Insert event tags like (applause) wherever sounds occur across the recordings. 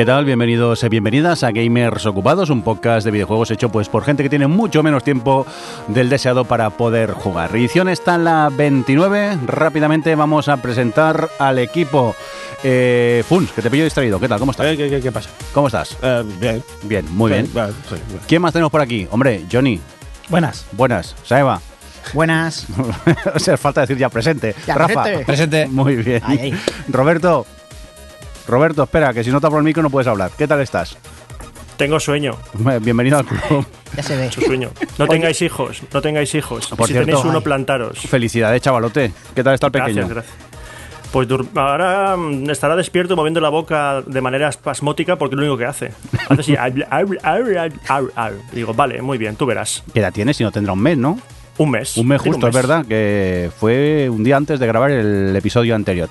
¿Qué tal? Bienvenidos y bienvenidas a Gamers Ocupados, un podcast de videojuegos hecho pues por gente que tiene mucho menos tiempo del deseado para poder jugar. Edición está en la 29. Rápidamente vamos a presentar al equipo. Eh, Funs, que te pillo distraído. ¿Qué tal? ¿Cómo estás? Eh, ¿Qué, qué, qué pasa? ¿Cómo estás? Eh, bien. Bien, muy bien. ¿Quién más tenemos por aquí? Hombre, Johnny. Buenas. Buenas. Saeva. Buenas. (laughs) o sea, falta decir ya presente. Ya, Rafa. presente. Presente. Muy bien. Roberto. Roberto, espera, que si no te abro el micro no puedes hablar. ¿Qué tal estás? Tengo sueño, Bienvenido al club. Ya se ve. mucho sueño. No tengáis hijos, no tengáis hijos. Por si cierto, tenéis uno, ay. plantaros. Felicidades, chavalote. ¿Qué tal está el pequeño? Gracias, gracias. Pues ahora mm, estará despierto moviendo la boca de manera espasmótica porque es lo único que hace. Hace así. Digo, vale, muy bien, tú verás. ¿Qué edad tiene si no tendrá un mes, no? Un mes. Un mes justo, es verdad, que fue un día antes de grabar el episodio anterior.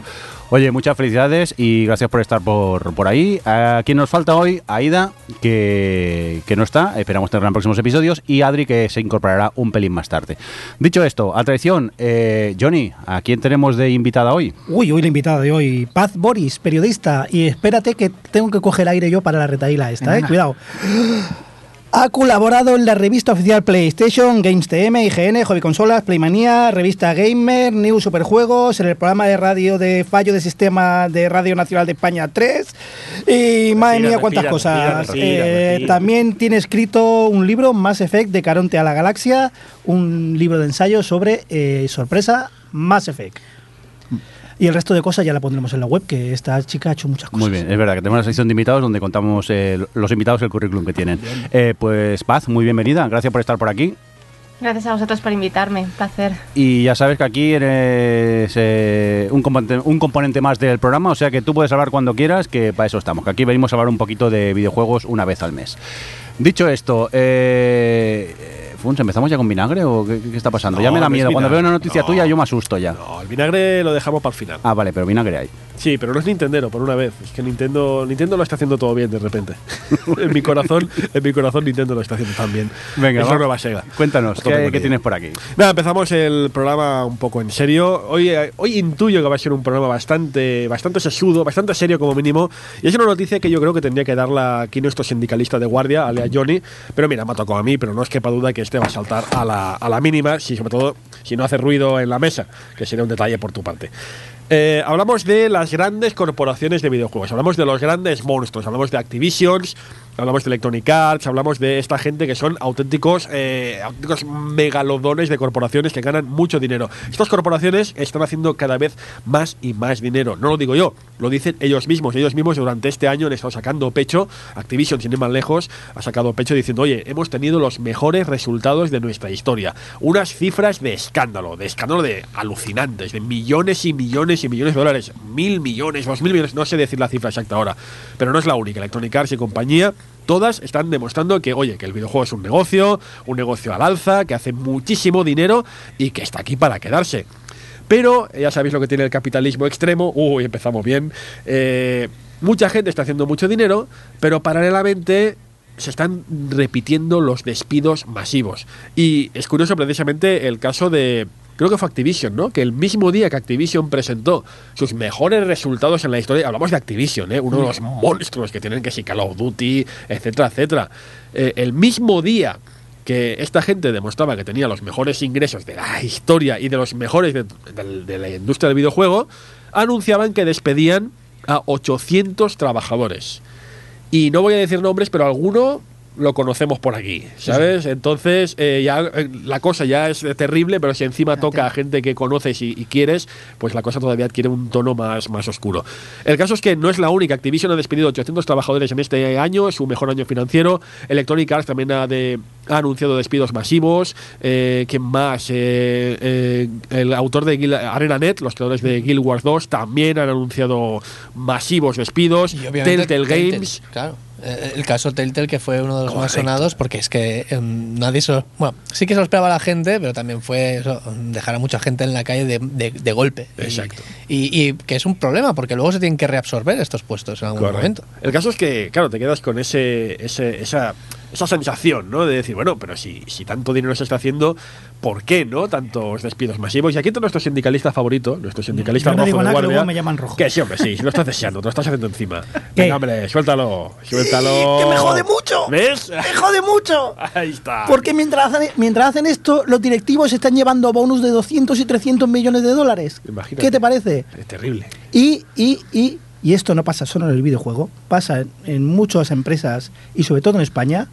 Oye, muchas felicidades y gracias por estar por, por ahí. ¿A quién nos falta hoy? Aida, que, que no está, esperamos tenerla en próximos episodios, y Adri, que se incorporará un pelín más tarde. Dicho esto, a traición, eh, Johnny, ¿a quién tenemos de invitada hoy? Uy, hoy la invitada de hoy, Paz Boris, periodista. Y espérate que tengo que coger aire yo para la retaíla esta, eh. Cuidado. Ha colaborado en la revista oficial PlayStation, Games TM, IGN, Hobby Consolas, Playmania, revista Gamer, New Superjuegos, en el programa de radio de fallo de sistema de Radio Nacional de España 3. Y madre mía, cuántas respira, cosas. respira, Eh. También tiene escrito un libro, Mass Effect de Caronte a la Galaxia, un libro de ensayo sobre, eh, sorpresa, Mass Effect. Y el resto de cosas ya la pondremos en la web, que esta chica ha hecho muchas cosas. Muy bien, es verdad que tenemos una sección de invitados donde contamos eh, los invitados el currículum que tienen. Eh, pues Paz, muy bienvenida, gracias por estar por aquí. Gracias a vosotros por invitarme, un placer. Y ya sabes que aquí eres eh, un, componente, un componente más del programa, o sea que tú puedes hablar cuando quieras, que para eso estamos, que aquí venimos a hablar un poquito de videojuegos una vez al mes. Dicho esto, eh, Funs, ¿empezamos ya con vinagre o qué, qué está pasando? No, ya me da miedo, cuando veo una noticia No. tuya yo me asusto ya. No, el vinagre lo dejamos para el final. Ah, vale, pero vinagre hay. Sí, pero no es Nintendero, por una vez. Es que Nintendo, Nintendo lo está haciendo todo bien de repente. (laughs) en mi corazón, en mi corazón Nintendo lo está haciendo tan bien. Venga, es va. la nueva Sega. Cuéntanos, ¿qué, qué tienes por aquí? Nada, empezamos el programa un poco en serio. Hoy, eh, hoy intuyo que va a ser un programa bastante, bastante sesudo, bastante serio como mínimo. Y es una noticia que yo creo que tendría que darla aquí nuestro sindicalista de guardia, Alea Johnny. Pero mira, me ha tocado a mí, pero no es quepa duda que este va a saltar a la, a la mínima, si, sobre todo si no hace ruido en la mesa, que sería un detalle por tu parte. Eh, hablamos de las grandes corporaciones de videojuegos, hablamos de los grandes monstruos, hablamos de Activisions, hablamos de Electronic Arts, hablamos de esta gente que son auténticos, eh, auténticos megalodones de corporaciones que ganan mucho dinero. Estas corporaciones están haciendo cada vez más y más dinero. No lo digo yo, lo dicen ellos mismos. Ellos mismos durante este año han estado sacando pecho. Activision, sin ir más lejos, ha sacado pecho diciendo, oye, hemos tenido los mejores resultados de nuestra historia. Unas cifras de escándalo, de escándalo de alucinantes, de millones y millones y millones de dólares. Mil millones, dos mil millones, no sé decir la cifra exacta ahora. Pero no es la única. Electronic Arts y compañía todas están demostrando que, oye, que el videojuego es un negocio, un negocio al alza, que hace muchísimo dinero y que está aquí para quedarse. Pero eh, ya sabéis lo que tiene el capitalismo extremo. Uy, empezamos bien. Eh, mucha gente está haciendo mucho dinero, pero paralelamente se están repitiendo los despidos masivos. Y es curioso precisamente el caso de... Creo que fue Activision, ¿no? Que el mismo día que Activision presentó sus mejores resultados en la historia, hablamos de Activision, ¿eh? Uno de los monstruos que tienen que si Call of Duty, etcétera, etcétera. Eh, el mismo día que esta gente demostraba que tenía los mejores ingresos de la historia y de los mejores de, de- de la industria del videojuego, anunciaban que despedían a 800 trabajadores. Y no voy a decir nombres, pero alguno lo conocemos por aquí, ¿sabes? Entonces, eh, ya eh, la cosa ya es terrible, pero si encima toca a gente que conoces y, y quieres, pues la cosa todavía adquiere un tono más, más oscuro. El caso es que no es la única. Activision ha despedido 800 trabajadores en este año, su mejor año financiero. Electronic Arts también ha, de, ha anunciado despidos masivos. Eh, ¿Quién más? Eh, eh, el autor de ArenaNet, los creadores de Guild Wars 2, también han anunciado masivos despidos. Telltale Games. Claro. Eh, El caso Telltale, que fue uno de los más sonados, porque es que eh, nadie se lo. Bueno, sí que se lo esperaba la gente, pero también fue eso, dejar a mucha gente en la calle de, de- de golpe. Y- Exacto. Y, y que es un problema, porque luego se tienen que reabsorber estos puestos en algún Correcto. momento. El caso es que, claro, te quedas con ese, ese- esa, esa sensación, ¿no? De decir, bueno, pero si, si tanto dinero se está haciendo, ¿por qué, no? Tantos despidos masivos. Y aquí está nuestro sindicalista favorito, nuestro sindicalista Yo no rojo digo de nada, que luego me llaman rojo. Que sí, hombre, sí, lo estás (laughs) deseando, te lo estás haciendo encima. ¿Qué? Venga, hombre, suéltalo, suéltalo. ¡Que me jode mucho! ¿Ves? ¡Me jode mucho! Ahí está. Porque mientras hacen, mientras hacen esto, los directivos están llevando bonus de 200 y 300 millones de dólares. Imagínate. ¿Qué te parece? Es terrible. Y, y, y, y esto no pasa solo en el videojuego, pasa en muchas empresas y sobre todo en España,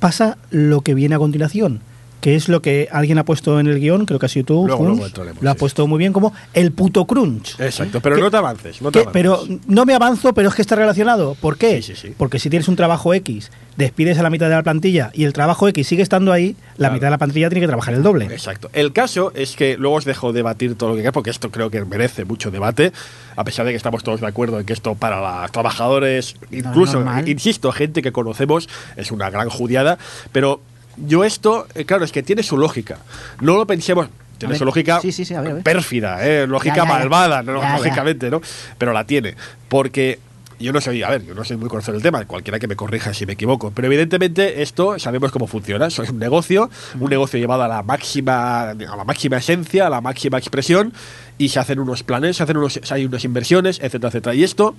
pasa lo que viene a continuación, que es lo que alguien ha puesto en el guion, creo que ha sido tú, Luego, Funs, luego entraremos, lo ha sí, puesto muy bien como el puto crunch. Exacto, pero ¿Qué- no te avances, no te Que- avances. pero no me avanzo, pero es que está relacionado. ¿Por qué? Sí, sí, sí. Porque si tienes un trabajo X, despides a la mitad de la plantilla y el trabajo X sigue estando ahí, la Claro. mitad de la plantilla tiene que trabajar el doble. Exacto. El caso es que luego os dejo debatir todo lo que quieras, porque esto creo que merece mucho debate, a pesar de que estamos todos de acuerdo en que esto para los trabajadores, incluso, insisto, gente que conocemos, es una gran judiada, pero yo esto, eh, claro, es que tiene su lógica. No lo pensemos. Tiene ver, su lógica sí, sí, sí, a ver, a ver. pérfida, eh, lógica Ya, ya, malvada, Ya, lógicamente, ¿no? Pero la tiene. Porque yo no soy, a ver, yo no soy muy conocedor del tema, cualquiera que me corrija si me equivoco, pero evidentemente esto sabemos cómo funciona, es un negocio, un negocio llevado a la máxima, a la máxima esencia, a la máxima expresión, y se hacen unos planes, se hacen unos, hay unas inversiones, etcétera, etcétera. Y esto,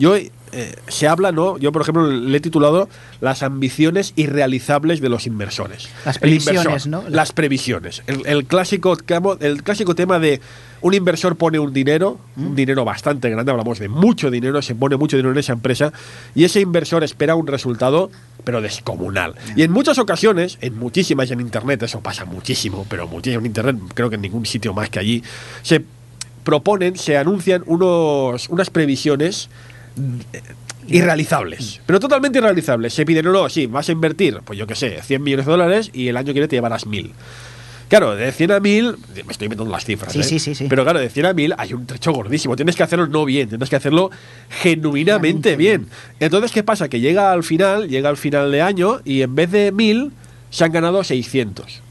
yo eh, se habla, ¿no? Yo, por ejemplo, le he titulado Las ambiciones irrealizables de los inversores. Las previsiones, inversor, ¿no? Las previsiones. El, el clásico, el clásico tema de un inversor pone un dinero, Mm. un dinero bastante grande, hablamos de mucho dinero, se pone mucho dinero en esa empresa, y ese inversor espera un resultado, pero descomunal. Y en muchas ocasiones, en muchísimas en Internet, eso pasa muchísimo, pero muchísimo en Internet, creo que en ningún sitio más que allí, se proponen, se anuncian unos, unas previsiones irrealizables, pero totalmente irrealizables. Se piden, no, no, sí, vas a invertir, pues yo qué sé, 100 millones de dólares y el año que viene te llevarás 1000. Claro, de 100 a 1000, me estoy inventando las cifras. Sí, ¿eh? sí, sí, sí. Pero claro, de 100 a 1000 hay un trecho gordísimo. Tienes que hacerlo no bien, tienes que hacerlo genuinamente bien. Entonces, ¿qué pasa? Que llega al final, llega al final de año y en vez de 1000 se han ganado 600.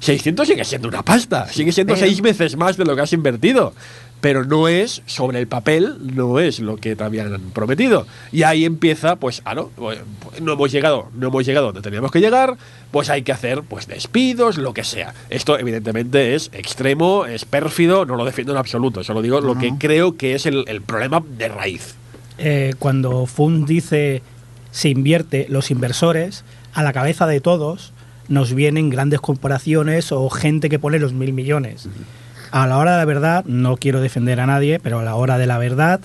600 sigue siendo una pasta, sigue siendo pero- seis veces más de lo que has invertido. Pero no es, sobre el papel, no es lo que te habían prometido. Y ahí empieza, pues, ah, no, pues, no hemos llegado, no hemos llegado donde teníamos que llegar, pues hay que hacer, pues, despidos, lo que sea. Esto, evidentemente, es extremo, es pérfido, no lo defiendo en absoluto, solo digo lo que creo que es el, el problema de raíz. Eh, cuando Fund dice se invierte, los inversores, a la cabeza de todos nos vienen grandes corporaciones o gente que pone los mil millones. A la hora de la verdad, no quiero defender a nadie, pero a la hora de la verdad,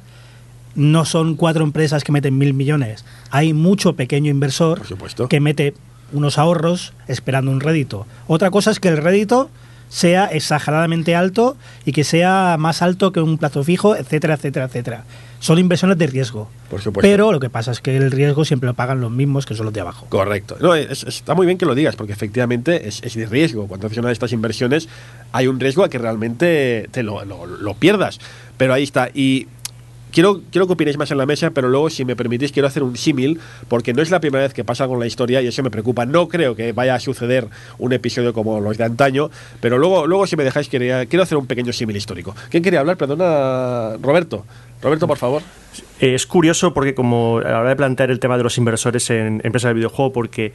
no son cuatro empresas que meten mil millones. Hay mucho pequeño inversor que mete unos ahorros esperando un rédito. Otra cosa es que el rédito sea exageradamente alto y que sea más alto que un plazo fijo, etcétera, etcétera, etcétera. Son inversiones de riesgo. Por supuesto. Pero lo que pasa es que el riesgo siempre lo pagan los mismos que son los de abajo. Correcto. No, es- está muy bien que lo digas, porque efectivamente es, es de riesgo. Cuando haces una de estas inversiones, hay un riesgo a que realmente te lo, lo- lo pierdas. Pero ahí está. Y quiero, quiero que opinéis más en la mesa, pero luego, si me permitís, quiero hacer un símil, porque no es la primera vez que pasa con la historia y eso me preocupa. No creo que vaya a suceder un episodio como los de antaño, pero luego, luego si me dejáis, quería, quiero hacer un pequeño símil histórico. ¿Quién quería hablar? Perdona, Roberto. Roberto, por favor. Eh, Es curioso porque como a la hora de plantear el tema de los inversores en empresas de videojuego, porque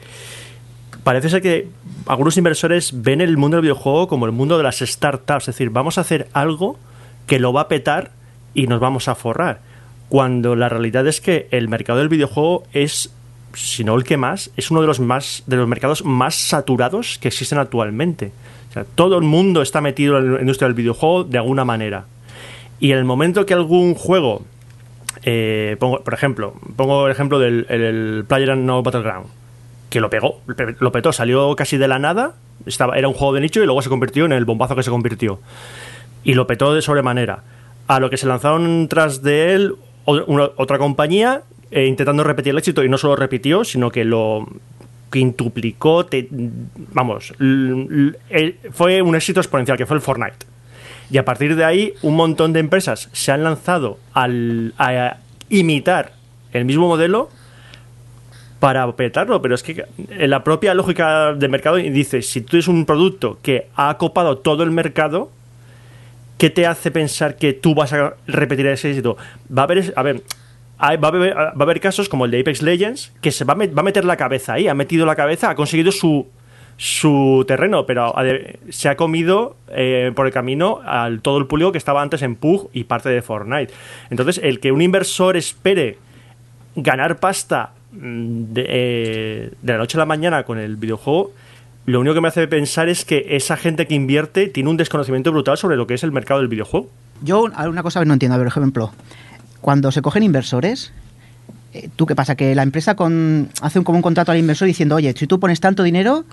parece ser que algunos inversores ven el mundo del videojuego como el mundo de las startups, es decir, vamos a hacer algo que lo va a petar y nos vamos a forrar. Cuando la realidad es que el mercado del videojuego es, si no el que más, es uno de los más de los mercados más saturados que existen actualmente. Todo el mundo está metido en la industria del videojuego de alguna manera. Y el momento que algún juego eh, pongo, por ejemplo, pongo el ejemplo del el, Player No Battleground, que lo pegó, lo petó, salió casi de la nada, estaba, era un juego de nicho y luego se convirtió en el bombazo que se convirtió. Y lo petó de sobremanera. A lo que se lanzaron tras de él otra compañía eh, intentando repetir el éxito y no solo repitió, sino que lo quintuplicó, vamos, el- fue un éxito exponencial, que fue el Fortnite. Y a partir de ahí, un montón de empresas se han lanzado al, a imitar el mismo modelo para petarlo. Pero es que en la propia lógica del mercado dice, si tú eres un producto que ha copado todo el mercado, ¿qué te hace pensar que tú vas a repetir ese éxito? Va a haber, a ver, hay- va, a haber, casos como el de Apex Legends que se va a, va a meter la cabeza ahí, ha metido la cabeza, ha conseguido su su terreno, pero se ha comido eh, por el camino al todo el público que estaba antes en PUG y parte de Fortnite. Entonces, el que un inversor espere ganar pasta mm, de, eh, de la noche a la mañana con el videojuego, lo único que me hace pensar es que esa gente que invierte tiene un desconocimiento brutal sobre lo que es el mercado del videojuego. Yo una cosa no entiendo, por ejemplo, cuando se cogen inversores, eh, ¿tú qué pasa? Que la empresa hace un, como un contrato al inversor diciendo, oye, si tú pones tanto dinero,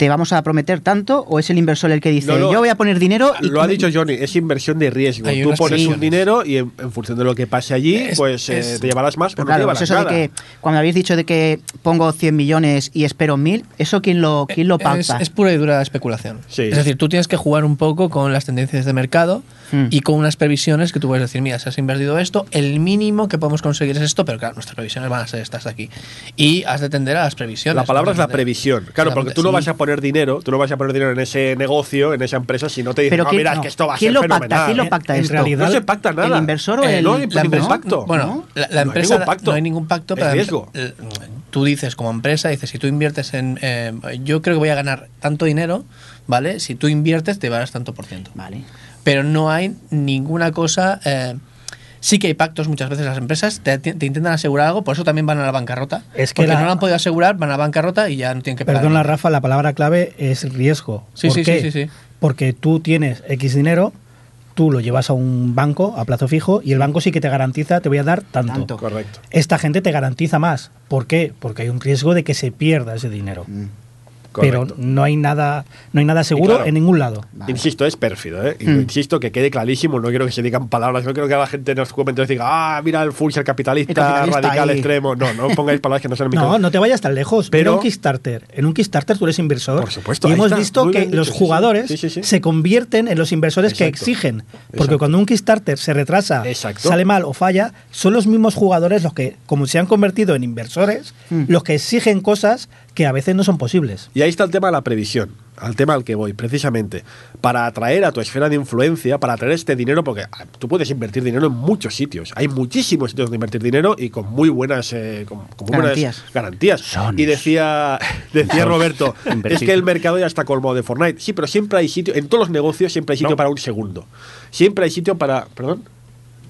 te vamos a prometer tanto, o es el inversor el que dice, No, no. yo voy a poner dinero y Lo ha dicho Johnny, es inversión de riesgo. Hay Tú pones un dinero y en, en función de lo que pase allí, Es- pues eh, te llevarás más o Pero no te claro, llevarás pues eso nada. de que cuando habéis dicho de que pongo 100 millones y espero 1000, ¿eso quién lo, quién lo Es, pacta? es pura y dura especulación. Sí. Es decir, tú tienes que jugar un poco con las tendencias de mercado Hmm. y con unas previsiones que tú puedes decir, mira, si has invertido esto, el mínimo que podemos conseguir es esto, pero claro, nuestras previsiones van a ser estas de aquí. Y has de tender a las previsiones. La palabra es la previsión. Claro, porque tú no Sí. vas a poner dinero, tú no vas a poner dinero en ese negocio, en esa empresa, si no te dicen, Pero no, ¿quién, mira, no, que esto va a ¿quién ser lo fenomenal. pacta? ¿Quién lo pacta En esto? realidad- No se pacta nada. ¿El inversor o Eh, el- no la pacto. Bueno, ¿no? la, la No hay empresa ningún pacto. no hay ningún pacto, Es pero riesgo. tú dices como empresa, dices, si tú inviertes en, eh, yo creo que voy a ganar tanto dinero, ¿vale? Si tú inviertes te vas tanto por ciento. Vale. Pero no hay ninguna cosa. eh, sí que hay pactos muchas veces las empresas te, te intentan asegurar algo, por eso también van a la bancarrota. Es que porque la- no lo han podido asegurar, van a la bancarrota y ya no tienen que pagar. Perdona, Rafa, la palabra clave es riesgo. Sí, ¿Por sí, qué? sí, sí, sí. Porque tú tienes X dinero, tú lo llevas a un banco a plazo fijo y el banco sí que te garantiza, te voy a dar tanto. Tanto. Correcto. Esta gente te garantiza más. ¿Por qué? Porque hay un riesgo de que se pierda ese dinero. Mm, Pero no hay nada, no hay nada seguro claro, en ningún lado. vale. Insisto, es pérfido, ¿eh? Y Mm. insisto que quede clarísimo, no quiero que se digan palabras, no quiero que la gente en los comentarios diga, ah, mira el Fulcher capitalista, El capitalista radical ahí. extremo. No, no pongáis palabras que no sean mi (laughs) No, no te vayas tan lejos. Pero- Pero un Kickstarter. En un Kickstarter tú eres inversor. Por supuesto, Y hemos está. visto que los jugadores Sí, sí, sí. se convierten en los inversores que exigen. Porque Exacto. cuando un Kickstarter se retrasa, Exacto. sale mal o falla, son los mismos jugadores los que, como se han convertido en inversores, Hmm. los que exigen cosas que a veces no son posibles. Y ahí está el tema de la previsión, al tema al que voy, precisamente. Para atraer a tu esfera de influencia, para atraer este dinero, porque ah, tú puedes invertir dinero en muchos sitios. Hay muchísimos sitios donde invertir dinero y con muy buenas, eh, con, con muy buenas Garantías. Sons. Y decía, (laughs) decía. Roberto, (laughs) es que el mercado ya está colmado de Fortnite. Sí, pero siempre hay sitio, en todos los negocios siempre hay sitio No. para un segundo. Siempre hay sitio para... ¿Perdón?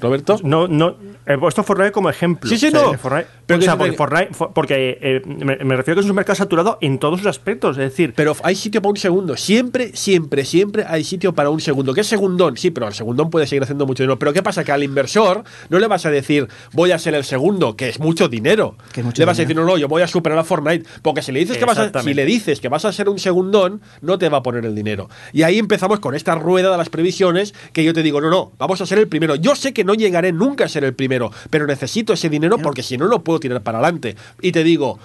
¿Roberto? No, no, he puesto Fortnite como ejemplo. Sí, sí, O sea, no. Fortnite- Pero o sea, que- porque, Fortnite- for- porque, eh, me, me refiero que es un mercado saturado en todos sus aspectos. Es decir, Pero hay sitio para un segundo. Siempre, siempre, siempre hay sitio para un segundo. ¿Qué es segundón? Sí, pero el segundón puede seguir haciendo mucho dinero. Pero ¿qué pasa? Que al inversor no le vas a decir, voy a ser el segundo, que es mucho dinero. Que es mucho le vas a decir, no, no, yo voy a superar a Fortnite. Porque si le dices que vas a, si le dices que vas a ser un segundón, no te va a poner el dinero. Y ahí empezamos con esta rueda de las previsiones que yo te digo, no, no, vamos a ser el primero. Yo sé que no llegaré nunca a ser el primero, pero necesito ese dinero porque si no, no puedo tirar para adelante. Y te digo,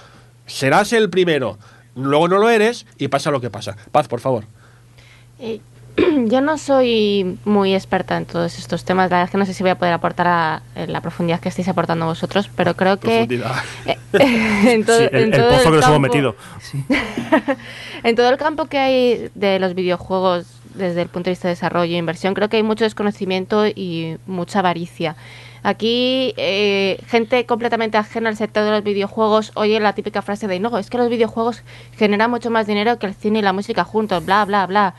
serás el primero, luego no lo eres y pasa lo que pasa. Paz, por favor. Eh, (clears throat) yo no soy muy experta en todos estos temas. La verdad es que no sé si voy a poder aportar a, en la profundidad que estáis aportando vosotros, pero creo que Profundidad. eh, (laughs) en todo, sí, el, en el todo pozo que nos hemos metido. (laughs) en todo el campo que hay de los videojuegos desde el punto de vista de desarrollo e inversión, creo que hay mucho desconocimiento y mucha avaricia. Aquí, eh, gente completamente ajena al sector de los videojuegos oye la típica frase de no, es que los videojuegos generan mucho más dinero que el cine y la música juntos, bla, bla, bla.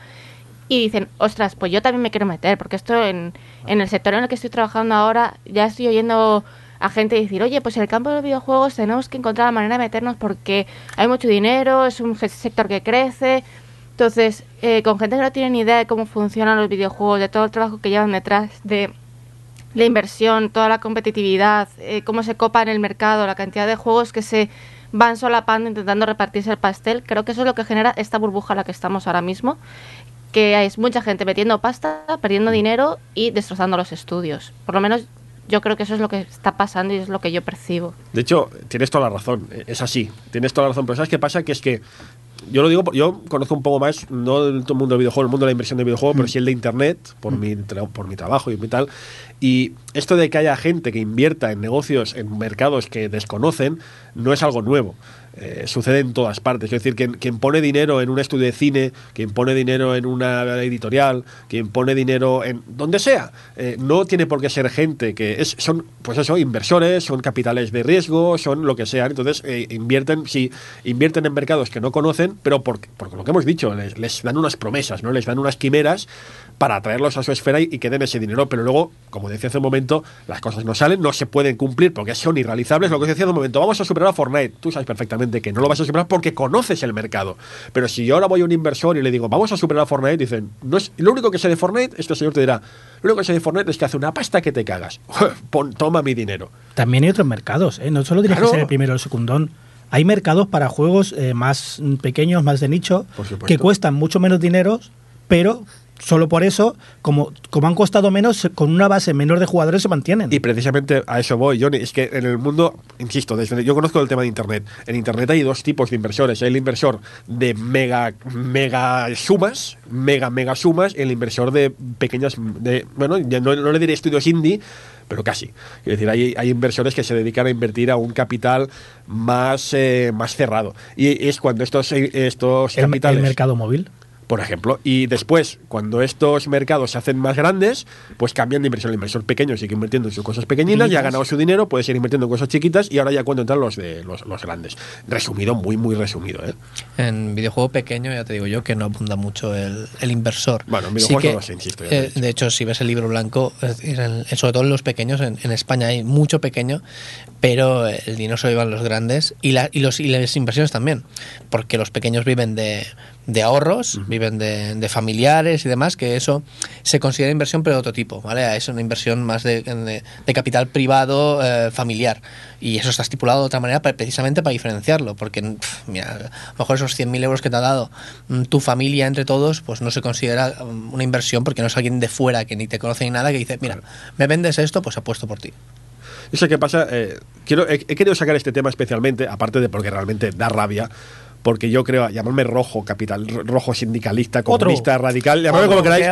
Y dicen, ostras, pues yo también me quiero meter, porque esto en, en el sector en el que estoy trabajando ahora, ya estoy oyendo a gente decir, oye, pues en el campo de los videojuegos tenemos que encontrar la manera de meternos porque hay mucho dinero, es un sector que crece. Entonces, eh, con gente que no tiene ni idea de cómo funcionan los videojuegos, de todo el trabajo que llevan detrás, de la inversión, toda la competitividad, eh, cómo se copa en el mercado, la cantidad de juegos que se van solapando intentando repartirse el pastel, creo que eso es lo que genera esta burbuja en la que estamos ahora mismo, que es mucha gente metiendo pasta, perdiendo dinero y destrozando los estudios. Por lo menos yo creo que eso es lo que está pasando y es lo que yo percibo. De hecho, tienes toda la razón, es así, tienes toda la razón, pero ¿sabes qué pasa? Que es que yo lo digo, yo conozco un poco más, no del mundo del videojuego, el mundo de la inversión de videojuegos, pero sí el de internet, por, mi, tra- por mi trabajo y mi tal. Y esto de que haya gente que invierta en negocios, en mercados que desconocen, no es algo nuevo. Eh, sucede en todas partes. Es decir, quien, quien pone dinero en un estudio de cine, quien pone dinero en una editorial, quien pone dinero en donde sea, eh, no tiene por qué ser gente que es, son, pues eso, inversores, son capitales de riesgo, son lo que sean. Entonces, eh, invierten, sí, invierten en mercados que no conocen, pero porque lo que hemos dicho, les, les dan unas promesas, ¿no? Les dan unas quimeras para traerlos a su esfera y, y que den ese dinero. Pero luego, como decía hace un momento, las cosas no salen, no se pueden cumplir porque son irrealizables. Lo que decía hace un momento, vamos a superar a Fortnite. Tú sabes perfectamente que no lo vas a superar porque conoces el mercado. Pero si yo ahora voy a un inversor y le digo, vamos a superar a Fortnite, dicen, no es, lo único que sé de Fortnite, este señor te dirá, lo único que sé de Fortnite es que hace una pasta que te cagas. (laughs) Pon, toma mi dinero. También hay otros mercados, ¿eh? no solo tienes Claro. que ser el primero o el secundón. Hay mercados para juegos eh, más pequeños, más de nicho, que cuestan mucho menos dinero, pero solo por eso, como, como han costado menos, con una base menor de jugadores se mantienen. Y precisamente a eso voy, Johnny. Es que en el mundo, insisto, desde, yo conozco el tema de Internet. En Internet hay dos tipos de inversores. Hay el inversor de mega, mega sumas, mega, mega sumas, y el inversor de pequeñas, de, bueno, ya no, no le diré estudios indie, pero casi. Es decir, hay, hay inversores que se dedican a invertir a un capital más, eh, más cerrado. Y es cuando estos, eh, estos el, el capitales mercado móvil. Por ejemplo. Y después, cuando estos mercados se hacen más grandes, pues cambian de inversión. El inversor pequeño sigue invirtiendo en sus cosas pequeñinas, ya ha ganado su dinero, puede seguir invirtiendo en cosas chiquitas y ahora ya cuando entran los de los, los grandes. Resumido, muy, muy resumido. ¿eh? En videojuego pequeño, ya te digo yo, que no abunda mucho el, el inversor. Bueno, en Sí videojuegos que, no lo sé, insisto, ya eh, de hecho, si ves el libro blanco, en- en- sobre todo en los pequeños, en, en España hay mucho pequeño, pero el dinero se lo llevan los grandes y, la- y, los, y las inversiones también, porque los pequeños viven de, de ahorros, viven de, de familiares y demás, que eso se considera inversión, pero de otro tipo, ¿vale? Es una inversión más de, de- de capital privado eh, familiar. Y eso está estipulado de otra manera precisamente para diferenciarlo, porque mira, a lo mejor esos 100.000 euros que te ha dado mm, tu familia entre todos, pues no se considera mm, una inversión porque no es alguien de fuera que ni te conoce ni nada que dice, mira, me vendes esto, pues apuesto por ti. Sé qué pasa. eh, quiero, he, he querido sacar este tema especialmente, aparte de porque realmente da rabia. Porque yo creo, llamarme rojo capital, ro- rojo sindicalista, comunista, radical, llamarme como queráis.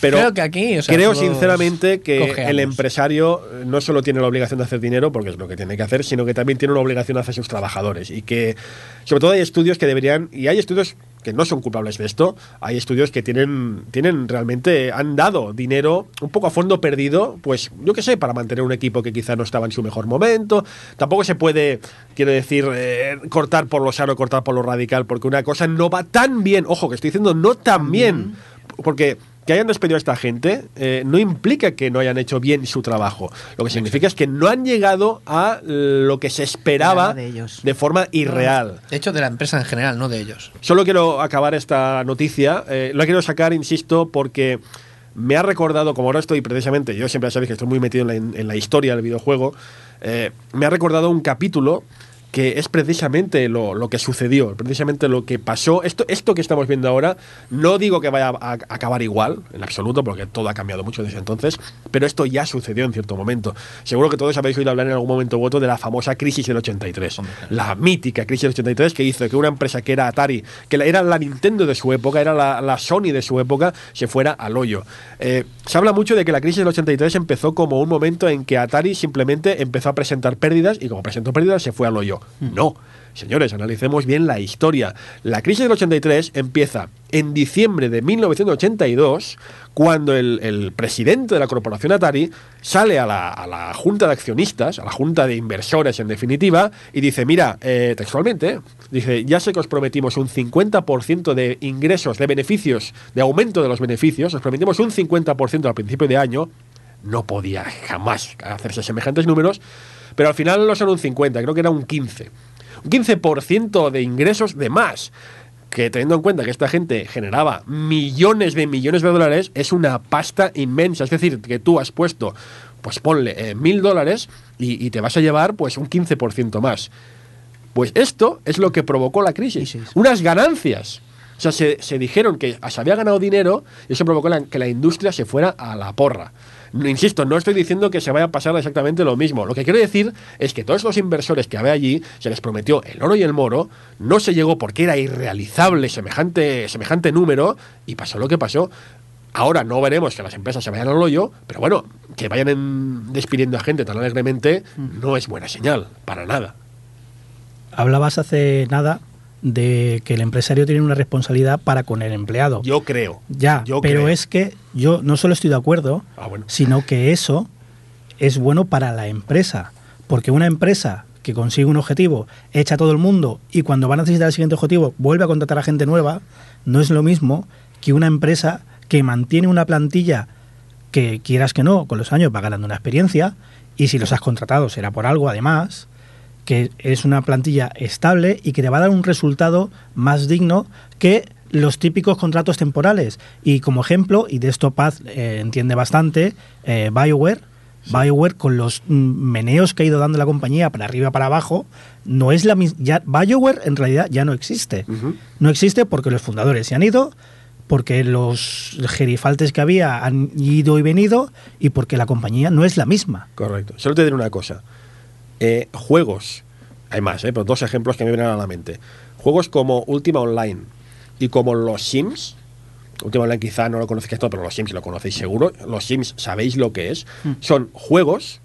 Pero creo que aquí, o sea, creo sinceramente que el empresario eh, no solo tiene la obligación de hacer dinero, porque es lo que tiene que hacer, sino que también tiene una obligación hacia sus trabajadores. Y que, sobre todo, hay estudios que deberían, y hay estudios que no son culpables de esto, hay estudios que tienen, tienen realmente, han dado dinero un poco a fondo perdido, pues yo qué sé, para mantener un equipo que quizá no estaba en su mejor momento. Tampoco se puede, quiero decir, eh, cortar por lo sano, cortar por lo radical, porque una cosa no va tan bien, ojo, que estoy diciendo no tan bien, porque que hayan despedido a esta gente eh, no implica que no hayan hecho bien su trabajo. Lo que significa es que no han llegado a lo que se esperaba de ellos. de forma irreal. De hecho, de la empresa en general, no de ellos. Solo quiero acabar esta noticia. eh, la quiero sacar, insisto, porque me ha recordado, como ahora estoy precisamente, yo siempre sabéis que estoy muy metido en la, en la historia del videojuego, eh, me ha recordado un capítulo que es precisamente lo, lo que sucedió, precisamente lo que pasó. Esto, esto que estamos viendo ahora, no digo que vaya a, a acabar igual, en absoluto, porque todo ha cambiado mucho desde entonces, pero esto ya sucedió en cierto momento. Seguro que todos habéis oído hablar en algún momento u otro de la famosa crisis del 83, la mítica crisis del 83 que hizo que una empresa que era Atari, que era la Nintendo de su época, era la, la Sony de su época, se fuera al hoyo. Eh, se habla mucho de que la crisis del 83 empezó como un momento en que Atari simplemente empezó a presentar pérdidas y como presentó pérdidas se fue al hoyo. No. Señores, analicemos bien la historia. La crisis del 83 empieza en diciembre de 1982, cuando el, el presidente de la corporación Atari sale a la, a la junta de accionistas, a la junta de inversores en definitiva, y dice, mira, eh, textualmente, dice, ya sé que os prometimos un 50% de ingresos, de beneficios, de aumento de los beneficios, os prometimos un 50% al principio de año, no podía jamás hacerse semejantes números, pero al final no son un 50, creo que era un 15. Un 15% de ingresos de más. Que teniendo en cuenta que esta gente generaba millones de millones de dólares, es una pasta inmensa. Es decir, que tú has puesto, pues ponle eh, mil dólares y, y te vas a llevar pues un 15% más. Pues esto es lo que provocó la crisis. Crisis. Unas ganancias. O sea, se, se dijeron que se había ganado dinero y eso provocó la- que la industria se fuera a la porra. No, insisto, no estoy diciendo que se vaya a pasar exactamente lo mismo. Lo que quiero decir es que todos los inversores que había allí se les prometió el oro y el moro, no se llegó porque era irrealizable semejante, semejante número y pasó lo que pasó. Ahora no veremos que las empresas se vayan al hoyo, pero bueno, que vayan en- despidiendo a gente tan alegremente no es buena señal, para nada. hablabas hace nada de que el empresario tiene una responsabilidad para con el empleado. Yo creo. ya, yo pero creo. es que yo no solo estoy de acuerdo, Ah, bueno. sino que eso es bueno para la empresa. Porque una empresa que consigue un objetivo, echa a todo el mundo y cuando va a necesitar el siguiente objetivo vuelve a contratar a gente nueva, no es lo mismo que una empresa que mantiene una plantilla que quieras que no, con los años va ganando una experiencia y si los has contratado será por algo además, que es una plantilla estable y que te va a dar un resultado más digno que los típicos contratos temporales. Y como ejemplo, y de esto Paz eh, entiende bastante, eh, BioWare, BioWare con los meneos que ha ido dando la compañía para arriba para abajo, no es la misma. BioWare en realidad ya no existe. No existe porque los fundadores se han ido, porque los gerifaltes que había han ido y venido y porque la compañía no es la misma. Correcto. Solo te diré una cosa. Eh, juegos, hay más, eh, pero dos ejemplos que me vienen a la mente. Juegos como Ultima Online y como los Sims. Ultima Online quizá no lo conocéis todo, pero los Sims lo conocéis seguro. Los Sims sabéis lo que es. Son juegos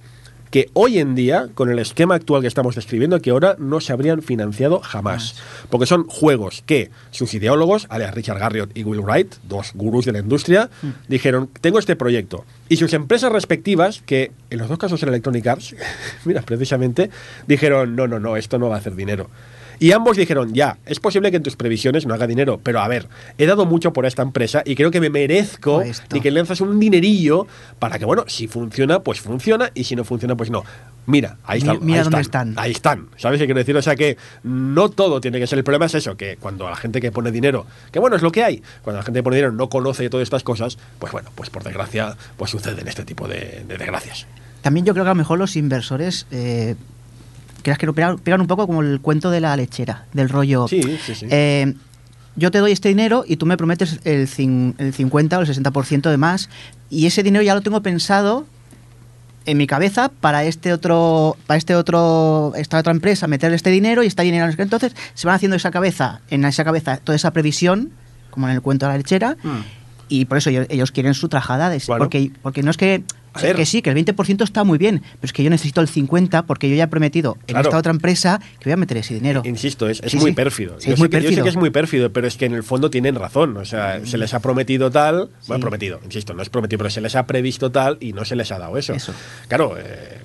que hoy en día, con el esquema actual que estamos describiendo, que ahora no se habrían financiado jamás. Porque son juegos que sus ideólogos, alias Richard Garriott y Will Wright, dos gurús de la industria, dijeron, tengo este proyecto. Y sus empresas respectivas, que en los dos casos eran Electronic Arts, (laughs) mira, precisamente, dijeron, no, no, no, esto no va a hacer dinero. Y ambos dijeron, ya, es posible que en tus previsiones no haga dinero, pero a ver, he dado mucho por esta empresa y creo que me merezco y que lanzas un dinerillo para que, bueno, si funciona, pues funciona y si no funciona, pues no. Mira, ahí están. mira ahí dónde están, están. Ahí están. ¿Sabes qué quiero decir? O sea que no todo tiene que ser. El problema es eso, que cuando la gente que pone dinero, que bueno, es lo que hay, cuando la gente que pone dinero no conoce todas estas cosas, pues bueno, pues por desgracia, pues suceden este tipo de, de desgracias. También yo creo que a lo mejor los inversores, eh, creas que lo pegan, pegan un poco como el cuento de la lechera, del rollo. Sí, sí, sí. eh, yo te doy este dinero y tú me prometes el, cin- el 50 o el 60% de más y ese dinero ya lo tengo pensado en mi cabeza para este otro para este otro esta otra empresa meterle este dinero y este dinero entonces se van haciendo esa cabeza en esa cabeza toda esa previsión como en el cuento de la lechera y por eso ellos, ellos quieren su trajada de, Bueno. porque porque no es que A ver. que sí que el 20% está muy bien pero es que yo necesito el 50 porque yo ya he prometido en Claro. esta otra empresa que voy a meter ese dinero Insisto, es, es Sí, muy sí. pérfido. Sí, yo, es sé muy que, yo sé pérfido. que es muy pérfido, pero es que en el fondo tienen razón. O sea, se les ha prometido tal, bueno, prometido, insisto, no es prometido, pero se les ha previsto tal y no se les ha dado eso. Eso. Claro, eh,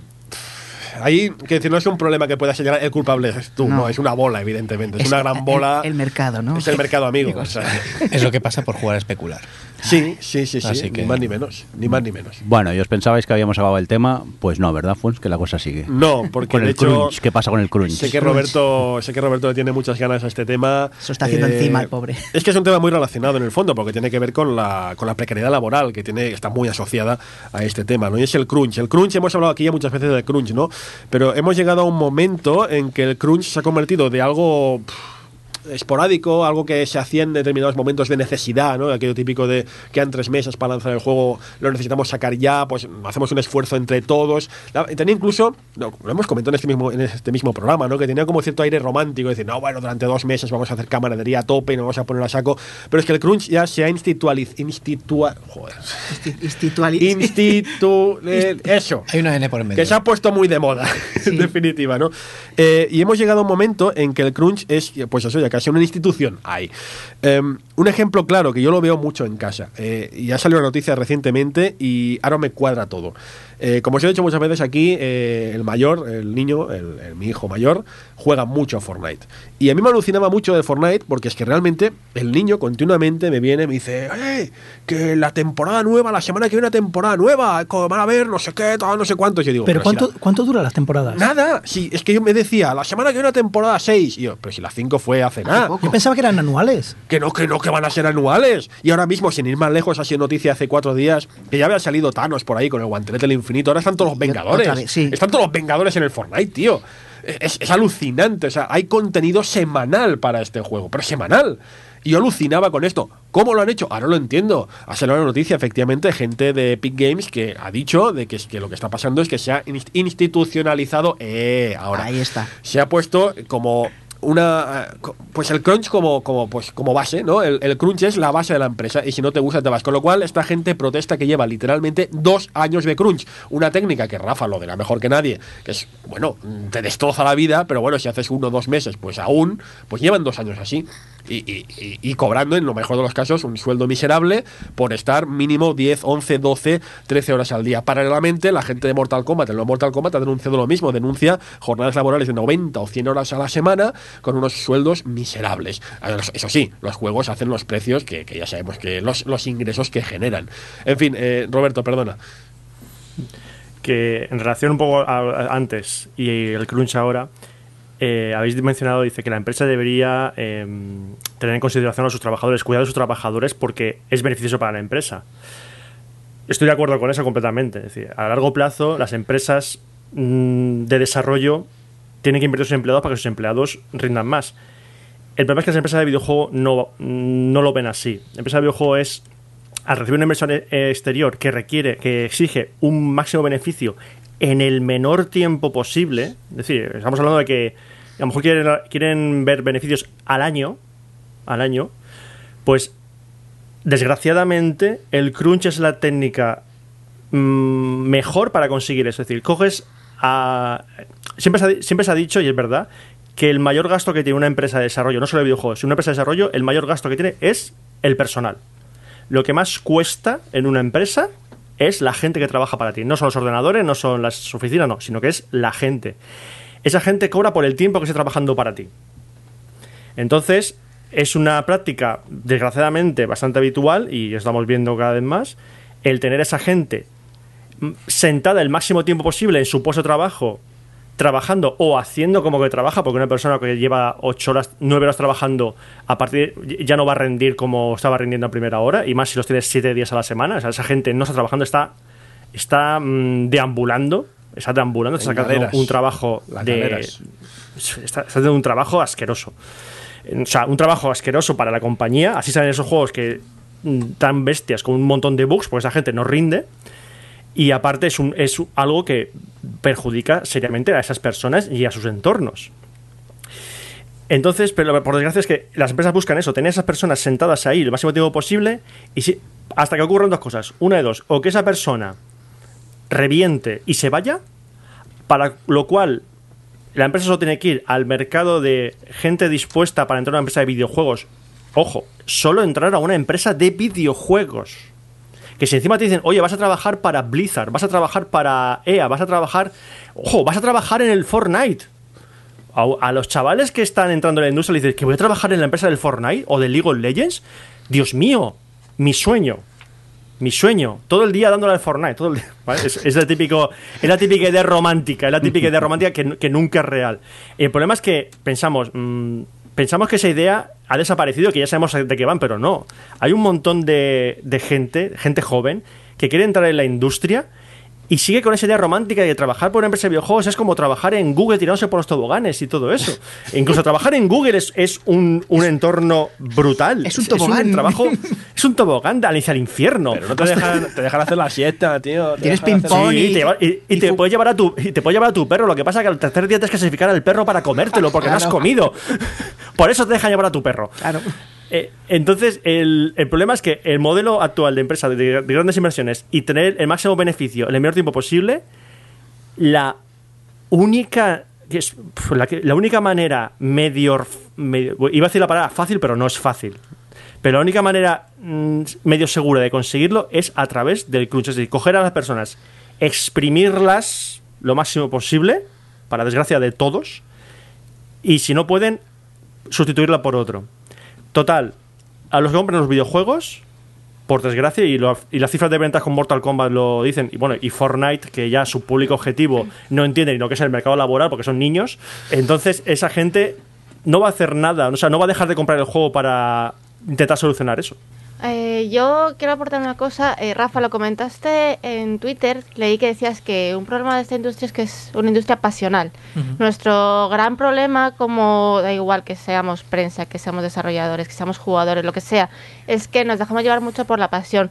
ahí, que decir, no es un problema que pueda señalar el culpable es tú, no, No. es una bola, evidentemente. Es, Es una gran el- bola. el mercado, ¿no? Es el mercado amigo. o sea, Es lo que pasa por jugar a especular. Sí, sí, sí, sí. Así Ni que- más ni menos. Ni más ni menos. Bueno, y os pensabais que habíamos acabado el tema, pues no, ¿verdad, Fons? Que la cosa sigue. No, porque Con de el hecho. crunch, ¿qué pasa con el crunch? Sé que Roberto, sé que Roberto le tiene muchas ganas a este tema. Se lo está haciendo encima el pobre. Es que es un tema muy relacionado en el fondo, porque tiene que ver con la, con la precariedad laboral, que tiene, está muy asociada a este tema, ¿no? Y es el crunch. El crunch, hemos hablado aquí ya muchas veces del crunch, ¿no? Pero hemos llegado a un momento en que el crunch se ha convertido de algo. pff, esporádico, algo que se hacía en determinados momentos de necesidad, ¿no? Aquello típico de quedan tres meses para lanzar el juego, lo necesitamos sacar ya, pues hacemos un esfuerzo entre todos. Tenía incluso, no, lo hemos comentado en este mismo, en este mismo programa, ¿no? Que tenía como cierto aire romántico, decir, no, bueno, durante dos meses vamos a hacer camaradería a tope y nos vamos a poner a saco. Pero es que el crunch ya se ha institualizado. Institua, joder. Instituali- Institu, eh, eso Hay una N por en medio. que se ha puesto muy de moda, (laughs) en definitiva, ¿no? Eh, y hemos llegado a un momento en que el crunch es, pues eso, ya casi una institución. Hay. un ejemplo claro que yo lo veo mucho en casa. eh, y ha salido la noticia recientemente y ahora me cuadra todo. Eh, como os he dicho muchas veces aquí, eh, el mayor, el niño, el, el- mi hijo mayor, juega mucho a Fortnite. Y a mí me alucinaba mucho de Fortnite porque es que realmente el niño continuamente me viene y me dice, "Eh, que la temporada nueva, la semana que viene una temporada nueva, van a ver, no sé qué, todo, no sé cuánto. Y yo digo, Pero si ¿cuánto, la- ¿cuánto duran las temporadas? Nada, sí, es que yo me decía, la semana que viene una temporada 6. Y yo, pero si la 5 fue hace nada. poco. Yo pensaba que eran anuales. Que no, que no, que van a ser anuales. Y ahora mismo, sin ir más lejos, ha sido noticia hace cuatro días que ya había salido Thanos por ahí con el guantelete del infinito. Ahora están todos los Vengadores. vez, sí. Están todos los Vengadores en el Fortnite, tío. Es, es alucinante. O sea, hay contenido semanal para este juego, pero semanal. Y yo alucinaba con esto. ¿Cómo lo han hecho? Ahora lo entiendo. Ha salido una noticia, efectivamente, gente de Epic Games que ha dicho de que, que lo que está pasando es que se ha inst- institucionalizado. Eh, ahora. Ahí está. Se ha puesto como una eh, pues el crunch como como pues como base no el, el crunch es la base de la empresa y si no te gusta te vas. Con lo cual esta gente protesta que lleva literalmente dos años de crunch. Una técnica que Rafa lo dirá mejor que nadie que es bueno te destroza la vida pero bueno si haces uno o dos meses pues aún pues llevan dos años así y, y- y- cobrando en lo mejor de los casos un sueldo miserable por estar mínimo 10, 11, 12, 13 horas al día. Paralelamente, la gente de Mortal Kombat, en lo Mortal Kombat, ha denunciado lo mismo, denuncia jornadas laborales de 90 o 100 horas a la semana con unos sueldos miserables. Eso sí, los juegos hacen los precios que, ya sabemos que los, los ingresos que generan. En fin, eh, Roberto, perdona. que en relación un poco a- antes y el crunch ahora, eh, habéis mencionado, dice que la empresa debería eh, tener en consideración a sus trabajadores, cuidar de sus trabajadores porque es beneficioso para la empresa. Estoy de acuerdo con eso completamente. Es decir, a largo plazo las empresas mm, de desarrollo tienen que invertir en sus empleados para que sus empleados rindan más. El problema es que las empresas de videojuego no, no lo ven así. La empresa de videojuego es, al recibir una inversión eh, exterior que requiere, que exige un máximo beneficio en el menor tiempo posible, es decir, estamos hablando de que a lo mejor quieren, quieren ver beneficios al año, al año, pues desgraciadamente el crunch es la técnica mm, mejor para conseguir eso. Es decir, coges a... Siempre se, ha, siempre se ha dicho, y es verdad, que el mayor gasto que tiene una empresa de desarrollo, no solo de videojuegos, sino una empresa de desarrollo, el mayor gasto que tiene es el personal. Lo que más cuesta en una empresa es la gente que trabaja para ti. No son los ordenadores, no son las oficinas, no, sino que es la gente. Esa gente cobra por el tiempo que esté trabajando para ti. Entonces, es una práctica, desgraciadamente, bastante habitual, y estamos viendo cada vez más, el tener a esa gente mm, sentada el máximo tiempo posible en su puesto de trabajo, trabajando o haciendo como que trabaja, porque una persona que lleva 8 horas, 9 horas trabajando, a partir ya no va a rendir como estaba rindiendo a primera hora, y más si los tienes 7 días a la semana. O sea, esa gente no está trabajando, está, está mm, deambulando, está deambulando, está sacando un trabajo de. está haciendo un trabajo asqueroso. O sea, un trabajo asqueroso para la compañía. Así salen esos juegos que mm, tan bestias con un montón de bugs, porque esa gente no rinde. Y aparte es, un, es algo que perjudica seriamente a esas personas y a sus entornos. Entonces, pero por desgracia es que las empresas buscan eso, tener a esas personas sentadas ahí el máximo tiempo posible y si, hasta que ocurran dos cosas. Una de dos, o que esa persona reviente y se vaya, para lo cual la empresa solo tiene que ir al mercado de gente dispuesta para entrar a una empresa de videojuegos. Ojo, solo entrar a una empresa de videojuegos. Que si encima te dicen, oye, vas a trabajar para Blizzard, vas a trabajar para EA, vas a trabajar. Ojo, vas a trabajar en el Fortnite. A, a los chavales que están entrando en la industria le dices que voy a trabajar en la empresa del Fortnite o del League of Legends. Dios mío, mi sueño. Mi sueño, todo el día dándole al Fortnite, todo el día, (laughs) es, es la típico, es la típica idea romántica, es la típica idea romántica que, que nunca es real. El problema es que pensamos, mm, pensamos que esa idea ha desaparecido, que ya sabemos de qué van, pero no. Hay un montón de, de gente, gente joven, que quiere entrar en la industria y sigue con esa idea romántica de que trabajar por una empresa de videojuegos es como trabajar en Google tirándose por los toboganes y todo eso. E (laughs) incluso trabajar en Google es, es un, un entorno brutal. es un tobogán. trabajo, es un tobogán de el infierno. Pero no te dejan, te dejan hacer la siesta, tío. te Tienes ping-pong. Sí, y- y te, y- y y te fu- puedes llevar a tu y te puedes llevar a tu perro. Lo que pasa es que al tercer día tienes que sacrificar al perro para comértelo porque no has Claro. comido. (laughs) Por eso te dejan llevar a tu perro. Claro. Eh, entonces, el, el problema es que el modelo actual de empresa de, de grandes inversiones y tener el máximo beneficio en el menor tiempo posible, la única es- la, la única manera medio, medio- iba a decir la palabra fácil, pero no es fácil. Pero la única manera mm, medio segura de conseguirlo es a través del crunch. Es decir, coger a las personas, exprimirlas lo máximo posible, para desgracia de todos, y si no pueden, sustituirla por otro. Total, a los que compran los videojuegos, por desgracia, y, lo- y las cifras de ventas con Mortal Kombat lo dicen, y bueno, y Fortnite, que ya su público objetivo no entiende ni lo que es el mercado laboral porque son niños, entonces esa gente no va a hacer nada, o sea, no va a dejar de comprar el juego para intentar solucionar eso. Eh, yo quiero aportar una cosa. Eh, Rafa, lo comentaste en Twitter. Leí que decías que un problema de esta industria es que es una industria pasional. Nuestro gran problema, como da igual que seamos prensa, que seamos desarrolladores, que seamos jugadores, lo que sea, es que nos dejamos llevar mucho por la pasión.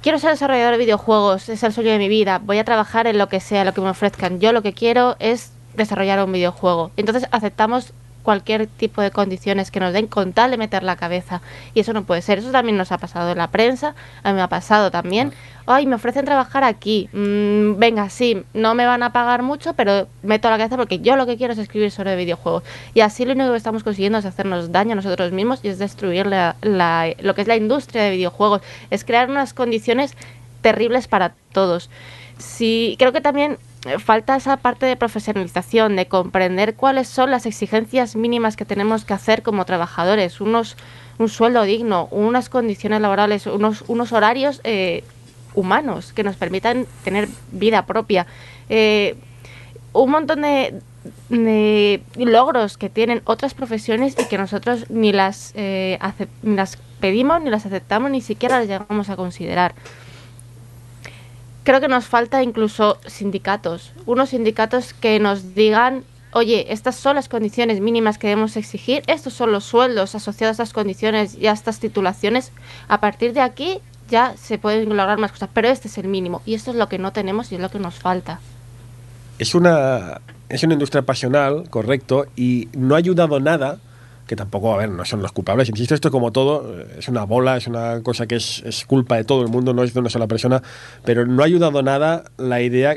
Quiero ser desarrollador de videojuegos, es el sueño de mi vida. Voy a trabajar en lo que sea, lo que me ofrezcan. Yo lo que quiero es desarrollar un videojuego. Entonces aceptamos cualquier tipo de condiciones que nos den con tal de meter la cabeza. Y eso no puede ser. Eso también nos ha pasado en la prensa, a mí me ha pasado también. Ay, me ofrecen trabajar aquí. Mm, venga, sí, no me van a pagar mucho, pero meto la cabeza porque yo lo que quiero es escribir sobre videojuegos. Y así lo único que estamos consiguiendo es hacernos daño a nosotros mismos y es destruir la- la- lo que es la industria de videojuegos. Es crear unas condiciones terribles para todos. Sí, creo que también falta esa parte de profesionalización, de comprender cuáles son las exigencias mínimas que tenemos que hacer como trabajadores, unos un sueldo digno, unas condiciones laborales, unos, unos horarios eh, humanos que nos permitan tener vida propia. Eh, un montón de, de logros que tienen otras profesiones y que nosotros ni las, eh, ni las pedimos, ni las aceptamos, ni siquiera las llegamos a considerar. Creo que nos falta incluso sindicatos, unos sindicatos que nos digan, oye, estas son las condiciones mínimas que debemos exigir, estos son los sueldos asociados a estas condiciones y a estas titulaciones. A partir de aquí ya se pueden lograr más cosas, pero este es el mínimo y esto es lo que no tenemos y es lo que nos falta. es una, es una industria pasional, correcto, y no ha ayudado nada, que tampoco, a ver, no son los culpables, insisto, esto como todo, eh, es una bola, es una cosa que es, es culpa de todo el mundo, no es de una sola persona, pero no ha ayudado nada la idea,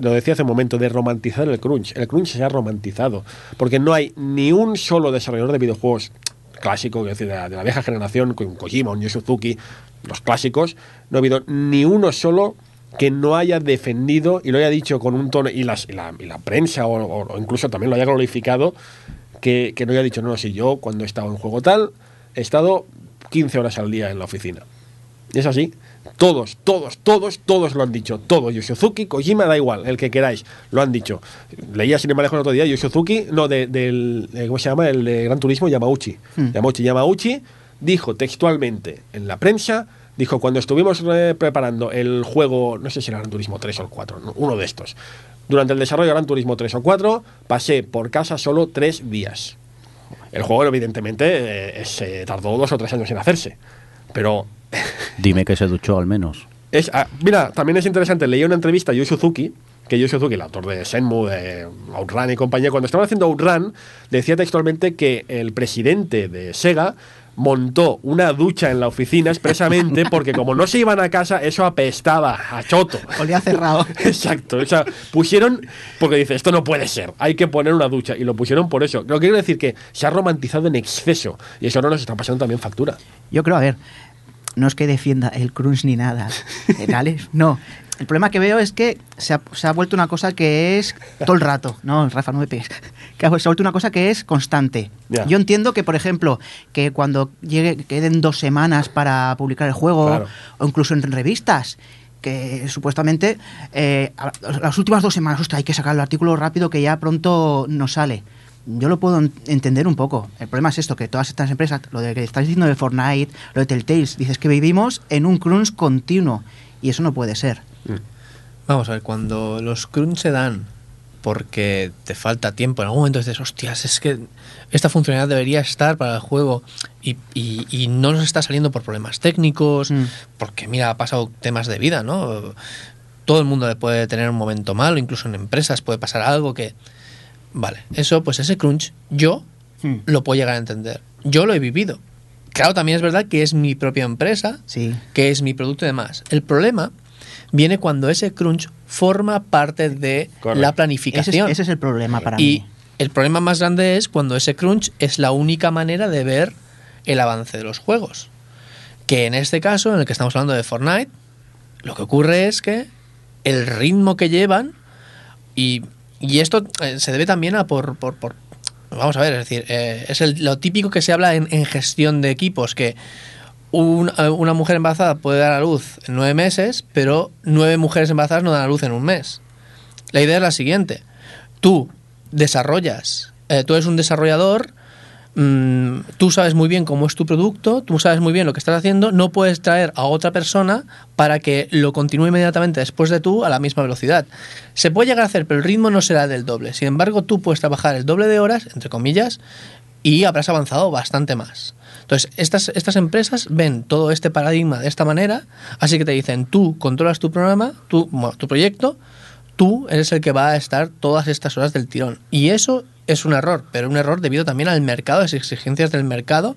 lo decía hace un momento, de romantizar el crunch. El crunch se ha romantizado, porque no hay ni un solo desarrollador de videojuegos clásico, es decir, de la, de la vieja generación, con Kojima, un Yu Suzuki, los clásicos, no ha habido ni uno solo que no haya defendido y lo haya dicho con un tono, y, las, y, la, y la prensa o- o incluso también lo haya glorificado, que, que no haya dicho, no, si yo cuando he estado en juego tal, he estado 15 horas al día en la oficina. Es así. Todos, todos, todos, todos lo han dicho. Todos. Yoshizuki, Kojima, da igual, el que queráis. Lo han dicho. Leía sin embargo el otro día, Yoshizuki, no, de- del, eh, ¿cómo se llama? El de Gran Turismo, Yamauchi. Yamauchi, Yamauchi dijo textualmente en la prensa, dijo, cuando estuvimos eh, preparando el juego, no sé si era Gran Turismo 3 o el 4, ¿no? uno de estos. Durante el desarrollo de Gran Turismo 3 o 4, pasé por casa solo tres días. El juego, evidentemente, eh, se tardó dos o tres años en hacerse. Pero (laughs) Dime que se duchó al menos. es, ah, mira, también es interesante. Leí una entrevista a Yu Suzuki, que Yu Suzuki, el autor de Senmu, de Outrun y compañía, cuando estaba haciendo Outrun, decía textualmente que el presidente de Sega montó una ducha en la oficina expresamente porque como no se iban a casa, eso apestaba a choto. Olía cerrado. (laughs) Exacto, o sea, pusieron, porque dice, esto no puede ser, hay que poner una ducha, y lo pusieron por eso. Lo que quiero decir que se ha romantizado en exceso, y eso no nos está pasando también factura. Yo creo, a ver, no es que defienda el crunch ni nada, (laughs) ¿vale? No. El problema que veo es que se ha, se ha vuelto una cosa que es todo el rato. No, Rafa, no me pegues. (laughs) Que se ha vuelto una cosa que es constante. Yo entiendo que, por ejemplo, que cuando llegue, queden dos semanas para publicar el juego, Claro. o incluso en revistas, que supuestamente eh, las últimas dos semanas, ostras, hay que sacar el artículo rápido que ya pronto nos sale. Yo lo puedo en- entender un poco. El problema es esto, que todas estas empresas, lo de que estás diciendo de Fortnite, lo de Telltales, dices que vivimos en un crunch continuo y eso no puede ser. Vamos a ver, cuando los crunch se dan porque te falta tiempo, en algún momento dices, hostias, es que esta funcionalidad debería estar para el juego y, y- y no nos está saliendo por problemas técnicos, Mm. porque mira, ha pasado temas de vida, ¿no? Todo el mundo puede tener un momento malo, incluso en empresas puede pasar algo que... Vale, eso, pues ese crunch, yo Hmm. lo puedo llegar a entender. Yo lo he vivido. Claro, también es verdad que es mi propia empresa, Sí. que es mi producto y demás. El problema viene cuando ese crunch forma parte de la Ese es, planificación. ese es el problema para y mí. el problema más grande es cuando ese crunch es la única manera de ver el avance de los juegos. Que en este caso, en el que estamos hablando de Fortnite, lo que ocurre es que el ritmo que llevan y, y esto eh, se debe también a por, por, por- vamos a ver, es decir, eh, es el- lo típico que se habla en, en gestión de equipos, que eh, una mujer embarazada puede dar a luz en nueve meses, pero nueve mujeres embarazadas no dan a luz en un mes. La idea es la siguiente. Tú desarrollas, eh, tú eres un desarrollador, mm, tú sabes muy bien cómo es tu producto, tú sabes muy bien lo que estás haciendo, no puedes traer a otra persona para que lo continúe inmediatamente después de tú a la misma velocidad. Se puede llegar a hacer, pero el ritmo no será del doble. Sin embargo, tú puedes trabajar el doble de horas, entre comillas, y habrás avanzado bastante más. Entonces, estas, estas empresas ven todo este paradigma de esta manera, así que te dicen, tú controlas tu programa, tu, bueno, tu proyecto, tú eres el que va a estar todas estas horas del tirón. Y eso es un error, pero un error debido también al mercado, a las exigencias del mercado,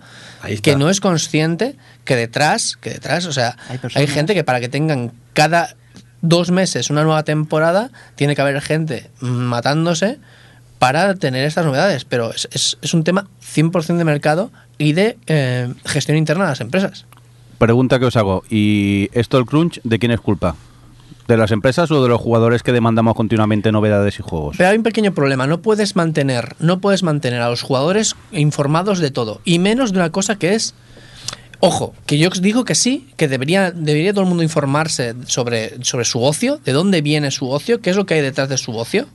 que no es consciente que detrás, que detrás, o sea, Hay hay, gente que para que tengan cada dos meses una nueva temporada, tiene que haber gente matándose para tener estas novedades, pero es, es- es un tema 100% de mercado y de eh, gestión interna de las empresas. Pregunta que os hago. ¿Y esto el crunch de quién es culpa? ¿De las empresas o de los jugadores que demandamos continuamente novedades y juegos? Pero hay un pequeño problema, no puedes mantener, no puedes mantener a los jugadores informados de todo, y menos de una cosa que es Ojo, que yo os digo que sí, que debería, debería todo el mundo informarse sobre, sobre su ocio, de dónde viene su ocio, qué es lo que hay detrás de su ocio.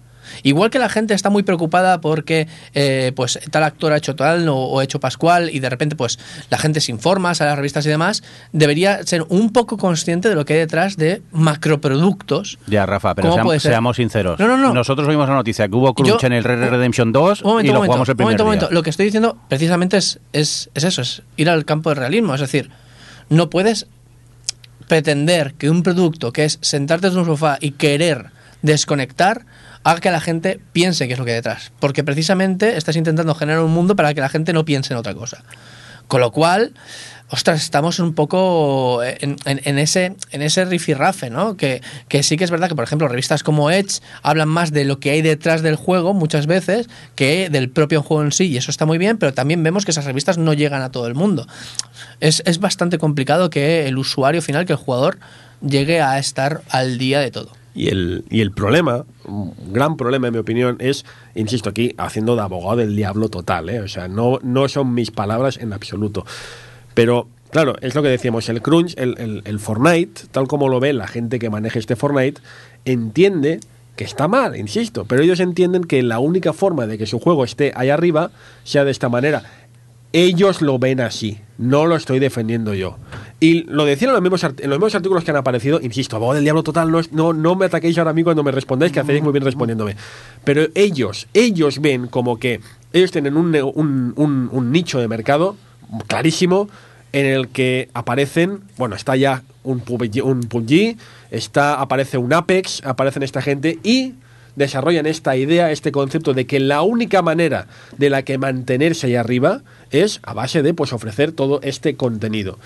Igual que la gente está muy preocupada porque eh, pues tal actor ha hecho tal o, o ha hecho Pascual y de repente pues la gente se informa, sale a las revistas y demás, debería ser un poco consciente de lo que hay detrás de macroproductos Ya, Rafa, pero seamos sinceros. No, no, no. Nosotros oímos la noticia que hubo crunch Yo- en el Red Dead Redemption 2 Un momento, y lo momento, jugamos el primer momento, día. momento. Lo que estoy diciendo precisamente es, es, es eso, es ir al campo del realismo. Es decir, no puedes pretender que un producto que es sentarte en un sofá y querer desconectar haga que la gente piense qué es lo que hay detrás. Porque precisamente estás intentando generar un mundo para que la gente no piense en otra cosa. Con lo cual, ostras, estamos un poco en, en- ese, en ese rifirrafe, ¿no? Que, que sí que es verdad que, por ejemplo, revistas como Edge hablan más de lo que hay detrás del juego muchas veces que del propio juego en sí, y eso está muy bien, pero también vemos que esas revistas no llegan a todo el mundo. Es, es bastante complicado que el usuario final, que el jugador, llegue a estar al día de todo. Y el, y el problema, un gran problema en mi opinión, es, insisto aquí, haciendo de abogado del diablo total, ¿eh? o sea, no, no son mis palabras en absoluto. Pero, claro, es lo que decíamos, el crunch, el, el, el Fortnite, tal como lo ve la gente que maneja este Fortnite, entiende que está mal, insisto, pero ellos entienden que la única forma de que su juego esté ahí arriba sea de esta manera. Ellos lo ven así, no lo estoy defendiendo yo. Y lo decían en los mismos, en los mismos artículos que han aparecido, insisto, abogado del diablo total, no, no, no me ataquéis ahora a mí cuando me respondáis, que hacéis muy bien respondiéndome. Pero ellos, ellos ven como que ellos tienen un, ne- un, un- un nicho de mercado clarísimo en el que aparecen, bueno, está ya un PUBG, un PUBG, está, aparece un Apex, aparecen esta gente y desarrollan esta idea, este concepto de que la única manera de la que mantenerse ahí arriba es a base de pues ofrecer todo este contenido.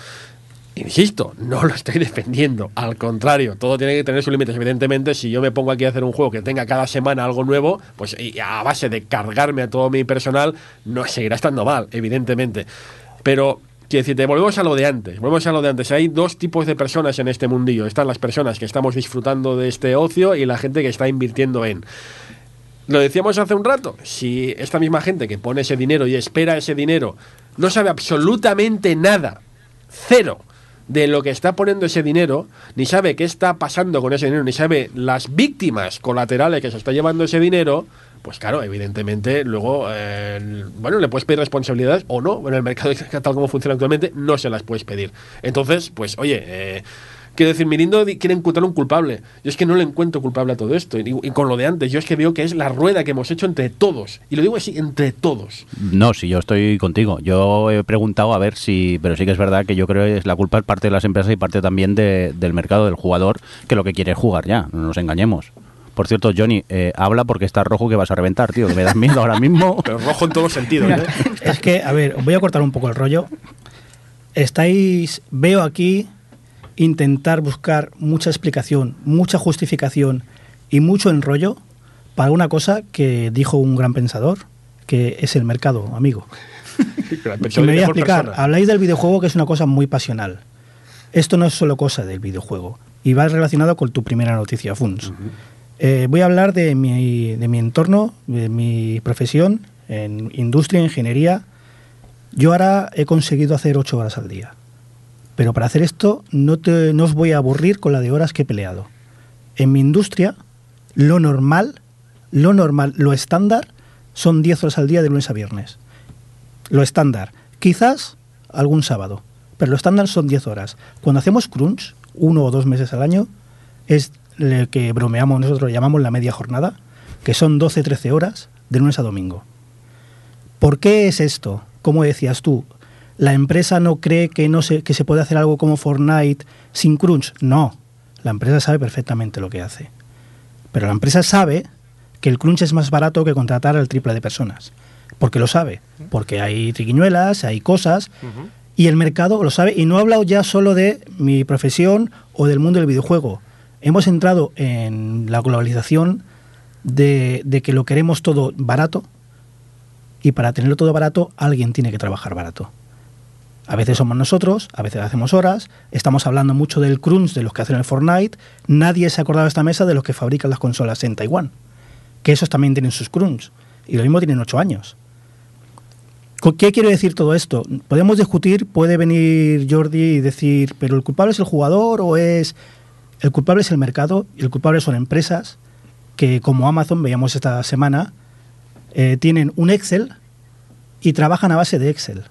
Insisto, no lo estoy defendiendo, al contrario, todo tiene que tener sus límites. Evidentemente, si yo me pongo aquí a hacer un juego que tenga cada semana algo nuevo, pues a base de cargarme a todo mi personal, no seguirá estando mal, evidentemente. Pero, quiero decirte, volvemos a lo de antes, volvemos a lo de antes. Hay dos tipos de personas en este mundillo. Están las personas que estamos disfrutando de este ocio y la gente que está invirtiendo en. Lo decíamos hace un rato, si esta misma gente que pone ese dinero y espera ese dinero no sabe absolutamente nada, cero, de lo que está poniendo ese dinero, ni sabe qué está pasando con ese dinero, ni sabe las víctimas colaterales que se está llevando ese dinero, pues claro, evidentemente luego, eh, bueno, le puedes pedir responsabilidades o no, en el mercado (laughs) tal como funciona actualmente, no se las puedes pedir. Entonces, pues oye, eh, Quiero decir, Mirindo quiere encontrar un culpable. Yo es que no le encuentro culpable a todo esto. Y, y con lo de antes, yo es que veo que es la rueda que hemos hecho entre todos. Y lo digo así, entre todos. No, si yo estoy contigo. Yo he preguntado a ver si, pero sí que es verdad que yo creo que es la culpa es parte de las empresas y parte también de- del mercado del jugador que lo que quiere es jugar ya, no nos engañemos. Por cierto, Johnny, eh, habla porque está rojo que vas a reventar, tío, que me das miedo ahora mismo. (laughs) Pero rojo en todos los sentidos. ¿eh? es que, a ver, os voy a cortar un poco el rollo. Estáis, veo aquí intentar buscar mucha explicación, mucha justificación y mucho enrollo para una cosa que dijo un gran pensador, que es el mercado, amigo. (laughs) Persona- me voy a explicar. persona. Habláis del videojuego que es una cosa muy pasional. Esto no es solo cosa del videojuego. Y va relacionado con tu primera noticia, Funs. Eh, voy a hablar de mi, de mi entorno, de mi profesión en industria, ingeniería. Yo ahora he conseguido hacer ocho horas al día. Pero para hacer esto no, te, no os voy a aburrir con la de horas que he peleado. En mi industria, lo normal, lo normal, lo estándar, son 10 horas al día de lunes a viernes. Lo estándar. Quizás algún sábado, pero lo estándar son 10 horas. Cuando hacemos crunch, uno o dos meses al año, es lo que bromeamos nosotros, llamamos la media jornada, que son 12-13 horas de lunes a domingo. ¿Por qué es esto? Como decías tú, ¿la empresa no cree que, no se, que se puede hacer algo como Fortnite sin crunch? No, la empresa sabe perfectamente lo que hace. Pero la empresa sabe que el crunch es más barato que contratar al triple de personas. Porque lo sabe. Porque hay triquiñuelas, hay cosas. Y el mercado lo sabe. Y no he hablado ya solo de mi profesión o del mundo del videojuego. Hemos entrado en la globalización de, de que lo queremos todo barato. Y para tenerlo todo barato, alguien tiene que trabajar barato. A veces somos nosotros, a veces hacemos horas. Estamos hablando mucho del crunch de los que hacen el Fortnite. Nadie se ha acordado de esta mesa de los que fabrican las consolas en Taiwán. Que esos también tienen sus crunch. Y lo mismo tienen ocho años. ¿Qué quiero decir todo esto? Podemos discutir, puede venir Jordi y decir, pero el culpable es el jugador o es... El culpable es el mercado y el culpable son empresas que como Amazon, veíamos esta semana, eh, tienen un Excel y trabajan a base de Excel.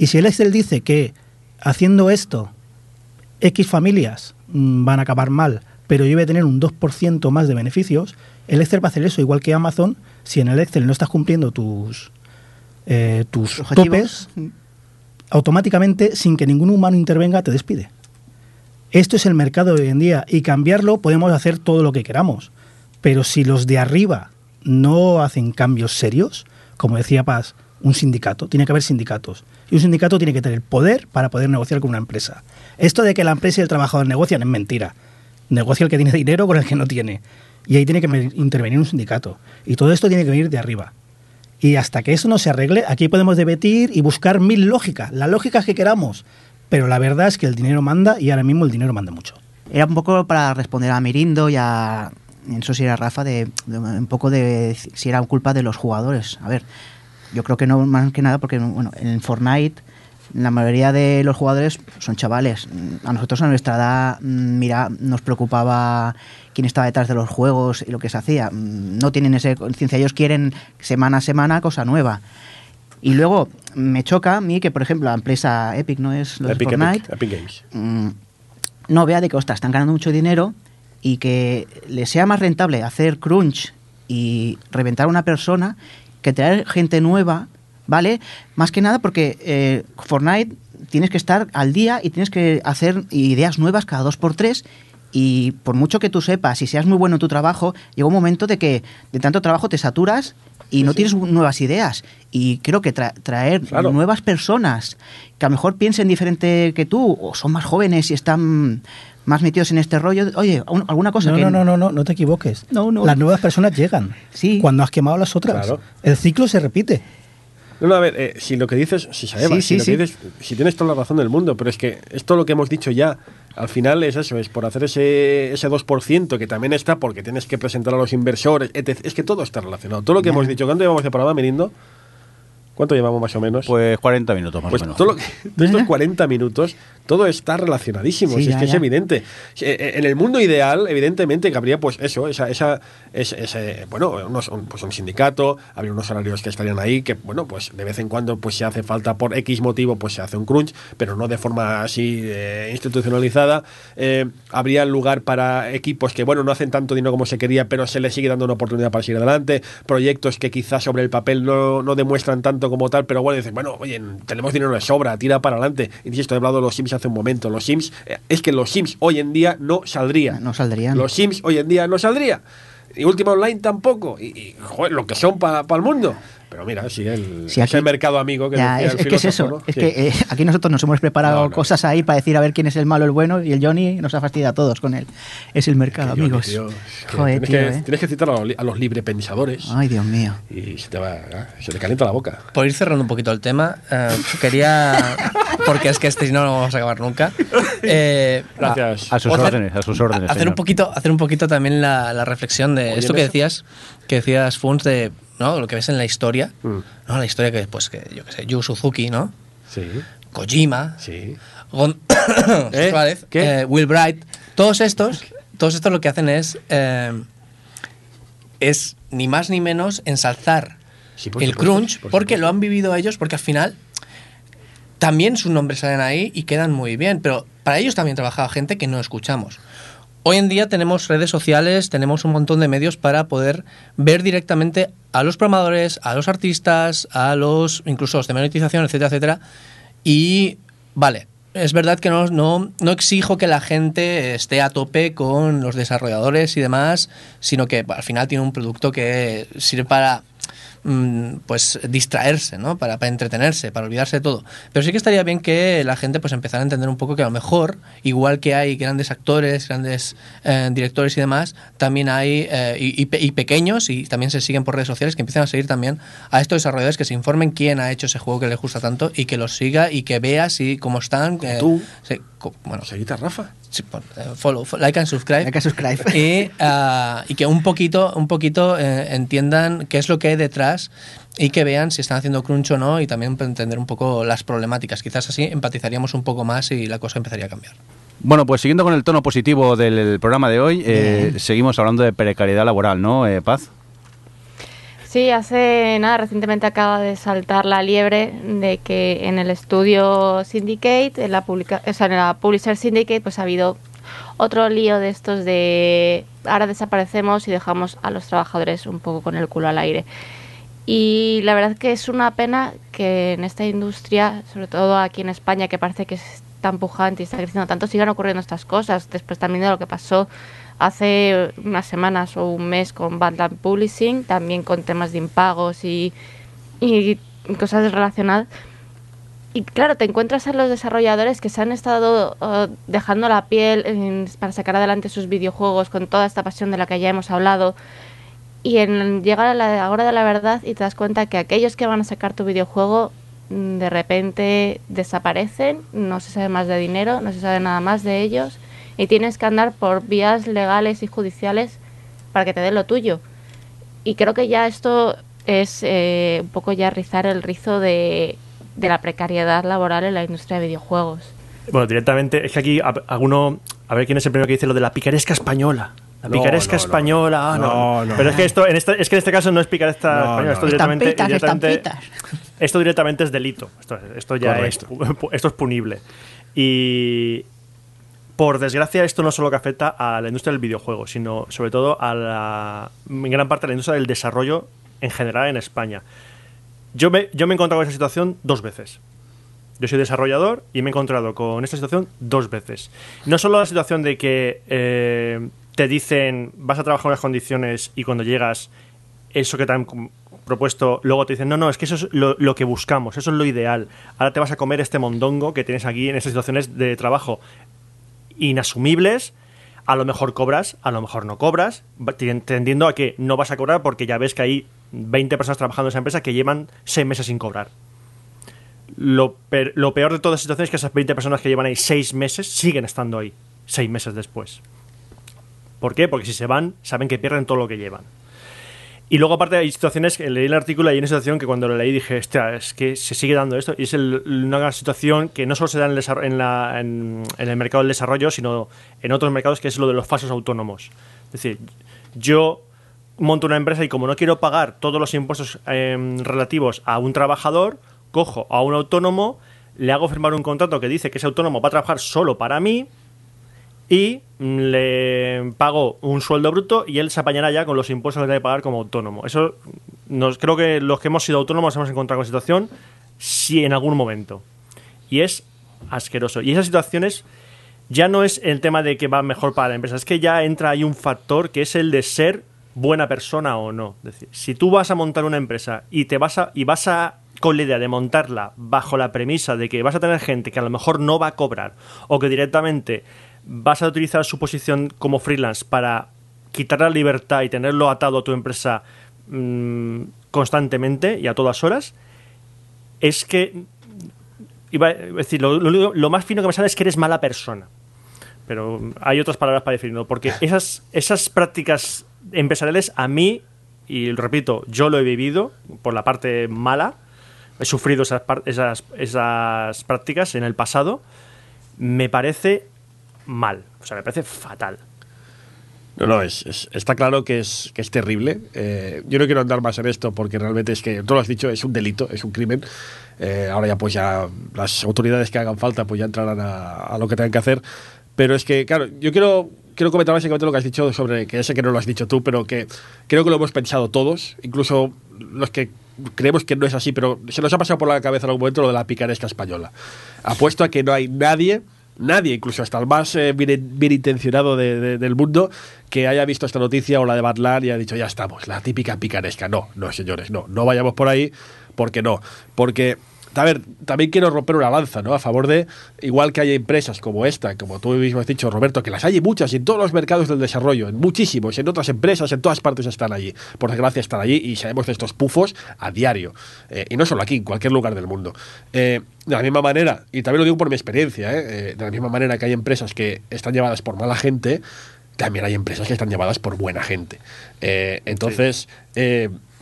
Y si el Excel dice que haciendo esto X familias mm, van a acabar mal, pero yo voy a tener un 2% más de beneficios, el Excel va a hacer eso, igual que Amazon, si en el Excel no estás cumpliendo tus, eh, tus Objetivos. topes, automáticamente, sin que ningún humano intervenga, te despide. Esto es el mercado de hoy en día y cambiarlo podemos hacer todo lo que queramos. Pero si los de arriba no hacen cambios serios, como decía Paz, un sindicato, tiene que haber sindicatos. Y un sindicato tiene que tener poder para poder negociar con una empresa. Esto de que la empresa y el trabajador negocian es mentira. Negocia el que tiene dinero con el que no tiene. Y ahí tiene que intervenir un sindicato. Y todo esto tiene que venir de arriba. Y hasta que eso no se arregle, aquí podemos debatir y buscar mil lógicas, las lógicas que queramos. Pero la verdad es que el dinero manda y ahora mismo el dinero manda mucho. Era un poco para responder a Mirindo y a. Eso sí era Rafa, de un poco de si era culpa de los jugadores. A ver, yo creo que no más que nada porque, bueno, en Fortnite la mayoría de los jugadores son chavales. A nosotros a nuestra edad, mm, mira, nos preocupaba quién estaba detrás de los juegos y lo que se hacía. Mm, No tienen esa conciencia, ellos quieren semana a semana cosa nueva. Y luego me choca a mí que, por ejemplo, la empresa Epic, ¿no es lo de Epic, Fortnite? Epic, Epic Games. mm, no vea de que, ostras, están ganando mucho dinero y que les sea más rentable hacer crunch y reventar a una persona que traer gente nueva, ¿vale? Más que nada porque eh, Fortnite tienes que estar al día y tienes que hacer ideas nuevas cada dos por tres y por mucho que tú sepas y seas muy bueno en tu trabajo, llega un momento de que de tanto trabajo te saturas y no tienes nuevas ideas. Y creo que tra- traer Claro. nuevas personas que a lo mejor piensen diferente que tú o son más jóvenes y están más metidos en este rollo, oye, un- alguna cosa No, que... no, no, no, no, no te equivoques. No, no. Las nuevas personas llegan. Sí. Cuando has quemado las otras. Claro. El ciclo se repite. No, no, a ver, eh, si lo que dices, si sabemos, Sí, si, sí, lo sí. que dices, si tienes toda la razón del mundo, pero es que esto lo que hemos dicho ya, al final es eso, es por hacer ese, ese 2% que también está porque tienes que presentar a los inversores, etc. Es que todo está relacionado. Todo lo que hemos dicho, ¿cuánto llevamos de programa, Mirindo? ¿Cuánto llevamos más o menos? Pues 40 minutos más Pues o menos. todo lo que- (laughs) de estos 40 minutos, todo está relacionadísimo. Sí, si es ya, que es evidente. Eh, eh, En el mundo ideal, evidentemente, que habría pues eso, esa, esa, ese, ese, bueno, unos- un, pues un sindicato, habría unos salarios que estarían ahí, que bueno, pues de vez en cuando, pues si hace falta por X motivo, pues se hace un crunch, pero no de forma así eh, institucionalizada. Eh, habría lugar para equipos que, bueno, no hacen tanto dinero como se quería, pero se les sigue dando una oportunidad para seguir adelante. Proyectos que quizás sobre el papel no, no demuestran tanto como tal, pero bueno, dicen, bueno, oye, tenemos dinero de sobra, tira para adelante. Insisto, he hablado de los Sims hace un momento. Los Sims, eh, es que los Sims hoy en día no saldrían. No saldrían. Los Sims hoy en día no saldría. Y Última Online tampoco. Y, y, joder, lo que son para el mundo. Pero mira, sí, el, Sí, ese aquí- mercado amigo que Ya, decía es, el es que es eso. ¿no? Es Sí. que eh, aquí nosotros nos hemos preparado No, no. cosas ahí para decir a ver quién es el malo, el bueno, y el Johnny nos ha fastidiado a todos con él. Es el mercado, amigos. tío, Joder, tienes, tío, que, eh. tienes que citar a los, a los librepensadores. Ay, Dios mío. Y se te va. ah, Se te calienta la boca. Por ir cerrando un poquito el tema, eh, quería. Porque es que este si no, no vamos a acabar nunca. (laughs) Eh, Gracias. A sus Hacer- órdenes, a sus órdenes. hacer señor. un poquito hacer un poquito también la, la reflexión de Oye, esto que decías que decías Funs de ¿no? lo que ves en la historia Mm. no la historia que pues que yo qué sé Yu Suzuki no Sí, Kojima sí. Gon- (coughs) ¿Eh? Suárez, ¿Qué? eh, Will Bright todos estos todos estos lo que hacen es eh, es ni más ni menos ensalzar Sí, por el supuesto, crunch por porque supuesto. lo han vivido ellos porque al final también sus nombres salen ahí y quedan muy bien, pero para ellos también trabajaba gente que no escuchamos. Hoy en día tenemos redes sociales, tenemos un montón de medios para poder ver directamente a los programadores, a los artistas, a los incluso los de monetización, etcétera, etcétera. Y vale, es verdad que no, no, no exijo que la gente esté a tope con los desarrolladores y demás, sino que al final tiene un producto que sirve para pues distraerse, ¿no? Para, para entretenerse, para olvidarse de todo. Pero sí que estaría bien que la gente pues empezara a entender un poco que a lo mejor, igual que hay grandes actores, grandes eh, directores y demás, también hay eh, y, y pe- y pequeños y también se siguen por redes sociales que empiezan a seguir también a estos desarrolladores que se informen quién ha hecho ese juego que les gusta tanto y que los siga y que vea si cómo están. eh, tú. Bueno, Seguita, Rafa. sí, pon, eh, follow, fo- like and subscribe. Hay que subscribe. (laughs) y, ah, y que un poquito, un poquito eh, entiendan qué es lo que hay detrás y que vean si están haciendo crunch o no y también entender un poco las problemáticas. Quizás así empatizaríamos un poco más y la cosa empezaría a cambiar. Bueno, pues siguiendo con el tono positivo del programa de hoy, eh, seguimos hablando de precariedad laboral, ¿no, eh, Paz? Sí, hace nada, recientemente acaba de saltar la liebre de que en el estudio Syndicate, en la, publica, o sea, en la Publisher Syndicate, pues ha habido otro lío de estos de ahora desaparecemos y dejamos a los trabajadores un poco con el culo al aire. Y la verdad que es una pena que en esta industria, sobre todo aquí en España, que parece que es tan pujante y está creciendo tanto, sigan ocurriendo estas cosas. Después también de lo que pasó hace unas semanas o un mes con Badland Publishing, también con temas de impagos y, cosas relacionadas. Y claro, te encuentras a los desarrolladores que se han estado eh, dejando la piel para sacar adelante sus videojuegos con toda esta pasión de la que ya hemos hablado. Y en, llega la hora de la verdad y te das cuenta que aquellos que van a sacar tu videojuego mm, de repente desaparecen, no se sabe más de dinero, no se sabe nada más de ellos y tienes que andar por vías legales y judiciales para que te den lo tuyo. Y creo que ya esto es eh, un poco ya rizar el rizo de, de la precariedad laboral en la industria de videojuegos. Bueno, directamente, es que aquí a- alguno, a ver quién es el primero que dice lo de la picaresca española. La picaresca no, no. española, ah, no. No, no. Pero es que esto, en este, es que en este caso no es picaresca No, española, no. esto directamente, Estampitas, directamente- estampitas. esto directamente es delito. Esto, esto ya es, esto es punible. Y por desgracia esto no solo que afecta a la industria del videojuego, sino sobre todo a la en gran parte a la industria del desarrollo en general en España. Yo me, yo me he encontrado con esa situación dos veces. Yo soy desarrollador y me he encontrado con esta situación dos veces. No solo la situación de que eh, te dicen vas a trabajar en unas condiciones y cuando llegas eso que te han propuesto, luego te dicen no, no, es que eso es lo, lo que buscamos, eso es lo ideal. Ahora te vas a comer este mondongo que tienes aquí en estas situaciones de trabajo inasumibles. A lo mejor cobras, a lo mejor no cobras, tendiendo a que no vas a cobrar porque ya ves que hay 20 personas trabajando en esa empresa que llevan 6 meses sin cobrar. Lo, lo peor de toda esa situación es que esas 20 personas que llevan ahí 6 meses siguen estando ahí 6 meses después. ¿Por qué? Porque si se van, saben que pierden todo lo que llevan. Y luego, aparte, hay situaciones que leí el artículo y hay una situación que cuando lo leí dije, hostia, es que se sigue dando esto. Y es el- una situación que no solo se da en el, en el mercado del desarrollo, sino en otros mercados, que es lo de los falsos autónomos. Es decir, yo monto una empresa y como no quiero pagar todos los impuestos em, relativos a un trabajador, cojo a un autónomo, le hago firmar un contrato que dice que ese autónomo va a trabajar solo para mí y mm, le pago un sueldo bruto y él se apañará ya con los impuestos que tiene que pagar como autónomo. Eso nos creo que los que hemos sido autónomos hemos encontrado con situación sí en algún momento. Y es asqueroso. Y esas situaciones ya no es el tema de que va mejor para la empresa, es que ya entra ahí un factor que es el de ser buena persona o no. Es decir, si tú vas a montar una empresa y te vas a y vas a con la idea de montarla bajo la premisa de que vas a tener gente que a lo mejor no va a cobrar o que directamente vas a utilizar su posición como freelance para quitar la libertad y tenerlo atado a tu empresa mm, constantemente y a todas horas, es que iba a decir, lo, lo- lo más fino que me sale es que eres mala persona. Pero hay otras palabras para definirlo. Porque (laughs) esas, esas prácticas empresariales a mí, y repito, yo lo he vivido por la parte mala, he sufrido esas, esas, esas prácticas en el pasado, me parece mal. O sea, me parece fatal. No, no, es, es- está claro que es, que es terrible. Eh, yo no quiero andar más en esto porque realmente es que, tú lo has dicho, es un delito, es un crimen. Eh, ahora ya pues ya las autoridades que hagan falta pues ya entrarán a, a lo que tengan que hacer. Pero es que, claro, yo quiero, quiero comentar básicamente lo que has dicho sobre, que sé que no lo has dicho tú, pero que creo que lo hemos pensado todos, incluso los que creemos que no es así, pero se nos ha pasado por la cabeza en algún momento lo de la picaresca española. Apuesto a que no hay nadie nadie, incluso hasta el más eh, bien, intencionado de- de- del mundo, que haya visto esta noticia o la de Batlan y haya dicho, ya estamos, la típica picaresca. No, no, señores, no, no vayamos por ahí, porque no. Porque, a ver, también quiero romper una lanza, ¿no? A favor de, igual que hay empresas como esta, como tú mismo has dicho, Roberto, que las hay muchas en todos los mercados del desarrollo, en muchísimos, en otras empresas, en todas partes están allí. Por desgracia están allí y sabemos de estos pufos a diario. Eh, y no solo aquí, en cualquier lugar del mundo. Eh, de la misma manera, y también lo digo por mi experiencia, ¿eh? Eh, de la misma manera que hay empresas que están llevadas por mala gente, también hay empresas que están llevadas por buena gente. Entonces,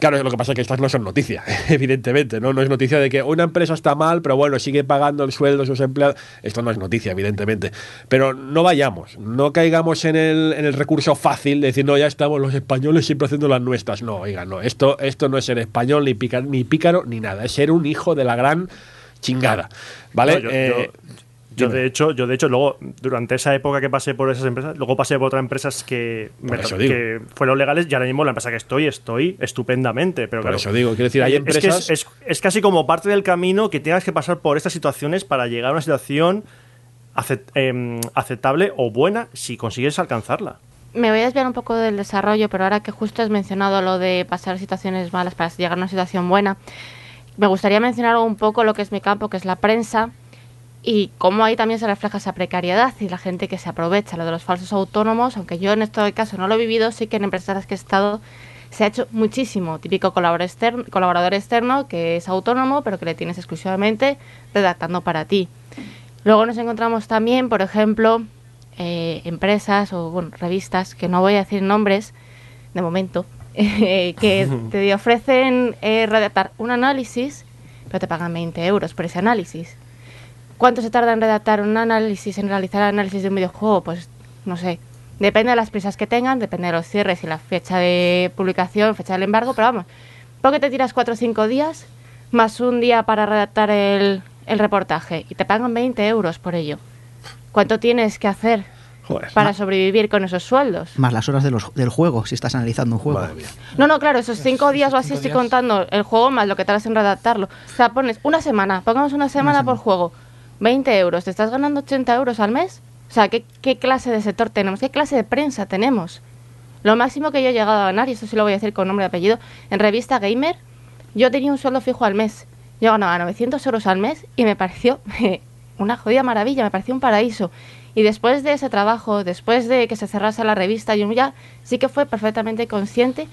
claro, lo que pasa es que estas no son noticia, (laughs) evidentemente, ¿no? No es noticia de que una empresa está mal, pero bueno, sigue pagando el sueldo a sus empleados. Esto no es noticia, evidentemente. Pero no vayamos, no caigamos en el, en el recurso fácil de decir, no, ya estamos los españoles siempre haciendo las nuestras. No, oiga, no, esto, esto no es ser español, ni, ni pícaro, ni nada. Es ser un hijo de la gran chingada. ¿Vale? No, yo, Eh, yo- yo, dime. de hecho, yo de hecho luego durante esa época que pasé por esas empresas, luego pasé por otras empresas que, me- fueron legales y ahora mismo la empresa que estoy estoy estupendamente. Pero Por claro, eso digo, quiero decir, hay es que es- empresas- es, es casi como parte del camino que tengas que pasar por estas situaciones para llegar a una situación em, aceptable o buena si consigues alcanzarla. Me voy a desviar un poco del desarrollo, pero ahora que justo has mencionado lo de pasar situaciones malas para llegar a una situación buena, me gustaría mencionar un poco lo que es mi campo, que es la prensa, y cómo ahí también se refleja esa precariedad y la gente que se aprovecha, lo de los falsos autónomos, aunque yo en este caso no lo he vivido, sí que en empresas en las que he estado se ha hecho muchísimo. Típico colaborador externo, colaborador externo que es autónomo, pero que le tienes exclusivamente redactando para ti. Luego nos encontramos también, por ejemplo, eh, empresas o bueno, revistas, que no voy a decir nombres de momento, (laughs) eh, que (laughs) te ofrecen eh, redactar un análisis, pero te pagan 20 euros por ese análisis. ¿Cuánto se tarda en redactar un análisis, en realizar análisis de un videojuego? Pues no sé. Depende de las prisas que tengan, depende de los cierres y la fecha de publicación, fecha del embargo, pero vamos, porque te tiras 4 o 5 días más un día para redactar el, el reportaje y te pagan 20 euros por ello. ¿Cuánto tienes que hacer Joder. para sobrevivir con esos sueldos? Más las horas de los- del juego, si estás analizando un juego. No, no, claro, esos cinco días o así cinco estoy días. contando el juego más lo que tardas en redactarlo. O sea, pones una semana, pongamos una semana por juego, 20 euros, ¿te estás ganando 80 euros al mes? O sea, ¿qué, ¿qué clase de sector tenemos? ¿Qué clase de prensa tenemos? Lo máximo que yo he llegado a ganar, y esto sí lo voy a decir con nombre y apellido, en revista Gamer, yo tenía un sueldo fijo al mes. Yo ganaba 900 euros al mes y me pareció (laughs) una jodida maravilla, me pareció un paraíso. Y después de ese trabajo, después de que se cerrase la revista, yo ya sí que fue perfectamente consciente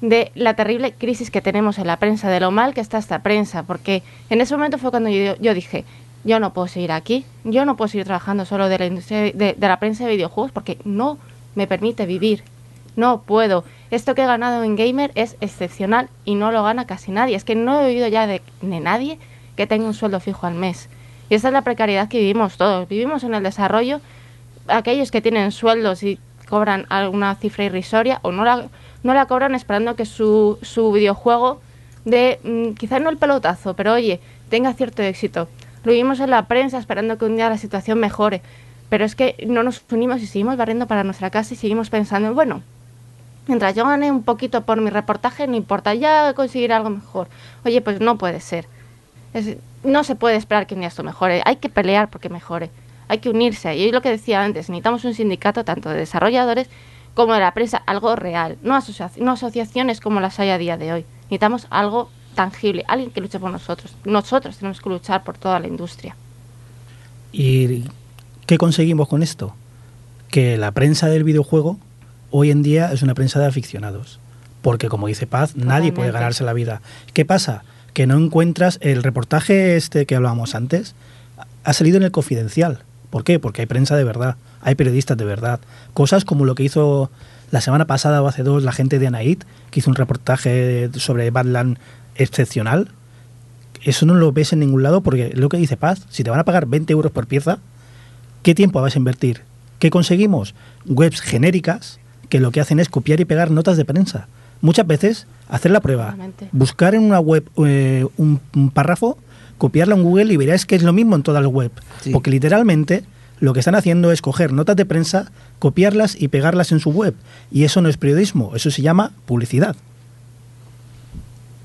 de la terrible crisis que tenemos en la prensa, de lo mal que está esta prensa, porque en ese momento fue cuando yo dije, yo no puedo seguir aquí, yo no puedo seguir trabajando solo de la industria de, la prensa de videojuegos porque no me permite vivir. No puedo. Esto que he ganado en Gamer es excepcional y no lo gana casi nadie. Es que no he oído ya de, de nadie que tenga un sueldo fijo al mes. Y esta es la precariedad que vivimos todos. Vivimos en el desarrollo. Aquellos que tienen sueldos y cobran alguna cifra irrisoria o no la, no la cobran esperando que su, su videojuego de mm, quizás no el pelotazo, pero oye, tenga cierto éxito. Lo vivimos en la prensa esperando que un día la situación mejore. Pero es que no nos unimos y seguimos barriendo para nuestra casa y seguimos pensando, bueno, mientras yo gane un poquito por mi reportaje, no importa, ya conseguir algo mejor. Oye, pues no puede ser. No se puede esperar que un día esto mejore. Hay que pelear porque mejore. Hay que unirse. Y es lo que decía antes, necesitamos un sindicato tanto de desarrolladores como de la prensa, algo real, no, asocia- no asociaciones como las hay a día de hoy. Necesitamos algo tangible, alguien que luche por nosotros. Nosotros tenemos que luchar por toda la industria. ¿Y qué conseguimos con esto? Que la prensa del videojuego hoy en día es una prensa de aficionados. Porque como dice Paz, nadie puede ganarse la vida. ¿Qué pasa? Que no encuentras el reportaje este que hablábamos antes, ha salido en el confidencial. ¿Por qué? Porque hay prensa de verdad, hay periodistas de verdad. Cosas como lo que hizo la semana pasada o hace dos la gente de Anaid, que hizo un reportaje sobre Badland excepcional. Eso no lo ves en ningún lado porque es lo que dice Paz, si te van a pagar 20 euros por pieza, ¿qué tiempo vas a invertir? ¿Qué conseguimos? Webs genéricas que lo que hacen es copiar y pegar notas de prensa. Muchas veces hacer la prueba, buscar en una web eh, un, un párrafo, copiarlo en Google y verás que es lo mismo en todas las webs. Sí. Porque literalmente lo que están haciendo es coger notas de prensa, copiarlas y pegarlas en su web. Y eso no es periodismo, eso se llama publicidad.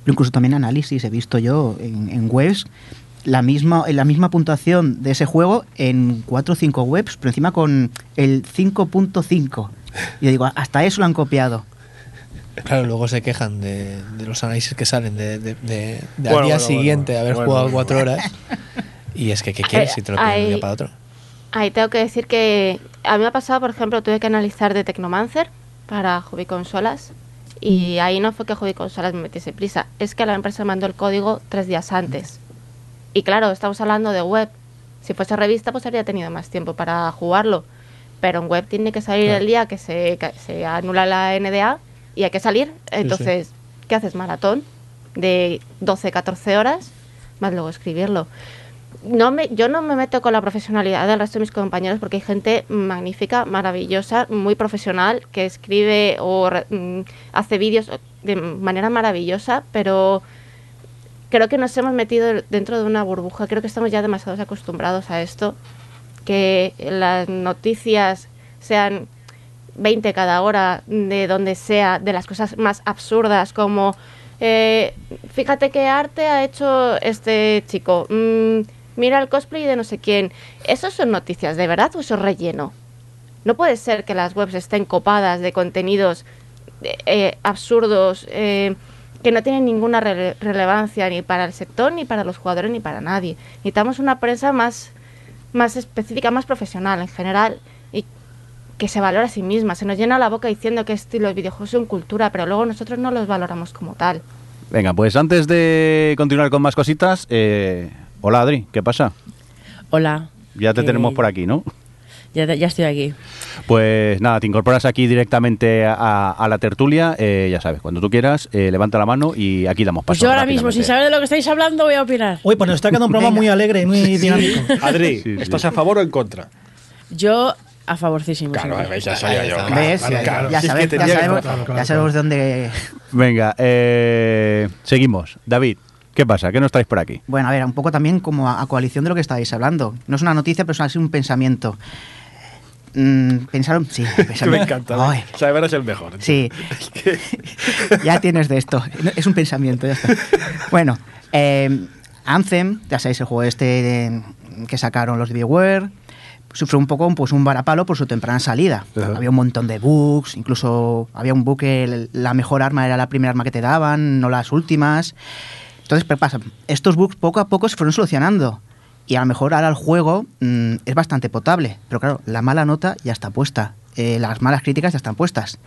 Pero incluso también análisis he visto yo en, en webs la misma, la misma puntuación de ese juego en 4 o 5 webs, pero encima con el 5.5. Y yo digo, hasta eso lo han copiado. Claro, luego se quejan de, de los análisis que salen de, de- de- de Bueno, al día bueno, siguiente bueno. haber Bueno, jugado bueno. cuatro horas. Y es que, ¿qué (laughs) quieres si te lo de un día para otro? Ahí tengo que decir que a mí me ha pasado, por ejemplo, tuve que analizar de Tecnomancer para Hobby Consolas y ahí no fue que Hobby Consolas me metiese prisa, es que la empresa mandó el código tres días antes. Y claro, estamos hablando de web. Si fuese revista, pues habría tenido más tiempo para jugarlo. Pero en web tiene que salir el día que se, que se anula la NDA y hay que salir. Entonces, ¿qué haces? Maratón de 12, 14 horas, más luego escribirlo no me, yo no me meto con la profesionalidad del resto de mis compañeros porque hay gente magnífica, maravillosa, muy profesional, que escribe o mm, hace vídeos de manera maravillosa, pero creo que nos hemos metido dentro de una burbuja, creo que estamos ya demasiado acostumbrados a esto, que las noticias sean 20 cada hora de donde sea, de las cosas más absurdas como eh, fíjate qué arte ha hecho este chico, mm, mira el cosplay de no sé quién. ¿Eso son noticias de verdad o eso es relleno? No puede ser que las webs estén copadas de contenidos eh, eh, absurdos eh, que no tienen ninguna rele- relevancia ni para el sector, ni para los jugadores, ni para nadie. Necesitamos una prensa más, más específica, más profesional en general y que se valora a sí misma. Se nos llena la boca diciendo que este- los videojuegos son cultura, pero luego nosotros no los valoramos como tal. Venga, pues antes de continuar con más cositas, eh, hola Adri, ¿qué pasa? Hola. Ya te Que- tenemos por aquí, ¿no? Ya, ya estoy aquí. Pues nada, te incorporas aquí directamente a, a la tertulia, eh, ya sabes, cuando tú quieras, eh, levanta la mano y aquí damos paso. Pues yo ahora mismo, sin saber de lo que estáis hablando, voy a opinar. Uy, pues nos está quedando un programa muy alegre y muy dinámico. Adri, Sí, sí. ¿estás a favor o en contra? Yo a favorcísimo. Claro, siempre. ya sabía yo. ya sabemos de dónde... Venga, eh, seguimos. David, ¿qué pasa? ¿Qué nos traes por aquí? Bueno, a ver, un poco también como a, a coalición de lo que estáis hablando. No es una noticia, pero es un pensamiento. Mm, pensaron, sí, (laughs) pensaron- me encanta. Ay, Saber es el mejor. sí, (laughs) (laughs) ya tienes de esto. Es un pensamiento, ya está. Bueno, eh, Anthem, ya sabéis, el juego este de- que sacaron los de sufrió un poco pues, un varapalo por su temprana salida. Ajá. Había un montón de bugs, incluso había un bug que la mejor arma era la primera arma que te daban, no las últimas. Entonces, ¿qué pasa? Estos bugs poco a poco se fueron solucionando. Y a lo mejor ahora el juego mm, es bastante potable. Pero claro, la mala nota ya está puesta. Eh, las malas críticas ya están puestas.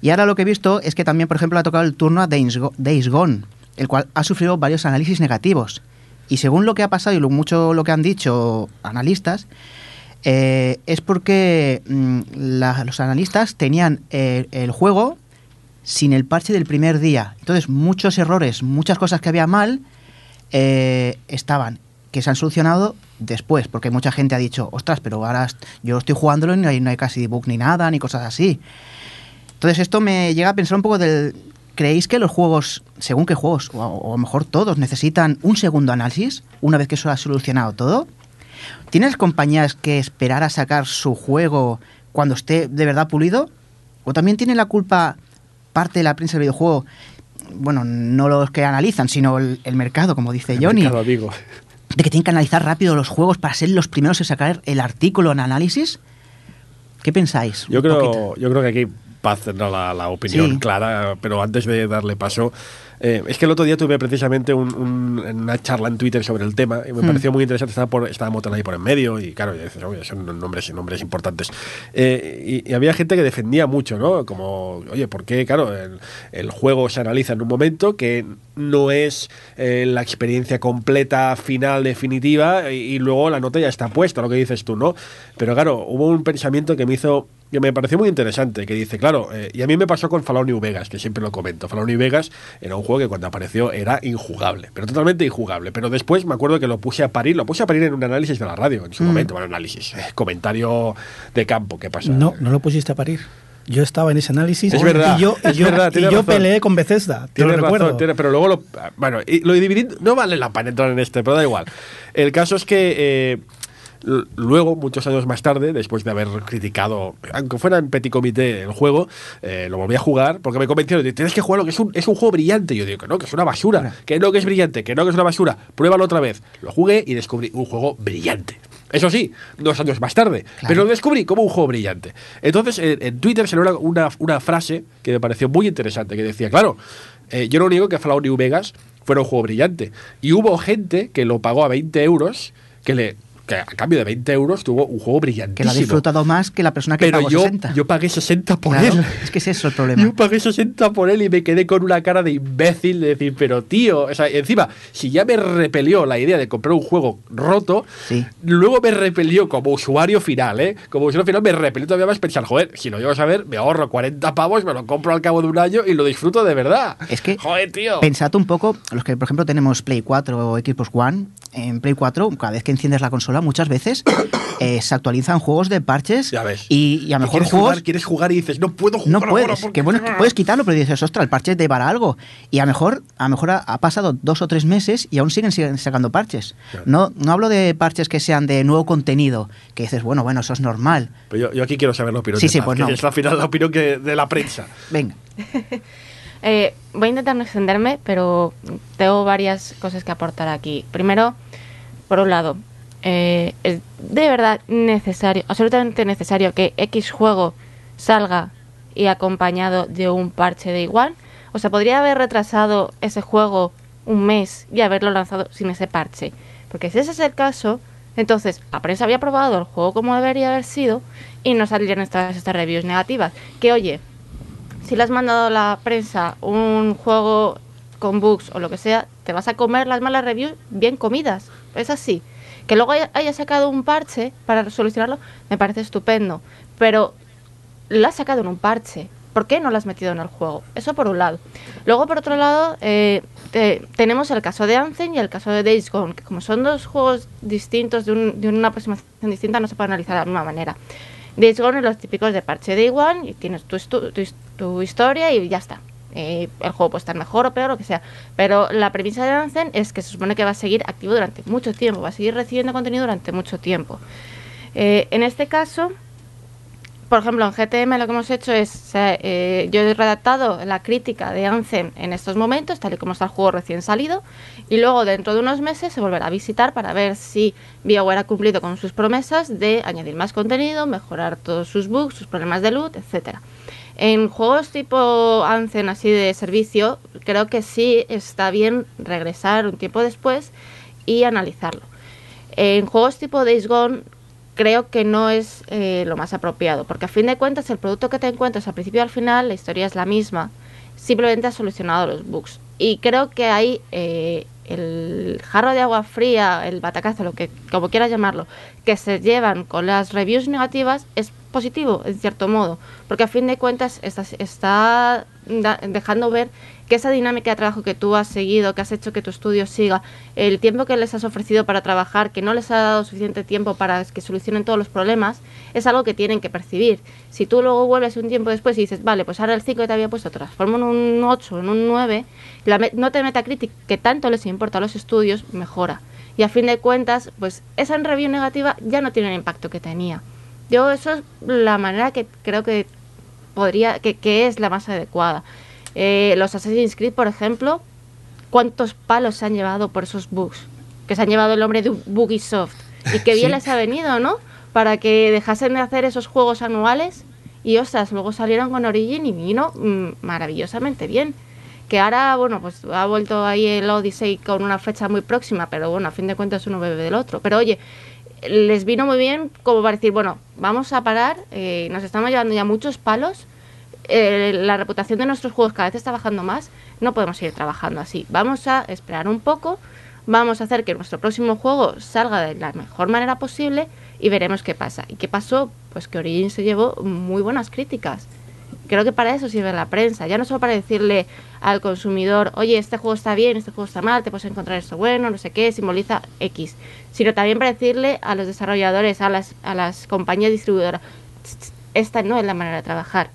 Y ahora lo que he visto es que también, por ejemplo, ha tocado el turno a Days, Go- Days Gone, el cual ha sufrido varios análisis negativos. Y según lo que ha pasado y mucho lo que han dicho analistas, eh, es porque mm, los analistas tenían eh, el juego sin el parche del primer día. Entonces, muchos errores, muchas cosas que había mal, eh, estaban, que se han solucionado después, porque mucha gente ha dicho, ostras, pero ahora yo estoy jugándolo y no hay, casi bug ni nada, ni cosas así. Entonces, esto me llega a pensar un poco del... ¿Creéis que los juegos, según qué juegos, o a, o a lo mejor todos, necesitan un segundo análisis una vez que eso ha solucionado todo? ¿Tienes compañías que esperar a sacar su juego cuando esté de verdad pulido? ¿O también tiene la culpa parte de la prensa del videojuego? Bueno, no los que analizan, sino el, el mercado, como dice Johnny. Mercado, amigo. De que tienen que analizar rápido los juegos para ser los primeros en sacar el artículo en análisis. ¿Qué pensáis? Yo creo, yo creo que aquí Paz tendrá la, la opinión Sí. clara, pero antes de darle paso, eh, es que el otro día tuve precisamente un- un- una charla en Twitter sobre el tema y me Hmm. pareció muy interesante. Estaba, por, estaba Motel ahí por en medio y claro, y dices, "Oye, son nombres, nombres importantes. Eh, y, y había gente que defendía mucho, ¿no? Como, oye, ¿por qué? Claro, el, el juego se analiza en un momento que no es eh, la experiencia completa, final, definitiva, y, y luego la nota ya está puesta, lo que dices tú, ¿no? Pero claro, hubo un pensamiento que me hizo que me pareció muy interesante, que dice, claro, eh, y a mí me pasó con Fallout New Vegas, que siempre lo comento. Fallout New Vegas era un juego que cuando apareció era injugable, pero totalmente injugable. Pero después me acuerdo que lo puse a parir, lo puse a parir en un análisis de la radio en su momento, bueno, análisis, eh, comentario de campo, ¿qué pasa? No, no lo pusiste a parir. Yo estaba en ese análisis Es verdad, y yo, es yo, verdad, y tienes yo peleé con Bethesda. Te lo razón, recuerdo. tiene- pero luego lo. Bueno, y lo dividí. No vale la pena entrar en este, pero da igual. El caso es que. eh, Luego, muchos años más tarde, después de haber criticado, aunque fuera en petit comité el juego, eh, lo volví a jugar porque me convencieron de tienes que jugarlo, que es un, es un juego brillante. Yo digo que no, que es una basura, que no, que es brillante, que no, que es una basura. Pruébalo otra vez. Lo jugué y descubrí un juego brillante. Eso sí, dos años más tarde, pero lo descubrí como un juego brillante. Entonces, en, en Twitter se una, una, una frase que me pareció muy interesante, que decía, claro, eh, yo no digo que Fallout New Vegas fuera un juego brillante. Y hubo gente que lo pagó a 20 euros, que le que a cambio de 20 euros tuvo un juego Que brillantísimo. lo ha disfrutado más que la persona que Pero pagó yo, 60. yo pagué 60 por Claro, él. es que es eso el problema. Yo pagué 60 por él y me quedé con una cara de imbécil de decir, pero tío, o sea, encima, si ya me repelió la idea de comprar un juego roto, Sí. luego me repelió como usuario final, ¿eh? Como usuario final me repelió todavía más pensar, joder, si lo llego a saber, me ahorro 40 pavos, me lo compro al cabo de un año y lo disfruto de verdad. Es que, joder, tío. pensad un poco, los que por ejemplo tenemos Play 4 o Xbox One, en Play 4, cada vez que enciendes la consola, muchas veces (coughs) eh, se actualizan juegos de parches Ya ves. y, y a lo mejor quieres juegos... jugar, quieres jugar y dices, no puedo jugar No ahora puedes, porque- que bueno, que puedes quitarlo, pero dices, ostras, el parche te para algo. Y a lo mejor, a lo mejor ha, ha pasado dos o tres meses y aún siguen, siguen sacando parches. No, no hablo de parches que sean de nuevo contenido, que dices, bueno, bueno, eso es normal. Pero yo, yo aquí quiero saber la opinión Sí, de sí, Paz, pues que no. es al final la opinión que, de la prensa. Venga, (laughs) Eh, voy a intentar no extenderme, pero tengo varias cosas que aportar aquí. Primero, por un lado, eh, es de verdad necesario, absolutamente necesario que X juego salga y acompañado de un parche de igual. O sea, podría haber retrasado ese juego un mes y haberlo lanzado sin ese parche. Porque si ese es el caso, entonces la prensa había probado el juego como debería haber sido y no salían estas, estas reviews negativas. Que oye, si le has mandado a la prensa un juego con bugs o lo que sea, te vas a comer las malas reviews bien comidas. Es así. Que luego haya, sacado un parche para solucionarlo, me parece estupendo. Pero lo has sacado en un parche. ¿Por qué no lo has metido en el juego? Eso por un lado. Luego, por otro lado, eh, te- tenemos el caso de Anthem y el caso de Days Gone, que como son dos juegos distintos, de, un- de una aproximación distinta, no se puede analizar de la misma manera. Days Gone es los típicos de parche Day One y tienes tu, tu, tu historia y ya está. Eh, el juego puede estar mejor o peor, lo que sea. Pero la premisa de Anthem es que se supone que va a seguir activo durante mucho tiempo, va a seguir recibiendo contenido durante mucho tiempo. Eh, en este caso, por ejemplo, en GTM lo que hemos hecho es, eh, yo he redactado la crítica de Anthem en estos momentos, tal y como está el juego recién salido, y luego dentro de unos meses se volverá a visitar para ver si BioWare ha cumplido con sus promesas de añadir más contenido, mejorar todos sus bugs, sus problemas de loot, etcétera. En juegos tipo Anthem así de servicio, creo que sí está bien regresar un tiempo después y analizarlo. En juegos tipo Days Gone creo que no es eh, lo más apropiado, porque a fin de cuentas el producto que te encuentras al principio y al final, la historia es la misma, simplemente has solucionado los bugs. Y creo que ahí eh, el jarro de agua fría, el batacazo, lo que como quieras llamarlo, que se llevan con las reviews negativas es positivo, en cierto modo, porque a fin de cuentas está, está dejando ver que esa dinámica de trabajo que tú has seguido, que has hecho que tu estudio siga, el tiempo que les has ofrecido para trabajar, que no les ha dado suficiente tiempo para que solucionen todos los problemas, es algo que tienen que percibir. Si tú luego vuelves un tiempo después y dices, vale, pues ahora el 5 que te había puesto transformo en un 8, en un 9, la nota de Metacritic que tanto les importa a los estudios mejora. Y a fin de cuentas, pues esa review negativa ya no tiene el impacto que tenía. Yo eso es la manera que creo que podría, que, que es la más adecuada. Eh, los Assassin's Creed, por ejemplo, ¿cuántos palos se han llevado por esos bugs? Que se han llevado el nombre de Bugisoft. Y qué (laughs) bien Sí. les ha venido, ¿no? Para que dejasen de hacer esos juegos anuales y, ostras, luego salieron con Origin y vino mm, maravillosamente bien. Que ahora, bueno, pues ha vuelto ahí el Odyssey con una fecha muy próxima, pero bueno, a fin de cuentas uno bebe del otro. Pero oye, les vino muy bien como para decir, bueno, vamos a parar, eh, nos estamos llevando ya muchos palos, eh, la reputación de nuestros juegos cada vez está bajando más, no podemos seguir trabajando así. Vamos a esperar un poco, vamos a hacer que nuestro próximo juego salga de la mejor manera posible y veremos qué pasa. ¿Y qué pasó? Pues que Origin se llevó muy buenas críticas. Creo que para eso sirve la prensa, ya no solo para decirle al consumidor, oye, este juego está bien, este juego está mal, te puedes encontrar esto bueno, no sé qué, simboliza X, sino también para decirle a los desarrolladores, a las, a las compañías distribuidoras, "Tss, tss, esta no es la manera de trabajar.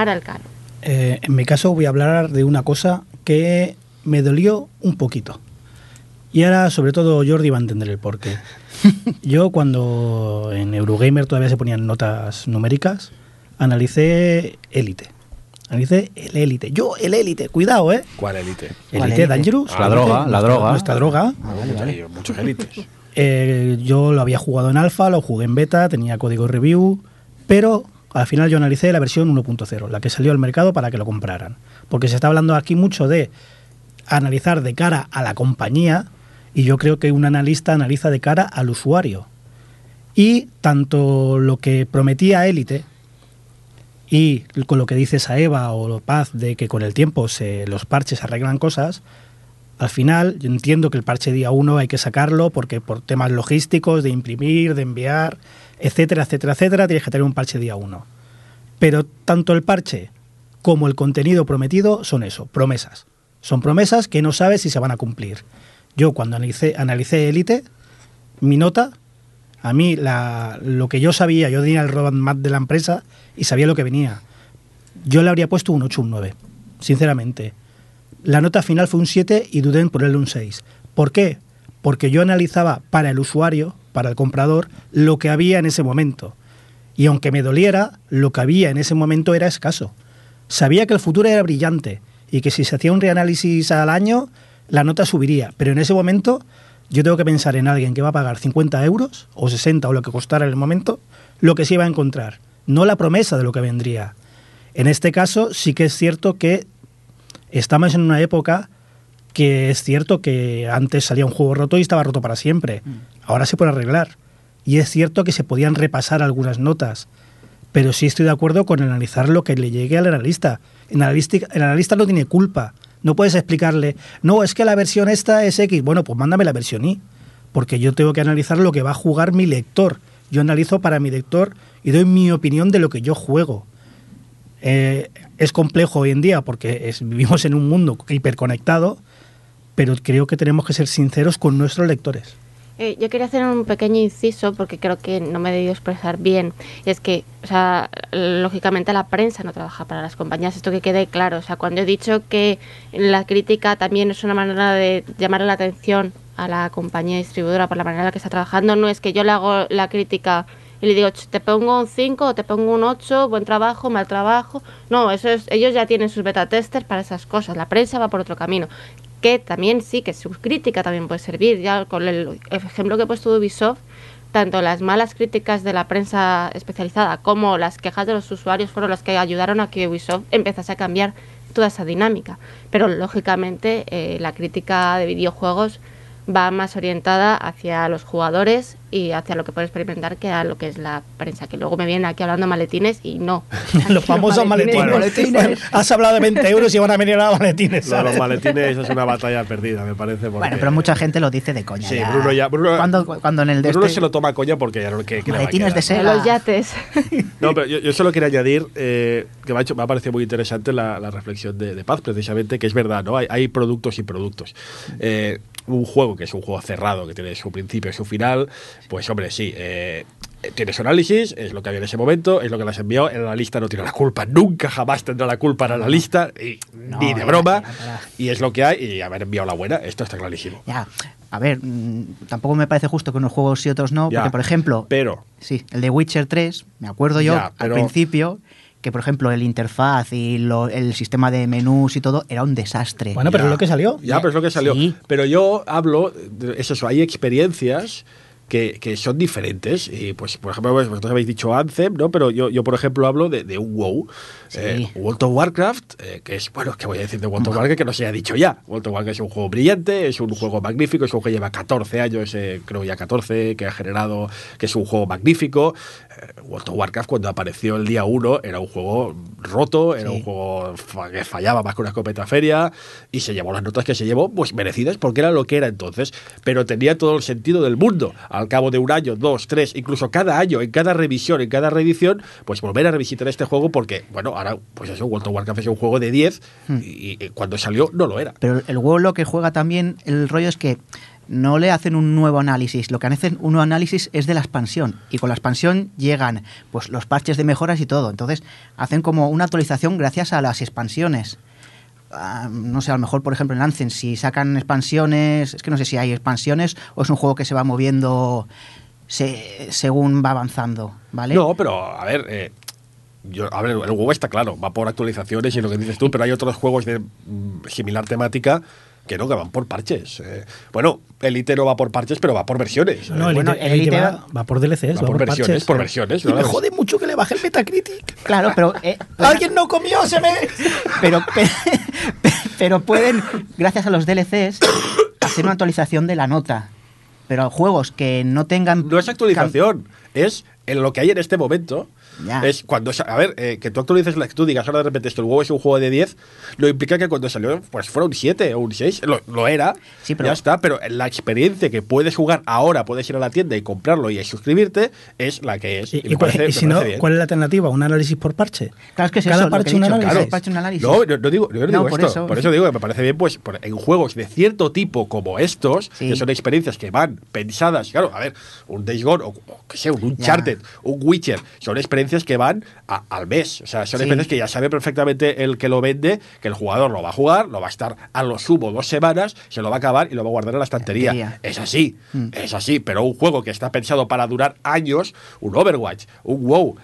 Para el caro. Eh, en mi caso voy a hablar de una cosa que me dolió un poquito. Y ahora, sobre todo, Jordi va a entender el porqué. (laughs) Yo, cuando en Eurogamer todavía se ponían notas numéricas, analicé Elite. Analicé el Elite. Yo, el Elite, cuidado, ¿eh? ¿Cuál élite? ¿Cuál Elite Elite? Dangerous. La droga, la droga. Nuestra droga. Hay muchos élites. (laughs) Eh, yo lo había jugado en alfa, lo jugué en beta, tenía código review, pero al final yo analicé la versión 1.0, la que salió al mercado para que lo compraran. Porque se está hablando aquí mucho de analizar de cara a la compañía y yo creo que un analista analiza de cara al usuario. Y tanto lo que prometía Elite y con lo que dice Saeva o Paz de que con el tiempo se, los parches arreglan cosas, al final, yo entiendo que el parche día 1 hay que sacarlo porque por temas logísticos, de imprimir, de enviar, etcétera, etcétera, etcétera, tienes que tener un parche día 1. Pero tanto el parche como el contenido prometido son eso, promesas. Son promesas que no sabes si se van a cumplir. Yo cuando analicé, analicé Elite, mi nota, a mí la, lo que yo sabía, yo tenía el roadmap de la empresa y sabía lo que venía. Yo le habría puesto un 8, un 9, sinceramente. La nota final fue un 7 y dudé en ponerle un 6. ¿Por qué? Porque yo analizaba para el usuario, para el comprador, lo que había en ese momento. Y aunque me doliera, lo que había en ese momento era escaso. Sabía que el futuro era brillante y que si se hacía un reanálisis al año, la nota subiría. Pero en ese momento yo tengo que pensar en alguien que va a pagar 50 euros o 60 o lo que costara en el momento, lo que se iba a encontrar, no la promesa de lo que vendría. En este caso sí que es cierto que estamos en una época que es cierto que antes salía un juego roto y estaba roto para siempre. Ahora se puede arreglar. Y es cierto que se podían repasar algunas notas. Pero sí estoy de acuerdo con analizar lo que le llegue al analista. El analista, el analista no tiene culpa. No puedes explicarle, no, es que la versión esta es X. Bueno, pues mándame la versión Y. Porque yo tengo que analizar lo que va a jugar mi lector. Yo analizo para mi lector y doy mi opinión de lo que yo juego. Eh, es complejo hoy en día porque es- vivimos en un mundo hiperconectado, pero creo que tenemos que ser sinceros con nuestros lectores. Eh, yo quería hacer un pequeño inciso porque creo que no me he debido expresar bien. Y es que, o sea, lógicamente la prensa no trabaja para las compañías, esto que quede claro. O sea, cuando he dicho que la crítica también es una manera de llamar la atención a la compañía distribuidora por la manera en la que está trabajando, no es que yo le hago la crítica y le digo, "Ch, te pongo un 5 o te pongo un 8, buen trabajo, mal trabajo. No, eso es, ellos ya tienen sus beta testers para esas cosas. La prensa va por otro camino que también sí, que su crítica también puede servir. Ya con el ejemplo que he puesto de Ubisoft, tanto las malas críticas de la prensa especializada como las quejas de los usuarios fueron las que ayudaron a que Ubisoft empezase a cambiar toda esa dinámica. Pero lógicamente eh, la crítica de videojuegos va más orientada hacia los jugadores y hacia lo que puede experimentar que a lo que es la prensa, que luego me vienen aquí hablando maletines y no. (laughs) Los famosos maletines. Bueno, has hablado de 20 euros y van a venir a maletines. Lo los maletines es una batalla perdida, me parece. porque- Bueno, pero mucha gente lo dice de coña. Sí, Bruno ya. Bruno, cuando, cuando en el Bruno este- se lo toma a coña porque ya no que, Maletines de seda. Los yates. No, pero yo, yo solo quería añadir eh, que me ha, hecho, me ha parecido muy interesante la, la reflexión de, de Paz, precisamente, que es verdad, ¿no? Hay, hay productos y productos. Eh, un juego que es un juego cerrado, que tiene su principio y su final, pues hombre, sí, eh, tiene su análisis, es lo que había en ese momento, es lo que le has enviado, el analista no tiene la culpa, nunca jamás tendrá la culpa el analista, y, ni de broma, ya, ya. y es lo que hay, y haber enviado la buena, esto está clarísimo. Ya, a ver, mm, tampoco me parece justo que unos juegos y otros no, porque por ejemplo, Pero, sí, el de Witcher 3, me acuerdo yo al principio que por ejemplo el interfaz y lo- el sistema de menús y todo era un desastre. Bueno, pero Ya. es lo que salió. Ya, pero es lo que salió. Sí. Pero yo hablo, de- es eso, hay experiencias que, que son diferentes. Y pues, por ejemplo, pues, vosotros habéis dicho Anthem, ¿no? Pero yo, yo por ejemplo, hablo de, de un WoW. Sí. Eh, World of Warcraft, eh, que es, bueno, ¿qué voy a decir de World of Warcraft que no se ha dicho ya? World of Warcraft es un juego brillante, es un juego magnífico, es un juego que lleva 14 años, eh, creo ya 14, que ha generado, que es un juego magnífico. Eh, World of Warcraft cuando apareció el día 1 era un juego roto, era Sí. un juego que fallaba más que una escopeta feria y se llevó las notas que se llevó, pues merecidas porque era lo que era entonces, pero tenía todo el sentido del mundo. Al cabo de un año, dos, tres, incluso cada año, en cada revisión, en cada reedición, pues volver a revisitar este juego porque, bueno, ahora, pues eso, World of Warcraft es un juego de 10 y, y cuando salió no lo era. Pero el WoW lo que juega también, el rollo es que no le hacen un nuevo análisis, lo que hacen un nuevo análisis es de la expansión y con la expansión llegan pues los parches de mejoras y todo, entonces hacen como una actualización gracias a las expansiones. Ah, no sé, a lo mejor, por ejemplo, en Lancen, si sacan expansiones, es que no sé si hay expansiones o es un juego que se va moviendo se- según va avanzando, ¿vale? No, pero a ver, eh, yo, a ver, el juego está claro, va por actualizaciones y lo que dices tú, pero hay otros juegos de mm, similar temática que no, que van por parches. eh. bueno, Elite no va por parches, pero va por versiones. No, eh. el bueno, Elite, el Elite Elite va, por DLCs, va va por por versiones, parches. por versiones. Y ¿no? me jode mucho que le baje el Metacritic. Claro, pero... eh, (laughs) ¡Alguien no comió! ¡Se me...! pero, pe- (laughs) pero pueden, gracias a los DLCs, (coughs) hacer una actualización de la nota. Pero juegos que no tengan... No es actualización, es en lo que hay en este momento. Ya. Es cuando, a ver, eh, que tú actualices, la, que tú digas ahora de repente esto, el juego es un juego de 10, no implica que cuando salió pues fuera un 7 o un 6, lo, lo era, Sí, pero- ya está, pero la experiencia que puedes jugar ahora, puedes ir a la tienda y comprarlo y suscribirte, es la que es. Y, Y y me cuál- parece- y me si no, bien. ¿cuál es la alternativa? ¿Un análisis por parche? Claro, es que es Cada eso, lo parche que he un dicho, análisis. cada parche un análisis. No, no, no digo, yo no digo No, por esto. eso. Por eso digo que me parece bien, pues, por- en juegos de cierto tipo como estos, Sí. que son experiencias que van pensadas, claro, a ver, un Days Gone o, o que sé, un Uncharted, un Witcher, son experiencias que van a- al mes. O sea, son Sí. experiencias que ya sabe perfectamente el que lo vende, que el jugador lo va a jugar, lo va a estar a lo sumo dos semanas, se lo va a acabar y lo va a guardar en la estantería. Es así, Mm. es así, pero un juego que está pensado para durar años, un Overwatch, un WoW,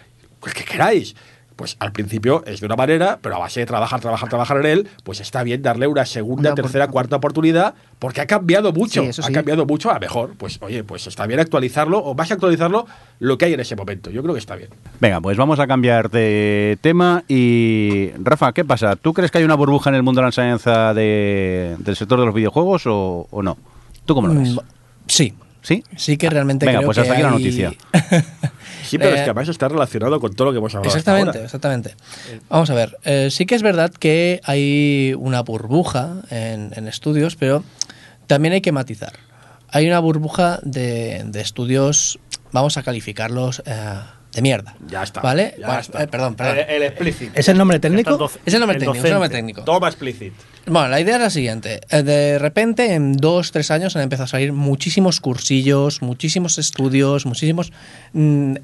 el que queráis. Pues al principio es de una manera, pero a base de trabajar, trabajar, trabajar en él, pues está bien darle una segunda, Una tercera, cuarta oportunidad, porque ha cambiado mucho. Sí, eso ha sí. cambiado mucho a mejor. Pues oye, pues está bien actualizarlo, o vas a actualizarlo lo que hay en ese momento. Yo creo que está bien. Venga, pues vamos a cambiar de tema y... Rafa, ¿qué pasa? ¿Tú crees que hay una burbuja en el mundo de la enseñanza de- del sector de los videojuegos o, o no? ¿Tú cómo lo ves? Mm, Sí, ¿Sí? sí que realmente Venga, creo pues que hasta aquí la noticia. (laughs) Sí, pero Eh, es que además está relacionado con todo lo que hemos hablado. hasta Exactamente, ahora. exactamente. Vamos a ver, eh, sí que es verdad que hay una burbuja en, en estudios, pero también hay que matizar. Hay una burbuja de, de estudios, vamos a calificarlos eh, de mierda. Ya está, ¿Vale? ya Bueno, está. eh, perdón, perdón. El, el explícito. ¿Es el nombre técnico? Es el nombre el técnico, es el nombre técnico. Toma explícit. Bueno, la idea es la siguiente. Eh, De repente, en dos, tres años han empezado a salir muchísimos cursillos, muchísimos estudios, muchísimos... mm,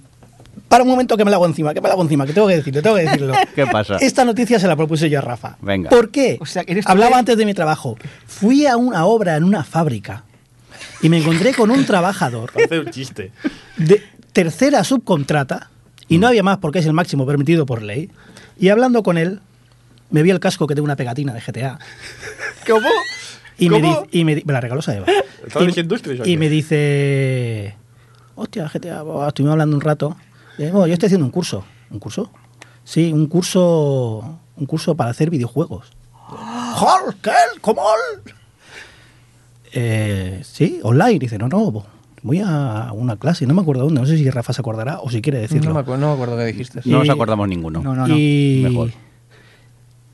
Para un momento que me la hago encima, que me la hago encima, que tengo que decirlo, tengo que decirlo. (laughs) ¿Qué pasa? Esta noticia se la propuse yo a Rafa. Venga. ¿Por qué? O sea, eres Hablaba que- antes de mi trabajo. Fui a una obra en una fábrica y me encontré con un trabajador Parece un chiste. de tercera subcontrata y no había más porque es el máximo permitido por ley. Y hablando con él, me vi el casco que tengo una pegatina de GTA. (laughs) ¿Cómo? Y me, y me la regaló Saeva. ¿Estás Y- Y me dice, hostia, GTA, estuvimos hablando un rato. Y digo, yo estoy haciendo un curso. ¿Un curso? Sí, un curso, un curso para hacer videojuegos. ¡Hol! ¿Qué? ¿Cómo? Eh, sí, online. Dice, no, no, voy a una clase, no me acuerdo dónde. No sé si Rafa se acuerda o si quiere decirlo. No me, acuerdo, no me acuerdo qué dijiste. No nos acordamos ninguno. No, no, no. y, Mejor.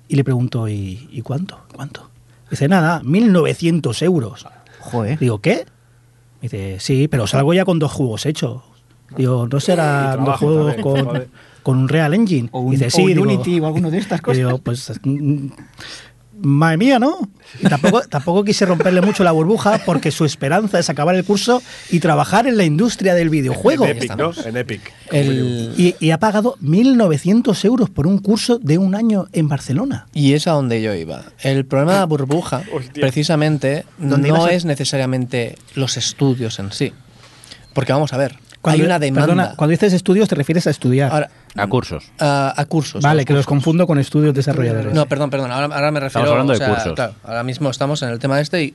y le pregunto, ¿y, y cuánto? ¿Cuánto? Dice, nada, 1.900 euros. Joder. Digo, ¿qué? Dice, sí, pero salgo ya con dos juegos hechos. Digo, ¿no será dos juegos también, con, un Real Engine? O un, Dice, o sí, digo, Unity o alguno de estas (laughs) cosas. digo, pues, madre mía, ¿no? Y tampoco, (laughs) tampoco quise romperle mucho la burbuja porque su esperanza es acabar el curso y trabajar en la industria del videojuego. En Epic, ¿no? En Epic. El- Y, y ha pagado 1.900 euros por un curso de un año en Barcelona. Y es a donde yo iba. El problema de la burbuja, (laughs) Hostia. precisamente, ¿Dónde no a- es necesariamente los estudios en sí. Porque vamos a ver, Cuando- hay una demanda perdona, cuando dices estudios te refieres a estudiar. Ahora, A cursos. a, a cursos. a vale, los que los confundo con estudios desarrolladores. No, perdón, perdón. Ahora, ahora me refiero. Estamos hablando o de cursos. Claro, ahora mismo estamos en el tema este y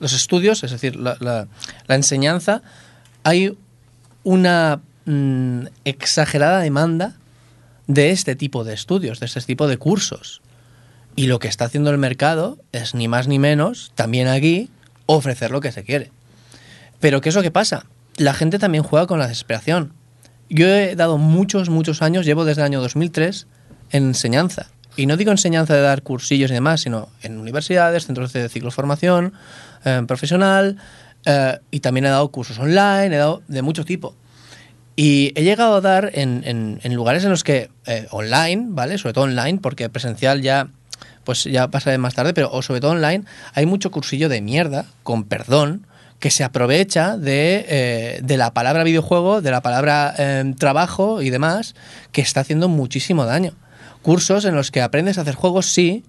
los estudios, es decir, la, la- la enseñanza, hay una mm, exagerada demanda de este tipo de estudios, de este tipo de cursos. Y lo que está haciendo el mercado es ni más ni menos, también aquí, ofrecer lo que se quiere. Pero ¿qué es lo que pasa? La gente también juega con la desesperación. Yo he dado muchos, muchos años, llevo desde el año 2003 en enseñanza. Y no digo enseñanza de dar cursillos y demás, sino en universidades, centros de ciclo formación, eh, profesional, eh, y también he dado cursos online, he dado de mucho tipo. Y he llegado a dar en, lugares en los que eh, online, ¿vale? Sobre todo online, porque presencial ya pues ya pasaré más tarde, pero o sobre todo online, hay mucho cursillo de mierda, con perdón, que se aprovecha de, eh, de la palabra videojuego, de la palabra eh, trabajo y demás, que está haciendo muchísimo daño. Cursos en los que aprendes a hacer juegos, sí,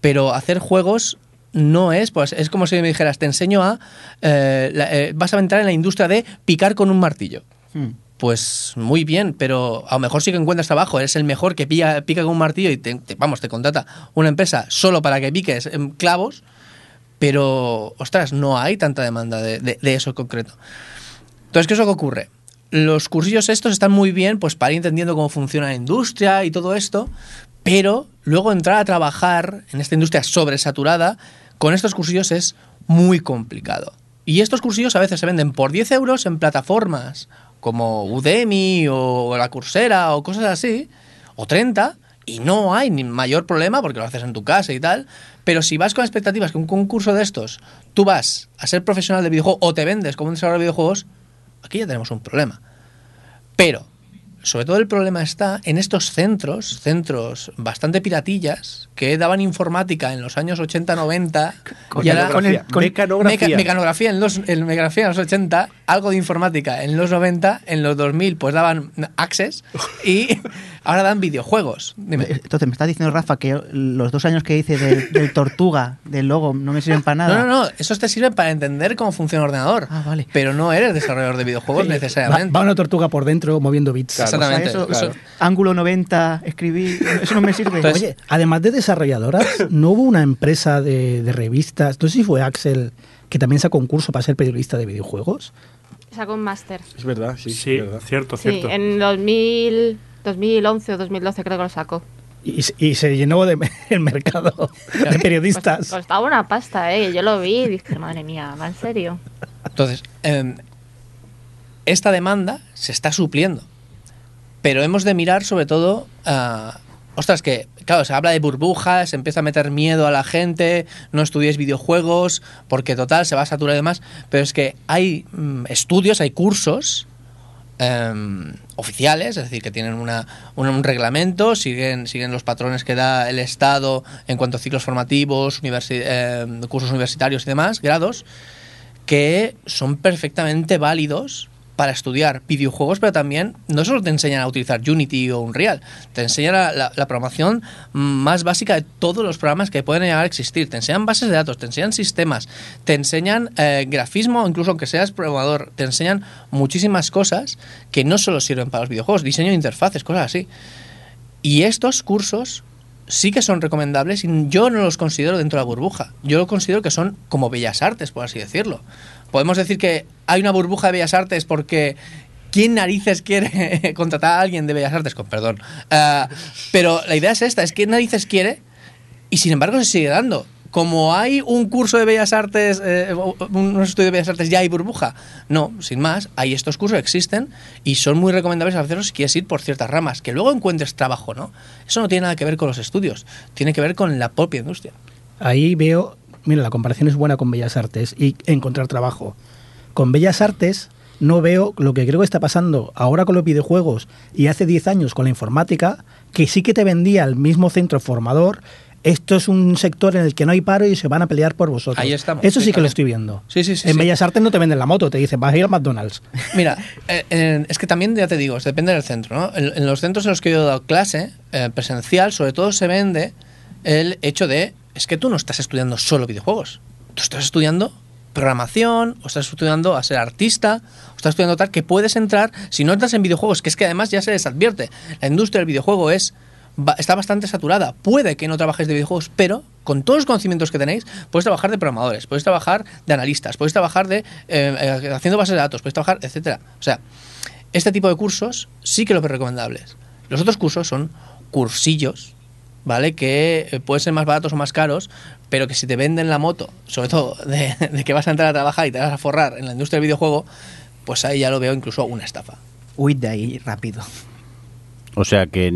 pero hacer juegos no es, pues es como si me dijeras, te enseño a, eh, la- eh, vas a entrar en la industria de picar con un martillo. Hmm. Pues muy bien, pero a lo mejor sí que encuentras trabajo, eres el mejor que pica, pica con un martillo y te, te- vamos, te contrata una empresa solo para que piques em, clavos, pero ostras, no hay tanta demanda de, de- de eso en concreto. Entonces, ¿qué es lo que ocurre? Los cursillos estos están muy bien pues para ir entendiendo cómo funciona la industria y todo esto, pero luego entrar a trabajar en esta industria sobresaturada con estos cursillos es muy complicado. Y estos cursillos a veces se venden por 10 euros en plataformas como Udemy o la Coursera o cosas así, o 30, y no hay ni mayor problema porque lo haces en tu casa y tal. Pero si vas con expectativas que un concurso de estos, tú vas a ser profesional de videojuego o te vendes como un desarrollador de videojuegos, aquí ya tenemos un problema. Pero, sobre todo el problema está en estos centros, centros bastante piratillas, que daban informática en los años 80-90. Con y ahora- mecanografía, con- mecanografía. Meca- mecanografía en los, en mecanografía en los 80, algo de informática en los 90, en los 2000 pues daban Access y (laughs) ahora dan videojuegos. Dime. Entonces, me está diciendo Rafa que los dos años que hice del, del Tortuga, del logo, no me sirven para nada. No, no, no, esos te sirven para entender cómo funciona un ordenador. Ah, vale. Pero no eres desarrollador de videojuegos Va, necesariamente. va una tortuga por dentro moviendo bits. Claro. Exactamente. Eso- Ángulo 90, escribir, eso no me sirve. Entonces- Oye, además de desarrolladoras, (laughs) ¿no hubo una empresa de, de revistas? No sé si fue Axel, que también sacó un curso para ser periodista de videojuegos. Sacó un máster. Es verdad, sí. Sí, verdad. cierto, Sí, cierto. en 2000, 2011 o 2012 creo que lo sacó. Y, se- y se llenó de, el mercado (laughs) de periodistas. Pues, costaba una pasta, ¿eh? Yo lo vi y dije, madre mía, ¿va en serio? Entonces, em, esta demanda se está supliendo. Pero hemos de mirar sobre todo a... ostras, que, claro, se habla de burbujas, se empieza a meter miedo a la gente, no estudies videojuegos, porque total, se va a saturar y demás. Pero es que hay mm, estudios, hay cursos em, oficiales, es decir, que tienen una, un, un reglamento, siguen, siguen los patrones que da el Estado en cuanto a ciclos formativos, universi- em, cursos universitarios y demás, grados, que son perfectamente válidos para estudiar videojuegos, pero también no solo te enseñan a utilizar Unity o Unreal, te enseñan la, programación más básica de todos los programas que pueden llegar a existir, te enseñan bases de datos, te enseñan sistemas, te enseñan eh, grafismo, incluso aunque seas programador, te enseñan muchísimas cosas que no solo sirven para los videojuegos, diseño de interfaces, cosas así. Y estos cursos sí que son recomendables y yo no los considero dentro de la burbuja. Yo considero que son como bellas artes, por así decirlo. Podemos decir que hay una burbuja de bellas artes porque ¿quién narices quiere (laughs) contratar a alguien de bellas artes? Con perdón. Ah, pero la idea es esta, es ¿quién narices quiere? Y sin embargo se sigue dando. Como hay un curso de bellas artes, eh, un estudio de bellas artes, ya hay burbuja. No, sin más, hay estos cursos, existen y son muy recomendables hacerlos si quieres ir por ciertas ramas. Que luego encuentres trabajo, ¿no? Eso no tiene nada que ver con los estudios, tiene que ver con la propia industria. Ahí veo, mira, la comparación es buena con Bellas Artes y encontrar trabajo. Con Bellas Artes no veo lo que creo que está pasando ahora con los videojuegos y hace 10 años con la informática, que sí que te vendía el mismo centro formador. Esto es un sector en el que no hay paro y se van a pelear por vosotros. Ahí estamos, Eso sí, que lo estoy viendo. Sí, sí, sí, en. Bellas Artes no te venden la moto, te dicen, vas a ir al McDonald's. (laughs) Mira, eh, eh, es que también ya te digo, es- depende del centro, ¿no? En, en los centros en los que yo he dado clase eh, presencial, sobre todo se vende el hecho de, es que tú no estás estudiando solo videojuegos, tú estás estudiando programación, o estás estudiando a ser artista, o estás estudiando tal, que puedes entrar, si no entras en videojuegos, que es que además ya se les advierte, la industria del videojuego es está bastante saturada. Puede que no trabajes de videojuegos, pero con todos los conocimientos que tenéis, puedes trabajar de programadores, puedes trabajar de analistas, puedes trabajar de eh, eh, haciendo bases de datos, puedes trabajar, etcétera. O sea, este tipo de cursos sí que lo veo recomendables. Los otros cursos son cursillos, ¿vale? Que eh, pueden ser más baratos o más caros, pero que si te venden la moto, sobre todo de, (laughs) de que vas a entrar a trabajar y te vas a forrar en la industria del videojuego, pues ahí ya lo veo incluso una estafa. Huid de ahí rápido. O sea que,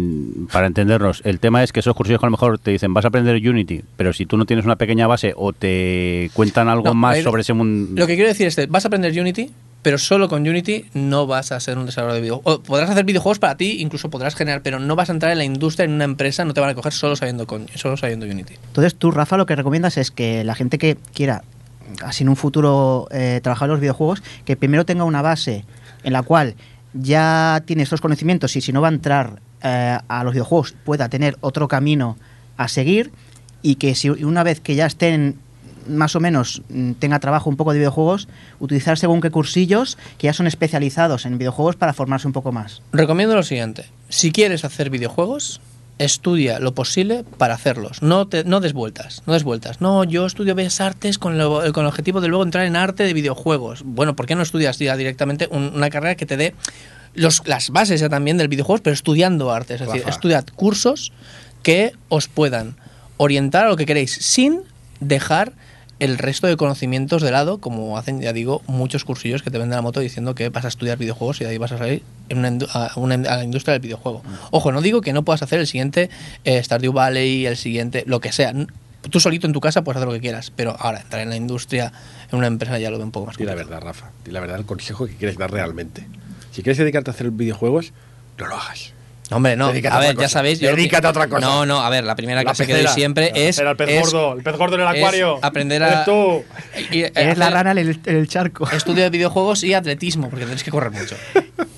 para entendernos, el tema es que esos cursillos que a lo mejor te dicen vas a aprender Unity, pero si tú no tienes una pequeña base o te cuentan algo No, más ahí- sobre ese mundo... Lo que quiero decir es que vas a aprender Unity, pero solo con Unity no vas a ser un desarrollador de videojuegos. O podrás hacer videojuegos para ti, incluso podrás generar, pero no vas a entrar en la industria, en una empresa, no te van a coger solo sabiendo, con, solo sabiendo Unity. Entonces tú, Rafa, lo que recomiendas es que la gente que quiera, así en un futuro, eh, trabajar en los videojuegos, que primero tenga una base en la cual ya tiene estos conocimientos y si no va a entrar eh, a los videojuegos pueda tener otro camino a seguir y que si una vez que ya estén más o menos mm, tenga trabajo un poco de videojuegos, utilizar según qué cursillos que ya son especializados en videojuegos para formarse un poco más. Recomiendo lo siguiente. Si quieres hacer videojuegos, estudia lo posible para hacerlos. No, te, no des vueltas. No des vueltas. No, yo estudio Bellas Artes con, lo- con el objetivo de luego entrar en arte de videojuegos. Bueno, ¿por qué no estudias ya directamente un- una carrera que te dé los, las bases ya también del videojuego, pero estudiando arte? Es decir, Rafa. estudiad cursos que os puedan orientar a lo que queréis sin dejar el resto de conocimientos de lado, como hacen, ya digo, muchos cursillos que te venden la moto diciendo que vas a estudiar videojuegos y de ahí vas a salir en una a, una- a la industria del videojuego. Ojo, no digo que no puedas hacer el siguiente eh, Stardew Valley, el siguiente, lo que sea. Tú solito en tu casa puedes hacer lo que quieras, pero ahora entrar en la industria, en una empresa ya lo veo un poco más Di la complicado. verdad, Rafa. Di la verdad el consejo que quieres dar realmente. Si quieres dedicarte a hacer videojuegos, no lo hagas. No, Hombre, no, Dedícate a a ver, ya sabéis. yo que- Dedícate a otra cosa. No, no, a ver, la primera La clase que doy pecera. siempre La es. pecera, el pez es- gordo, el pez gordo en el es acuario. Aprender a. Eres tú. y- Eres la rana en el, en el charco. Estudio de videojuegos y atletismo, porque tenéis que correr mucho. (laughs)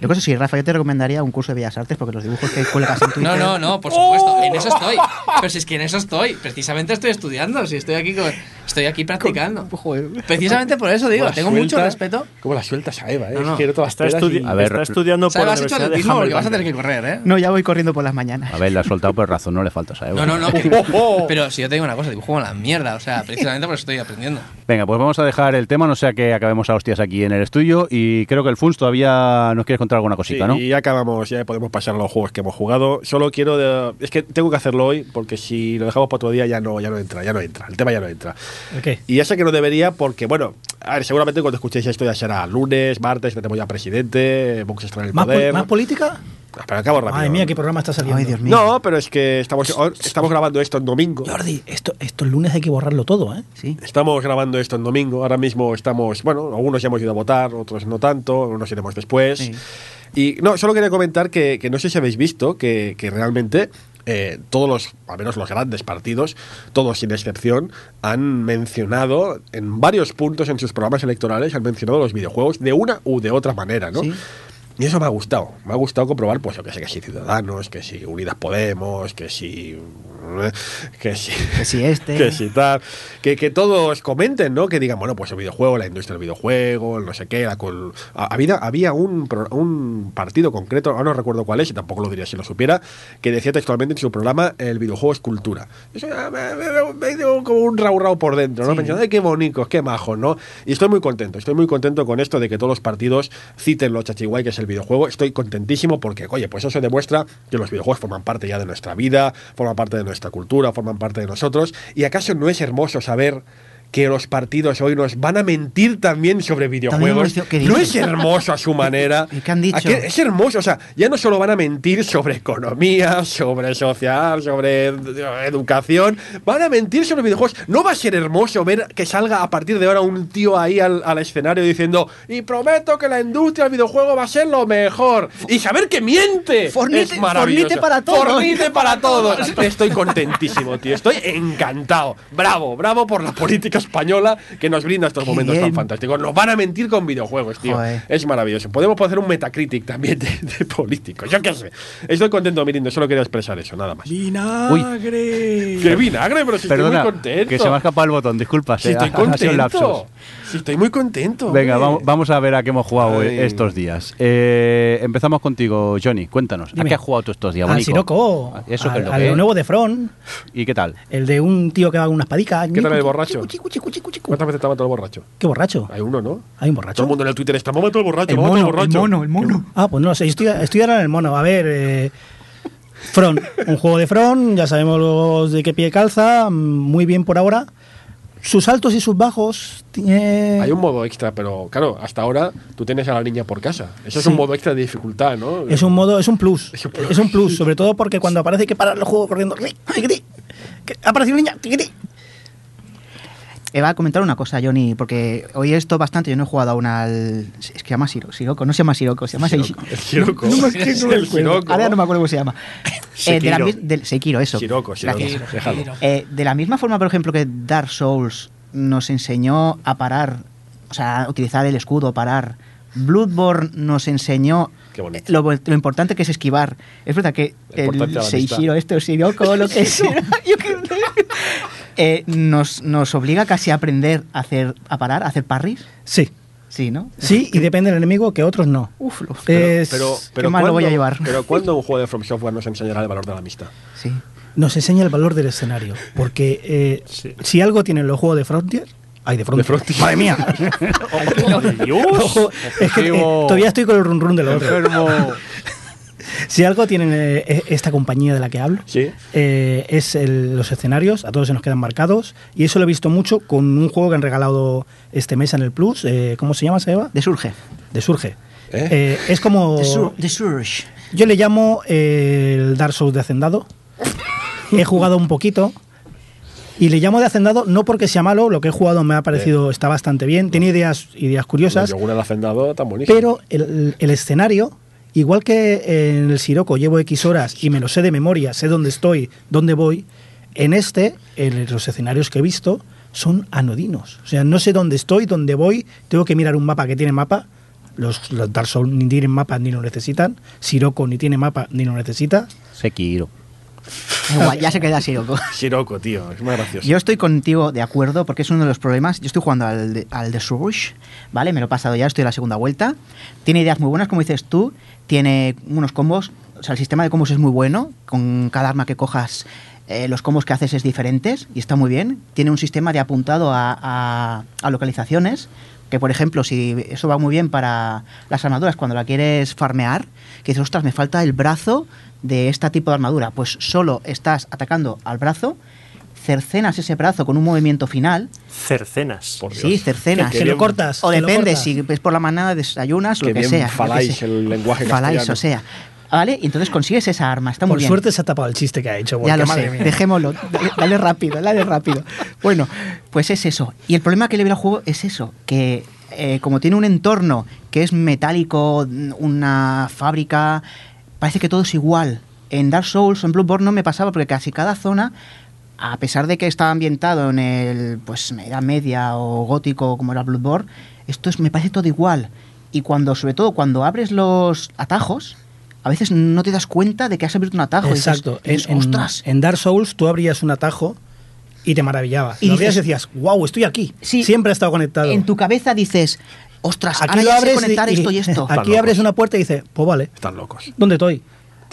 Yo creo que sí, Rafa, yo te recomendaría un curso de Bellas Artes porque los dibujos que cuelgas en (laughs) Twitter... No, no, no, por supuesto, en eso estoy. Pero si es que en eso estoy, precisamente estoy estudiando, si estoy aquí con, estoy aquí practicando. (laughs) Precisamente por eso digo, ¿Cómo la tengo mucho suelta? respeto. ¿Cómo la sueltas a Eva? eh? No, no. Te las Está, estudi- A ver, está estudiando por la Has hecho de porque vas a tener que correr, ¿eh? No, ya voy corriendo por las mañanas. A ver, le has soltado por razón, no le faltas a Eva. No, no, no. que- (laughs) Oh, oh. Pero si yo te digo una cosa, dibujo como la mierda, o sea, precisamente por eso estoy aprendiendo. Venga, pues vamos a dejar el tema, no sea que acabemos a hostias aquí en el estudio. Y creo que el Funs todavía nos quieres contar alguna cosita, Sí, ¿no? Y ya acabamos, ya podemos pasar a los juegos que hemos jugado. Solo quiero. de- es que tengo que hacerlo hoy porque si lo dejamos para otro día ya no, ya no entra, ya no entra. El tema ya no entra. ¿El qué? Y ya sé que no debería porque, bueno, a ver, seguramente cuando escuchéis esto ya será lunes, martes, tenemos ya presidente, Vox estará en el ¿Más, pol- poder. más política? Espera, acabo rápido. Madre mía, qué programa está saliendo. Ay, Dios mío. No, pero es que estamos, estamos grabando esto en domingo. Jordi, esto, esto el lunes hay que borrarlo todo, ¿eh? Sí. Estamos grabando esto en domingo. Ahora mismo estamos, bueno, algunos ya hemos ido a votar, otros no tanto, unos iremos después. Sí. Y no, solo quería comentar que, que no sé si habéis visto que, que realmente eh, todos los, al menos los grandes partidos, todos sin excepción, han mencionado en varios puntos en sus programas electorales, han mencionado los videojuegos de una u de otra manera, ¿no? Sí. Y eso me ha gustado. Me ha gustado comprobar, pues, yo que sé, que si Ciudadanos, que si Unidas Podemos, que si. que si. Que si este... (laughs) que si tal. Que, que todos comenten, ¿no? Que digan, bueno, pues el videojuego, la industria del videojuego, el no sé qué. La col- Ha- había, había un, un partido concreto, ahora no recuerdo cuál es, y tampoco lo diría si lo supiera, que decía textualmente en su programa: el videojuego es cultura. Eso ya me, dio como un rau rau por dentro, ¿no? Sí. Pensando, ay, qué bonitos, qué majos, ¿no? Y estoy muy contento, estoy muy contento con esto de que todos los partidos citen lo chachiguay que es el videojuego. Estoy contentísimo porque, oye, pues eso demuestra que los videojuegos forman parte ya de nuestra vida, forman parte de nuestra cultura, forman parte de nosotros. ¿Y acaso no es hermoso saber que los partidos hoy nos van a mentir también sobre videojuegos? hemos dicho- ¿qué ¿No es hermoso a su (laughs) manera? ¿Y qué han dicho? ¿A qué- Es hermoso, o sea, ya no solo van a mentir sobre economía, sobre social, sobre ed- educación, van a mentir sobre videojuegos. ¿No va a ser hermoso ver que salga a partir de ahora un tío ahí al, al escenario diciendo y prometo que la industria del videojuego va a ser lo mejor? Y saber que miente. Fornite- es maravilloso. fornite para todos. Fornite para todos. (laughs) Estoy contentísimo, tío. Estoy encantado. Bravo, bravo por la política española que nos brinda estos momentos tan fantásticos. Nos van a mentir con videojuegos, tío. Joder. Es maravilloso. Podemos hacer un Metacritic también de, de políticos. Yo qué sé. Estoy contento, Mirindo. Solo quería expresar eso, nada más. ¡Vinagre! ¡Qué vinagre! Pero si Perdona, estoy muy contento. que se me ha escapado el botón, disculpa. Si eh, estoy contento. Si estoy muy contento. Venga, vamos, vamos a ver a qué hemos jugado Ay. estos días. Eh, empezamos contigo, Johnny. Cuéntanos. ¿A qué has jugado tú estos días, Al bonico? Siroco. Ah, ¿Eso al, es lo al que nuevo de Front. ¿Y qué tal? El de un tío que va con unas padicas. ¿Qué tal el borracho? ¿Cuántas veces te ha matado el borracho? Qué borracho. Hay uno, ¿no? Hay un Todo borracho. el mundo en el Twitter está, ha matado el borracho, El mono, el borracho. el mono, el mono. Ah, pues no lo sé. Estoy, estoy ahora en el mono. A ver, eh, Front. Un juego de Front. Ya sabemos los de qué pie calza. Muy bien por ahora. Sus altos y sus bajos. Tiene... Hay un modo extra, pero claro, hasta ahora tú tienes a la niña por casa. Eso es un modo extra de dificultad, ¿no? Es un modo, es un plus. Es un plus. Es un plus, sobre todo porque cuando aparece hay que parar el juego corriendo. Ha aparecido una niña. Eva, a comentar una cosa, Johnny, porque hoy esto bastante, yo no he jugado aún al... Es que se llama Siro, Siroco, no se llama Siroco, se llama El Siroco. No, me- El no me acuerdo. Siroco. Ahora no me acuerdo cómo se llama. (laughs) Eh, de la Sekiro. eso. Siroco, Siroco. Eh, de la misma forma, por ejemplo, que Dark Souls nos enseñó a parar, o sea, a utilizar el escudo, parar. Bloodborne nos enseñó lo, lo importante que es esquivar. Es verdad que el la Seishiro, este o Siroko, lo que (laughs) sea. yo que eh, nos, nos obliga casi a aprender a hacer a parar, a hacer parries. Sí, Sí, ¿no? sí, y depende del enemigo que otros no. Uf, lo- Es- Pero, pero mal lo voy a ¿cuándo- llevar. Pero ¿cuándo un juego de From Software nos enseñará el valor de la amistad? sí. nos enseña el valor del escenario. Porque eh, Sí. si algo tienen los juegos de Frontier. Ay, de Frontier. ¡Madre mía! (laughs) (laughs) Ojo, es que eh, todavía estoy con el run run del otro. Enfermo. (laughs) Si algo tienen eh, eh, esta compañía de la que hablo, Sí. eh, es el- los escenarios, a todos se nos quedan marcados. Y eso lo he visto mucho con un juego que han regalado este mes en el Plus. eh, ¿Cómo se llama, Seba? De Surge. De Surge. ¿Eh? Eh, es como. De, Sur- de Surge. Yo le llamo eh, el Dark Souls de Hacendado. he jugado un poquito. Y le llamo de Hacendado no porque sea malo, lo que he jugado me ha parecido está bastante bien, tiene ideas, ideas curiosas, yogur al hacendado tan buenísimo. pero el, el escenario, igual que en el Siroco llevo X horas y me lo sé de memoria, sé dónde estoy, dónde voy, en este, en los escenarios que he visto, son anodinos. O sea, no sé dónde estoy, dónde voy, tengo que mirar un mapa que tiene mapa. Los, los Dark ni tienen mapa ni lo necesitan. Siroco ni tiene mapa ni lo necesita. Sekiro. Igual, ya se queda Siroco. (laughs) Shiroko, tío, es muy gracioso. Yo estoy contigo de acuerdo porque es uno de los problemas. Yo estoy jugando al de, al de Surge, ¿vale? Me lo he pasado ya, estoy en la segunda vuelta. Tiene ideas muy buenas, como dices tú. Tiene unos combos. O sea, el sistema de combos es muy bueno. Con cada arma que cojas, eh, los combos que haces es diferentes y está muy bien. Tiene un sistema de apuntado a, a- a localizaciones. Que, por ejemplo, si eso va muy bien para las armaduras, cuando la quieres farmear, que dices, ostras, me falta el brazo de este tipo de armadura. Pues solo estás atacando al brazo cercenas ese brazo con un movimiento final. Cercenas. Por Dios. Sí, cercenas. Se bien- lo cortas. O depende, cortas. si es por la mañana desayunas, lo que bien sea. faláis el lenguaje Faláis, castellano. o sea. ¿Vale? Y entonces consigues esa arma, está muy Por bien. suerte se ha tapado el chiste que ha hecho. Ya lo madre sé, mía. dejémoslo. (laughs) Dale, dale rápido, dale rápido. Bueno, pues es eso. Y el problema que le veo al juego es eso, que eh, como tiene un entorno que es metálico, una fábrica, parece que todo es igual. En Dark Souls o en Bloodborne no me pasaba porque casi cada zona, a pesar de que estaba ambientado en el, pues, Edad Media o gótico como era Bloodborne, esto es, me parece todo igual. Y cuando, sobre todo, cuando abres los atajos, a veces no te das cuenta de que has abierto un atajo. Exacto. y dices, en, ¡Ostras! en Dark Souls tú abrías un atajo y te maravillaba. Y lo dices- decías, wow, estoy aquí. Sí. Siempre ha estado conectado. En tu cabeza dices, ostras, aquí ahora lo ya sé abres conectar y, esto y esto. (laughs) Aquí locos. abres una puerta y dices, pues vale, Están locos. ¿dónde estoy?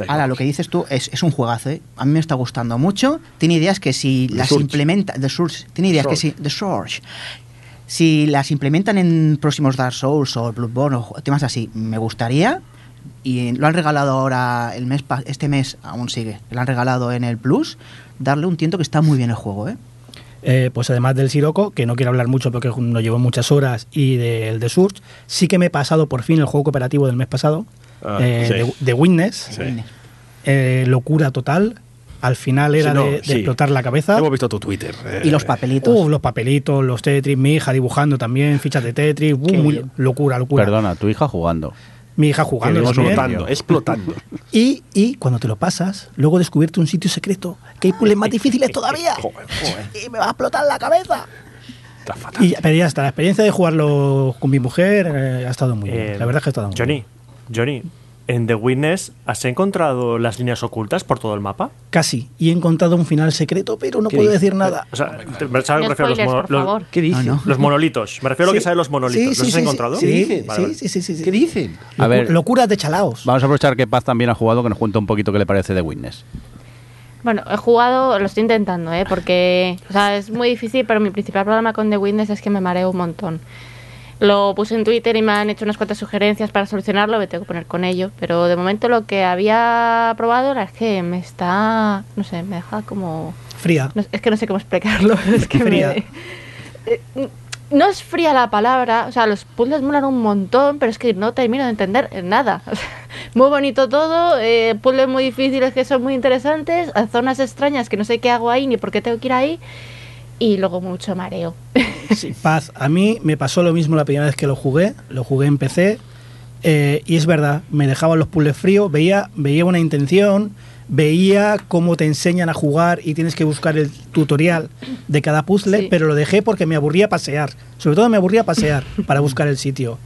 Ahora, lo que dices tú es, es un juegazo, ¿eh? A mí me está gustando mucho. Tiene ideas que si The las Surge. implementa... The Surge. Tiene ideas que si... The Surge. Si las implementan en próximos Dark Souls o Bloodborne o temas así, me gustaría. Y lo han regalado ahora el mes pa- este mes, aún sigue. Lo han regalado en el Plus. Darle un tiento que está muy bien el juego, ¿eh? Eh, pues además del Siroco, que no quiero hablar mucho porque no llevo muchas horas, y del The Surge, sí que me he pasado por fin el juego cooperativo del mes pasado, Ah, eh, sí. de, de Witness. Sí. Eh, locura total. Al final era Sí, no, de, de sí. explotar la cabeza. Hemos visto tu Twitter. eh, Y los papelitos. Uh, los papelitos, los Tetris, mi hija dibujando también, fichas de Tetris, uh, muy- locura, locura. Perdona, tu hija jugando. Mi hija jugando explotando, explotando. (laughs) Y, y cuando te lo pasas, luego descubierto un sitio secreto, que hay puzzles más difíciles (laughs) todavía. Joder, joder, Y me va a explotar la cabeza. está fatal. Y pero ya está, la experiencia de jugarlo con mi mujer eh, ha estado muy bien. Eh, La verdad es que ha estado muy Johnny, bien. Johnny, en The Witness, ¿has encontrado las líneas ocultas por todo el mapa? Casi. Y he encontrado un final secreto, pero no ¿Qué puedo decir nada. O sea, te- me refiero No a los, spoilers, los-. ¿Qué? No, no. los monolitos. Me refiero a lo que de los monolitos. Sí, ¿Los sí, has sí, encontrado? Sí, ¿Qué sí, dices? Vale, vale. sí, sí, sí, sí. ¿Qué dicen? A ver. Locuras de chalaos. Vamos a aprovechar que Paz también ha jugado, que nos cuenta un poquito qué le parece de Witness. Bueno, he jugado, lo estoy intentando, ¿eh? porque o sea, es muy difícil, pero mi principal problema con The Witness es que me mareo un montón. Lo puse en Twitter y me han hecho unas cuantas sugerencias para solucionarlo, me tengo que poner con ello, pero de momento lo que había probado era que me está, no sé, me deja como... Fría. no- es que no sé cómo explicarlo, (laughs) es que me- Fría. Eh, no es fría la palabra, o sea, los puzzles molan un montón, pero es que no termino de entender nada. (laughs) O sea, muy bonito todo, eh, puzzles muy difíciles que son muy interesantes, zonas extrañas que no sé qué hago ahí ni por qué tengo que ir ahí, y luego mucho mareo. (laughs) Sí, Paz, a mí me pasó lo mismo la primera vez que lo jugué, lo jugué en PC, eh, y es verdad, me dejaban los puzzles fríos, veía, veía una intención, veía cómo te enseñan a jugar y tienes que buscar el tutorial de cada puzzle, Sí. pero lo dejé porque me aburría pasear, sobre todo me aburría pasear (laughs) para buscar el sitio.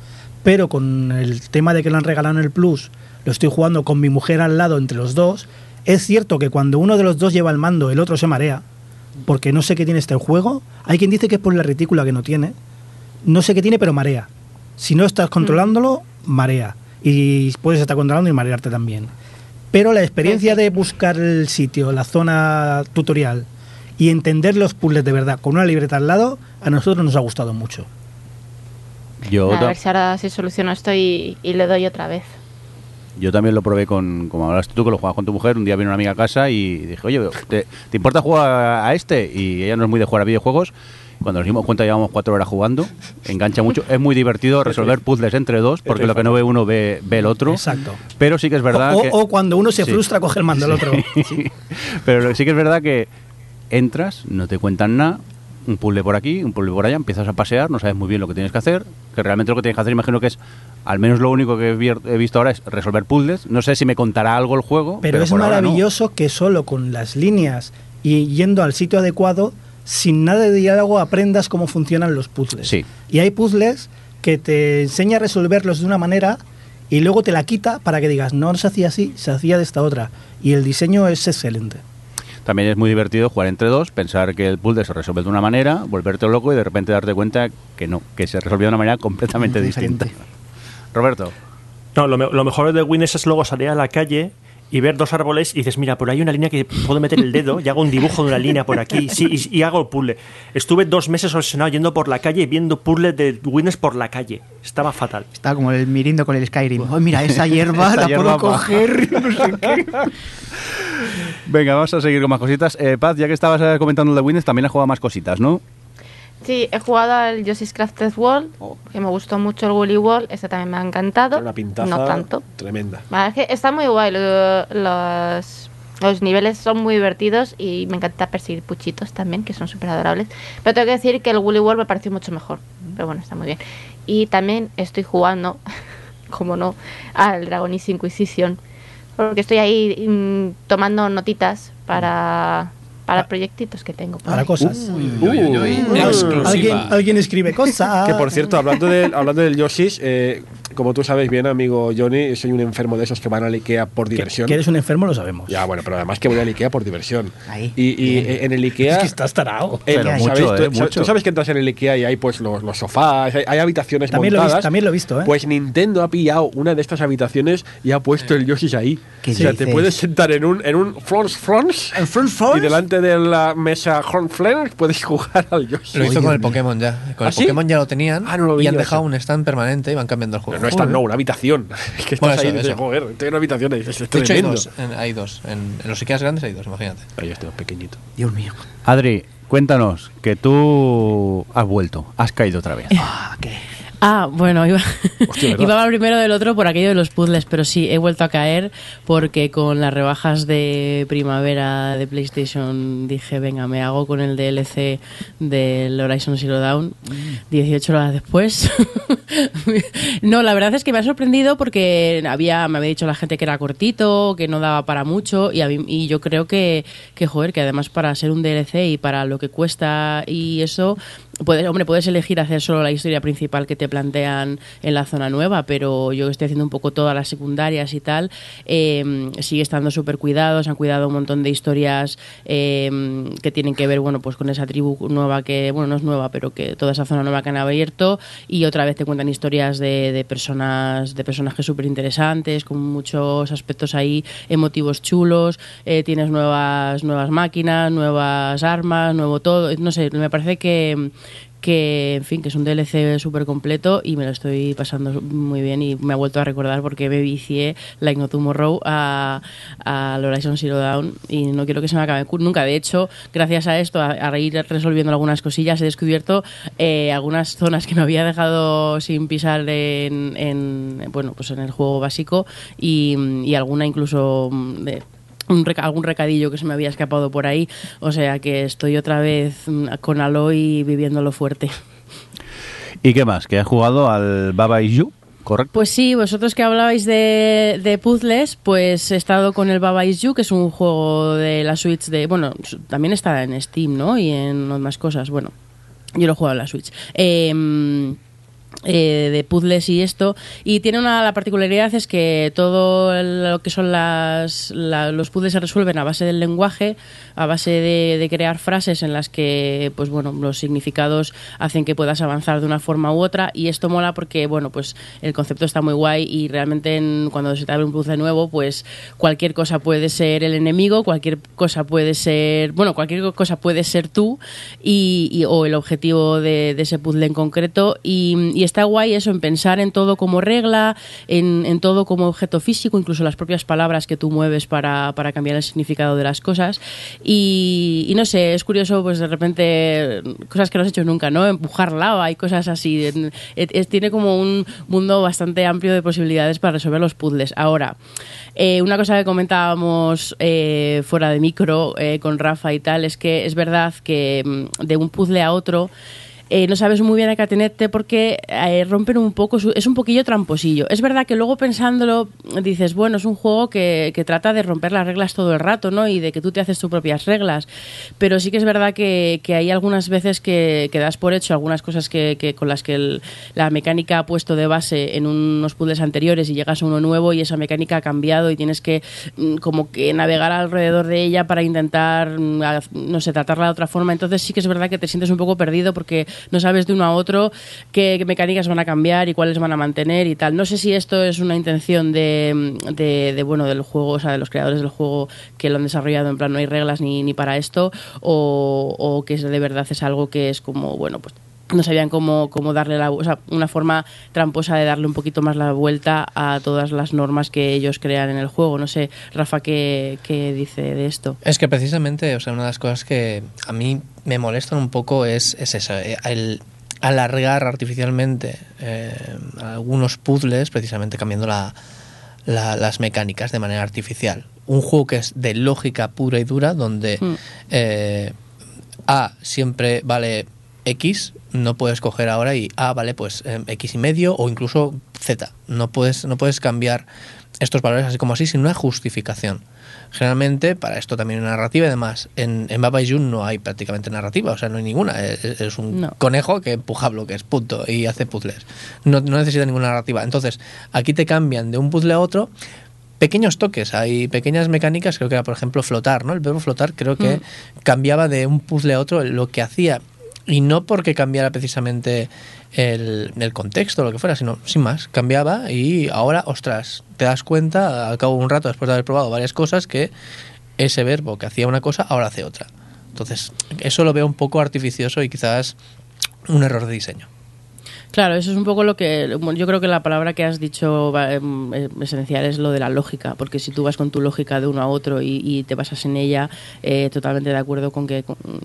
Pero con el tema de que lo han regalado en el Plus, lo estoy jugando con mi mujer al lado entre los dos, es cierto que cuando uno de los dos lleva el mando, el otro se marea. Porque no sé qué tiene este juego. Hay quien dice que es por la retícula que no tiene. No sé qué tiene, pero marea. Si no estás controlándolo, marea. Y puedes estar controlando y marearte también. Pero la experiencia de buscar el sitio, la zona tutorial y entender los puzzles de verdad con una libreta al lado, a nosotros nos ha gustado mucho. Yo, A ver si ahora sí soluciono esto y, y le doy otra vez. Yo también lo probé con, como hablaste tú, que lo jugabas con tu mujer. Un día vino una amiga a casa y dije, oye, ¿te, te importa jugar a este? Y ella no es muy de jugar a videojuegos. Cuando nos dimos cuenta llevamos cuatro horas jugando. Engancha mucho. Es muy divertido resolver puzzles entre dos, porque lo que no ve uno ve, ve el otro. Exacto. Pero sí que es verdad o, que... o cuando uno se Sí. frustra, coge el mando al otro. (laughs) Pero lo- sí que es verdad que entras, no te cuentan nada, un puzzle por aquí, un puzzle por allá, empiezas a pasear, no sabes muy bien lo que tienes que hacer, que realmente lo que tienes que hacer imagino que es, al menos lo único que he visto ahora es resolver puzzles. No sé si me contará algo el juego, Pero, es por ahora no. maravilloso que solo con las líneas y yendo al sitio adecuado, sin nada de diálogo, aprendas cómo funcionan los puzzles. Sí. Y hay puzzles que te enseña a resolverlos de una manera y luego te la quita para que digas, no se hacía así, se hacía de esta otra. Y el diseño es excelente. También es muy divertido jugar entre dos, pensar que el puzzle se resuelve de una manera, volverte loco y de repente darte cuenta que no, que se resolvió de una manera completamente distinta. Roberto, No, lo, me- lo mejor de Wines es luego salir a la calle y ver dos árboles y dices, mira, por ahí hay una línea que puedo meter el dedo y hago un dibujo de una línea por aquí sí, y, y hago el puzzle. Estuve dos meses obsesionado yendo por la calle y viendo puzzles de Wines por la calle. Estaba fatal. Estaba como el mirindo con el Skyrim. Oh, mira, esa (laughs) hierba la hierba puedo pa- coger. (laughs) No sé qué. venga, vamos a seguir con más cositas. Eh, Paz, ya que estabas eh, comentando el de Winnes, también has jugado más cositas, ¿no? Sí, he jugado al Yoshi's Crafted World, que me gustó mucho el Woolly World, ese también me ha encantado. Una pintaza no tanto. tremenda. Vale, es que está muy guay, lo- los, los niveles son muy divertidos y me encanta perseguir puchitos también, que son súper adorables. Pero tengo que decir que el Woolly World me pareció mucho mejor, pero bueno, está muy bien. Y también estoy jugando, (laughs) como no, al Dragon's Inquisition, porque estoy ahí mm, tomando notitas para, para proyectitos que tengo. Para ahí. cosas. Uy, uy, uy, uy. Exclusiva. Alguien, alguien escribe cosas. Que por cierto, hablando del, hablando del Yoshi's, eh, como tú sabes bien, amigo Johnny, soy un enfermo de esos que van al Ikea por diversión. que eres un enfermo, lo sabemos. Ya, bueno, pero además que voy al Ikea por diversión. Ahí. Y, y, eh, en el Ikea. Es que estás tarao. eh, Pero ¿sabes? mucho, Tú- eh, sabes- mucho. Tú sabes que entras en el Ikea y hay pues los, los sofás, hay, hay habitaciones También lo, montadas. visto, también lo he visto, ¿eh? Pues Nintendo ha pillado una de estas habitaciones y ha puesto el Yoshi's ahí. ¿Qué o sea, te puedes sentar en un, en un front front ¿En front y delante de la mesa front flare puedes jugar al Yoshi. Lo hizo Oye, con el. Pokémon ya. Con ¿Ah, el sí? Pokémon ya lo tenían Ah, no lo vi y han dejado eso. un stand permanente y van cambiando el juego. No es tan, no, una habitación. (laughs) Es que estás Bueno, eso, ahí y dices, joder, estoy en una habitación y dices, es De hecho, hay dos. en- hay dos. En, en los Ikeas grandes hay dos, imagínate. Ahí estoy pequeñito. Dios mío. Adri, cuéntanos, que tú has vuelto, has caído otra vez. Ah, qué. Ah, bueno, iba, iba primero del otro por aquello de los puzzles, pero sí, he vuelto a caer porque con las rebajas de primavera de PlayStation dije, venga, me hago con el DLC del Horizon Zero Dawn 18 horas después. (laughs) no, la verdad es que me ha sorprendido porque había, me había dicho la gente que era cortito, que no daba para mucho y, a mí- y yo creo que, que, joder, que además para ser un DLC y para lo que cuesta y eso, puedes, hombre, puedes elegir hacer solo la historia principal que te plantean en la zona nueva, pero yo que estoy haciendo un poco todas las secundarias y tal, eh, sigue estando súper cuidados, han cuidado un montón de historias eh, que tienen que ver, bueno, pues con esa tribu nueva que, bueno, no es nueva, pero que toda esa zona nueva que han abierto y otra vez te cuentan historias de, de personas, de personajes súper interesantes, con muchos aspectos ahí emotivos chulos, eh, tienes nuevas, nuevas máquinas, nuevas armas, nuevo todo, no sé, me parece que que en fin que es un DLC súper completo y me lo estoy pasando muy bien y me ha vuelto a recordar porque me vicié Like No Tomorrow a, a Horizon Zero Dawn y no quiero que se me acabe nunca. De hecho gracias a esto a, a ir resolviendo algunas cosillas he descubierto eh, algunas zonas que me había dejado sin pisar en, en, bueno pues en el juego básico y, y alguna incluso mm, de un reca- algún recadillo que se me había escapado por ahí. O sea que estoy otra vez mm, con Aloy viviéndolo fuerte. ¿Y qué más? ¿Que has jugado al Baba Is You? ¿Correcto? Pues sí, vosotros que hablabais de, de puzzles, pues he estado con el Baba Is You, que es un juego de la Switch de... Bueno, también está en Steam, ¿no? Y en más cosas. Bueno, yo lo he jugado en la Switch. Eh, eh, de puzzles y esto. Y tiene una la particularidad es que todo lo que son las, la- los puzzles se resuelven a base del lenguaje, a base de, crear frases en las que, pues bueno, los significados hacen que puedas avanzar de una forma u otra. Y esto mola porque, bueno, pues el concepto está muy guay y realmente en- cuando se te abre un puzzle nuevo, pues cualquier cosa puede ser el enemigo, cualquier cosa puede ser, bueno, cualquier cosa puede ser tú y, o el objetivo de, ese puzzle en concreto. Está guay eso, en pensar en todo como regla, en, en todo como objeto físico, incluso las propias palabras que tú mueves para, para cambiar el significado de las cosas. Y, y no sé, es curioso, pues de repente, cosas que no has hecho nunca, ¿no? Empujar lava y cosas así. En- es- tiene como un mundo bastante amplio de posibilidades para resolver los puzzles. Ahora, eh, una cosa que comentábamos eh, fuera de micro eh, con Rafa y tal es que es verdad que mm, de un puzzle a otro eh, no sabes muy bien a qué atenerte porque eh, rompen un poco, su- es un poquillo tramposillo. Es verdad que luego pensándolo dices, bueno, es un juego que, que trata de romper las reglas todo el rato, ¿no? Y de que tú te haces tus propias reglas. Pero sí que es verdad que, que hay algunas veces que, que das por hecho algunas cosas que, con las que la mecánica ha puesto de base en unos puzzles anteriores y llegas a uno nuevo y esa mecánica ha cambiado y tienes que mm, como que navegar alrededor de ella para intentar, mm, no sé, tratarla de otra forma. Entonces sí que es verdad que te sientes un poco perdido porque no sabes de uno a otro qué, mecánicas van a cambiar y cuáles van a mantener y tal. No sé si esto es una intención de, de, de, bueno del juego, o sea, de los creadores del juego que lo han desarrollado en plan no hay reglas ni, ni para esto o, o que de verdad es algo que es como, bueno, pues no sabían cómo, cómo darle la, o sea, una forma tramposa de darle un poquito más la vuelta a todas las normas que ellos crean en el juego. No sé, Rafa, ¿qué, qué dice de esto? Es que precisamente, o sea, una de las cosas que a mí me molestan un poco es, es eso, eh, el alargar artificialmente eh, algunos puzzles, precisamente cambiando la, la- las mecánicas de manera artificial. Un juego que es de lógica pura y dura, donde Mm. eh, A siempre vale X, no puedes coger ahora y A vale pues eh, X y medio o incluso Z. No puedes, no puedes cambiar estos valores así como así sin una justificación. Generalmente, para esto también hay una narrativa y demás. En, en Baba y Jun no hay prácticamente narrativa, o sea, no hay ninguna. Es, es un No. conejo que empuja bloques, punto, y hace puzzles. No, no necesita ninguna narrativa. Entonces, aquí te cambian de un puzzle a otro pequeños toques, hay pequeñas mecánicas, creo que era por ejemplo flotar, ¿no? El verbo flotar creo que cambiaba de un puzzle a otro lo que hacía. Y no porque cambiara precisamente el, el contexto lo que fuera, sino sin más, cambiaba y ahora, ostras, te das cuenta al cabo de un rato después de haber probado varias cosas que ese verbo que hacía una cosa ahora hace otra. Entonces, eso lo veo un poco artificioso y quizás un error de diseño. Claro, eso es un poco lo que yo creo que la palabra que has dicho em, eh, esencial es lo de la lógica, porque si tú vas con tu lógica de uno a otro y, y te basas en ella, eh, totalmente de acuerdo con que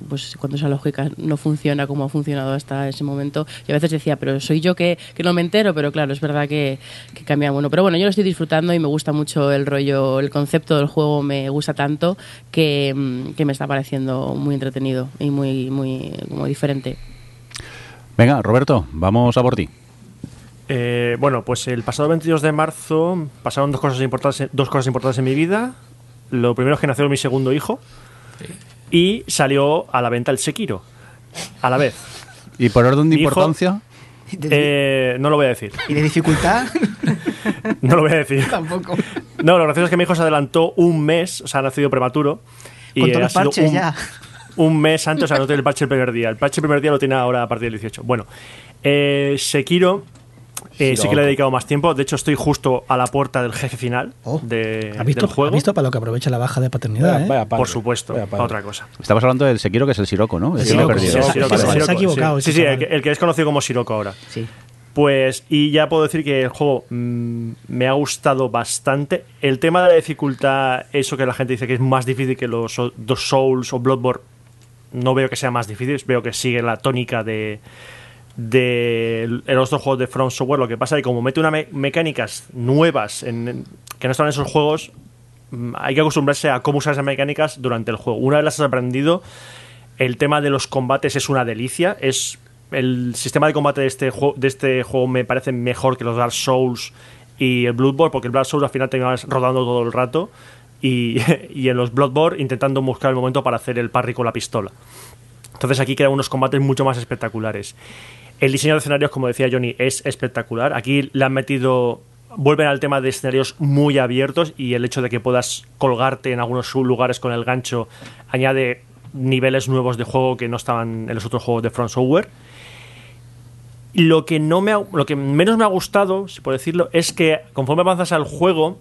pues cuando esa lógica no funciona como ha funcionado hasta ese momento, yo a veces decía, pero soy yo que, que no me entero, pero claro, es verdad que, que cambia bueno. Pero bueno, yo lo estoy disfrutando y me gusta mucho el rollo, el concepto del juego me gusta tanto que, mm, que me está pareciendo muy entretenido y muy, muy como diferente. Venga, Roberto, vamos a por ti. Eh, bueno, pues el pasado 22 de marzo pasaron dos cosas importantes, dos cosas importantes en mi vida. Lo primero es que nació mi segundo hijo y salió a la venta el Sekiro a la vez. ¿Y por orden de Mi hijo- importancia? Eh, no lo voy a decir. ¿Y de dificultad? (laughs) No lo voy a decir. Tampoco. No, lo gracioso es que mi hijo se adelantó un mes, o sea, ha nacido prematuro. Con todos los sido parches un, ya. Un mes antes, o sea, no tiene el parche el primer día. El parche el primer día lo tiene ahora a partir del 18. Bueno, eh, Sekiro eh, sí que le he dedicado más tiempo. De hecho, estoy justo a la puerta del jefe final Oh. de, ¿Ha visto, del juego. ha visto para lo que aprovecha la baja de paternidad? Vaya- eh? vaya padre, Por supuesto, vaya padre. otra cosa. Estamos hablando del Sekiro, que es el Siroco, ¿no? El Sirocco, perdido. sí, Sí, sí, Sirocco, se- se ha Sirocco, equivocado Sí, sí, el que, el que es conocido como Sirocco ahora. Sí. Pues, y ya puedo decir que el juego mm, me ha gustado bastante. El tema de la dificultad, eso que la gente dice que es más difícil que los dos Souls o Bloodborne, no veo que sea más difícil, veo que sigue la tónica de de los otros juegos de From Software. Lo que pasa es que como mete unas me- mecánicas nuevas en- que no están en esos juegos, mm, hay que acostumbrarse a cómo usar esas mecánicas durante el juego. Una vez las has aprendido, el tema de los combates es una delicia. Es el sistema de combate de este juego, de este juego me parece mejor que los Dark Souls y el Bloodborne, porque el Dark Souls al final te vas rodando todo el rato (laughs) y, en los Bloodborne intentando buscar el momento para hacer el parry con la pistola. Entonces aquí quedan unos combates mucho más espectaculares. El diseño de escenarios, como decía Johnny, es espectacular. Aquí le han metido vuelven al tema de escenarios muy abiertos y el hecho de que puedas colgarte en algunos lugares con el gancho añade niveles nuevos de juego que no estaban en los otros juegos de Front Software. Lo que, no me ha- lo que menos me ha gustado, si puedo decirlo, es que conforme avanzas al juego,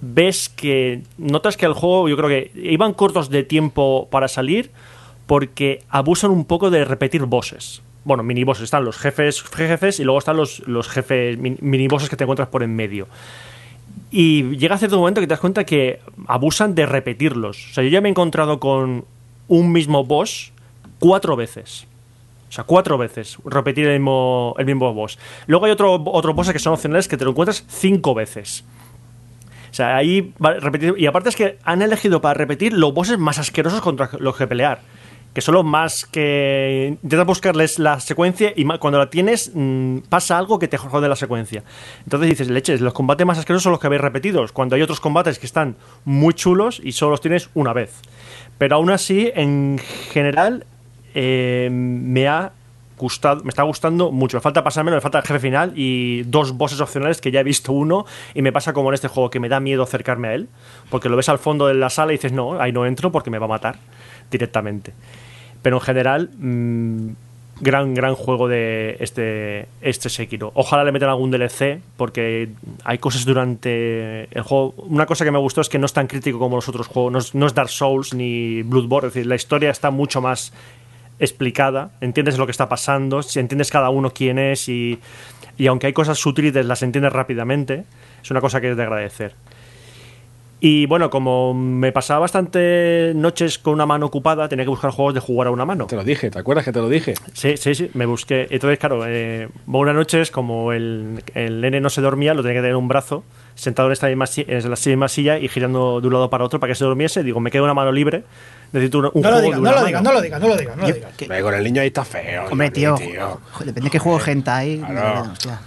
ves que notas que el juego, yo creo que iban cortos de tiempo para salir porque abusan un poco de repetir bosses. Bueno, mini bosses, están los jefes, jefes y luego están los, los jefes min- mini bosses que te encuentras por en medio. Y llega a cierto momento que te das cuenta que abusan de repetirlos. O sea, yo ya me he encontrado con un mismo boss cuatro veces. O sea, cuatro veces repetir el mismo, el mismo boss. Luego hay otro, otro bosses que son opcionales que te lo encuentras cinco veces. O sea, ahí va. Y aparte es que han elegido para repetir los bosses más asquerosos contra los que pelear. Que son los más que. Intentas buscarles la secuencia y cuando la tienes mm, pasa algo que te jode la secuencia. Entonces dices, leches, los combates más asquerosos son los que habéis repetidos. Cuando hay otros combates que están muy chulos y solo los tienes una vez. Pero aún así, en general, eh, me ha me está gustando mucho. Me falta pasármelo, me falta el jefe final y dos bosses opcionales que ya he visto uno y me pasa como en este juego que me da miedo acercarme a él porque lo ves al fondo de la sala y dices no, ahí no entro porque me va a matar directamente. Pero en general, mm, gran, gran juego de este, este Sekiro. Ojalá le metan algún DLC porque hay cosas durante el juego. Una cosa que me gustó es que no es tan crítico como los otros juegos. No es, no es Dark Souls ni Bloodborne. Es decir, la historia está mucho más explicada, entiendes lo que está pasando, si entiendes cada uno quién es y, y aunque hay cosas sutiles las entiendes rápidamente, es una cosa que es de agradecer. Y bueno, como me pasaba bastante noches con una mano ocupada, tenía que buscar juegos de jugar a una mano. Te lo dije, ¿te acuerdas que te lo dije? Sí, sí, sí, me busqué. Entonces, claro, eh, buenas noches, como el, el nene no se dormía, lo tenía que tener en un brazo, sentado en, esta misma, en la misma silla y girando de un lado para otro para que se durmiese. Digo, me queda una mano libre, necesito un, un No lo de no lo digas, mano. no lo digas, no lo digas, no lo con el niño ahí está feo. Hombre, tío, depende de qué juego. Claro. hostia.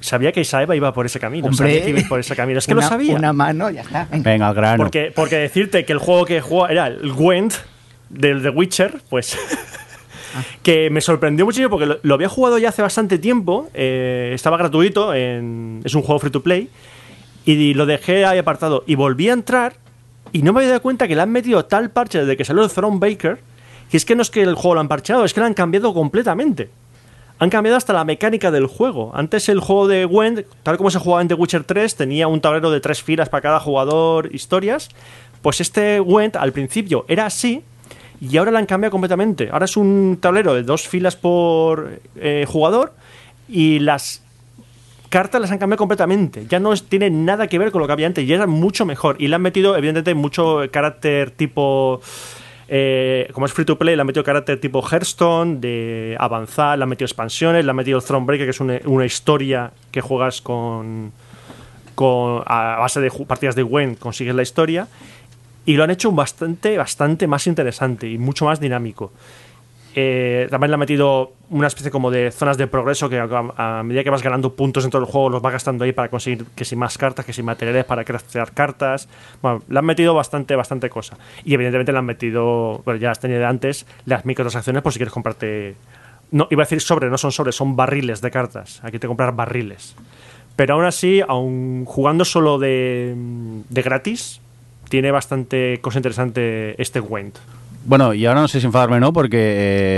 Sabía que Isaeva iba por ese camino, Hombre, sabía que iba por ese camino. Es que una, lo sabía. Una mano, ya está. Venga. Venga, al grano. Porque, porque decirte que el juego que jugaba era el Gwent del The Witcher, pues. (laughs) que me sorprendió muchísimo porque lo, lo había jugado ya hace bastante tiempo. eh, estaba gratuito, en- es un juego free to play. Y lo dejé ahí apartado. Y volví a entrar y no me había dado cuenta que le han metido tal parche desde que salió el Throne Baker. Que es que no es que el juego lo han parcheado, es que lo han cambiado completamente. Han cambiado hasta la mecánica del juego. Antes el juego de Gwent, tal como se jugaba en The Witcher 3, tenía un tablero de tres filas para cada jugador, historias. Pues este Gwent al principio era así y ahora lo han cambiado completamente. Ahora es un tablero de dos filas por eh, jugador y las cartas las han cambiado completamente. Ya no tiene nada que ver con lo que había antes y era mucho mejor. Y le han metido, evidentemente, mucho carácter tipo. eh, como es free to play, le han metido carácter tipo Hearthstone, de avanzar, le han metido expansiones, le han metido Thronebreaker, que es una, una historia que juegas con. con a base de partidas de Gwent, consigues la historia. Y lo han hecho bastante, bastante más interesante y mucho más dinámico. Eh, también le ha metido una especie como de zonas de progreso que a, a medida que vas ganando puntos dentro del juego los vas gastando ahí para conseguir que si más cartas, que si materiales para craftear cartas. Bueno, le han metido bastante, bastante cosa. Y evidentemente le han metido, bueno, ya las tenía de antes, las microtransacciones por si quieres comprarte... No, iba a decir sobre, no son sobres, son barriles de cartas. Aquí te comprar barriles. Pero aún así, aun jugando solo de, de gratis, tiene bastante cosa interesante este Gwent. Bueno, y ahora no sé si enfadarme o no, porque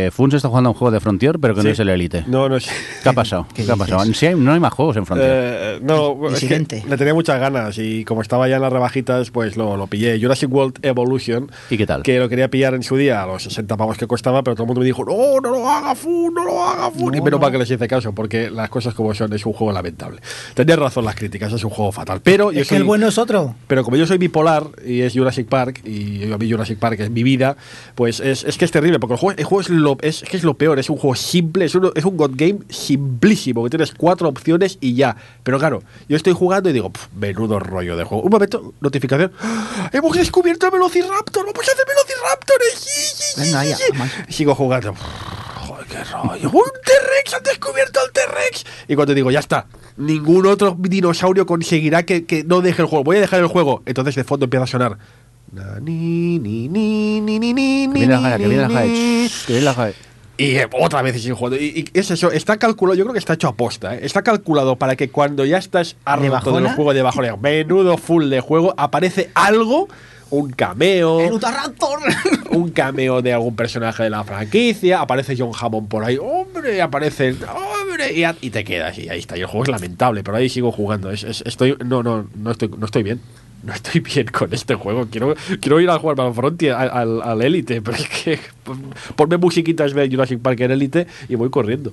eh, Funs está jugando a un juego de Frontier, pero que no es el Elite. No, no es. ¿Qué ha pasado? ¿Qué ¿Qué, ha pasado? Sí, hay- no hay más juegos en Frontier. Eh, no, es que Disidente. le tenía muchas ganas y como estaba ya en las rebajitas, pues lo, lo pillé. Jurassic World Evolution. ¿Y qué tal? Que lo quería pillar en su día a los 60 pavos que costaba, pero todo el mundo me dijo, no, no lo haga Fun, no lo haga Fun. y menos mal que les hice caso, porque las cosas como son, es un juego lamentable. Tenías razón las críticas, es un juego fatal. Pero yo Es que soy- el bueno es otro. pero como yo soy bipolar y es Jurassic Park, y a mí Jurassic Park es mi vida, pues es, es que es terrible, porque el juego, el juego es, lo, es, es que es lo peor, es un juego simple, es un, es un God Game simplísimo, que tienes cuatro opciones y ya. Pero claro, yo estoy jugando y digo, "Pf, menudo rollo de juego. Un momento, notificación. ¡Ah! ¡Hemos descubierto el Velociraptor! ¡Vamos a hacer Velociraptores! Venga, ya, sigo jugando. Joder, qué rollo. ¡Un T-Rex! ¡Han descubierto al T-Rex! Y cuando digo, ya está, ningún otro dinosaurio conseguirá que, que no deje el juego. Voy a dejar el juego. Entonces de fondo empieza a sonar. Ni, ni, ni, ni, ni, ni, Que viene la ni, Jae, que viene la ni. Shh, Que viene la Jae. Y eh, otra vez sin jugando. Y, y es eso, está calculado, yo creo que está hecho a posta, ¿eh? está calculado para que cuando ya estás harto del juego de bajona, menudo full de juego, aparece algo, un cameo, ¡El Utahraptor! (laughs) un cameo de algún personaje de la franquicia, aparece John Hammond por ahí, hombre, aparece, hombre, y, a- y te quedas y ahí está. Y el juego es lamentable, pero ahí sigo jugando. Es- es- estoy, no, no, no estoy, no estoy bien. No estoy bien con este juego. Quiero, quiero ir a jugar para Frontier, al, al, al Elite, pero es que pon- ponme musiquitas de Jurassic Park en Elite y voy corriendo.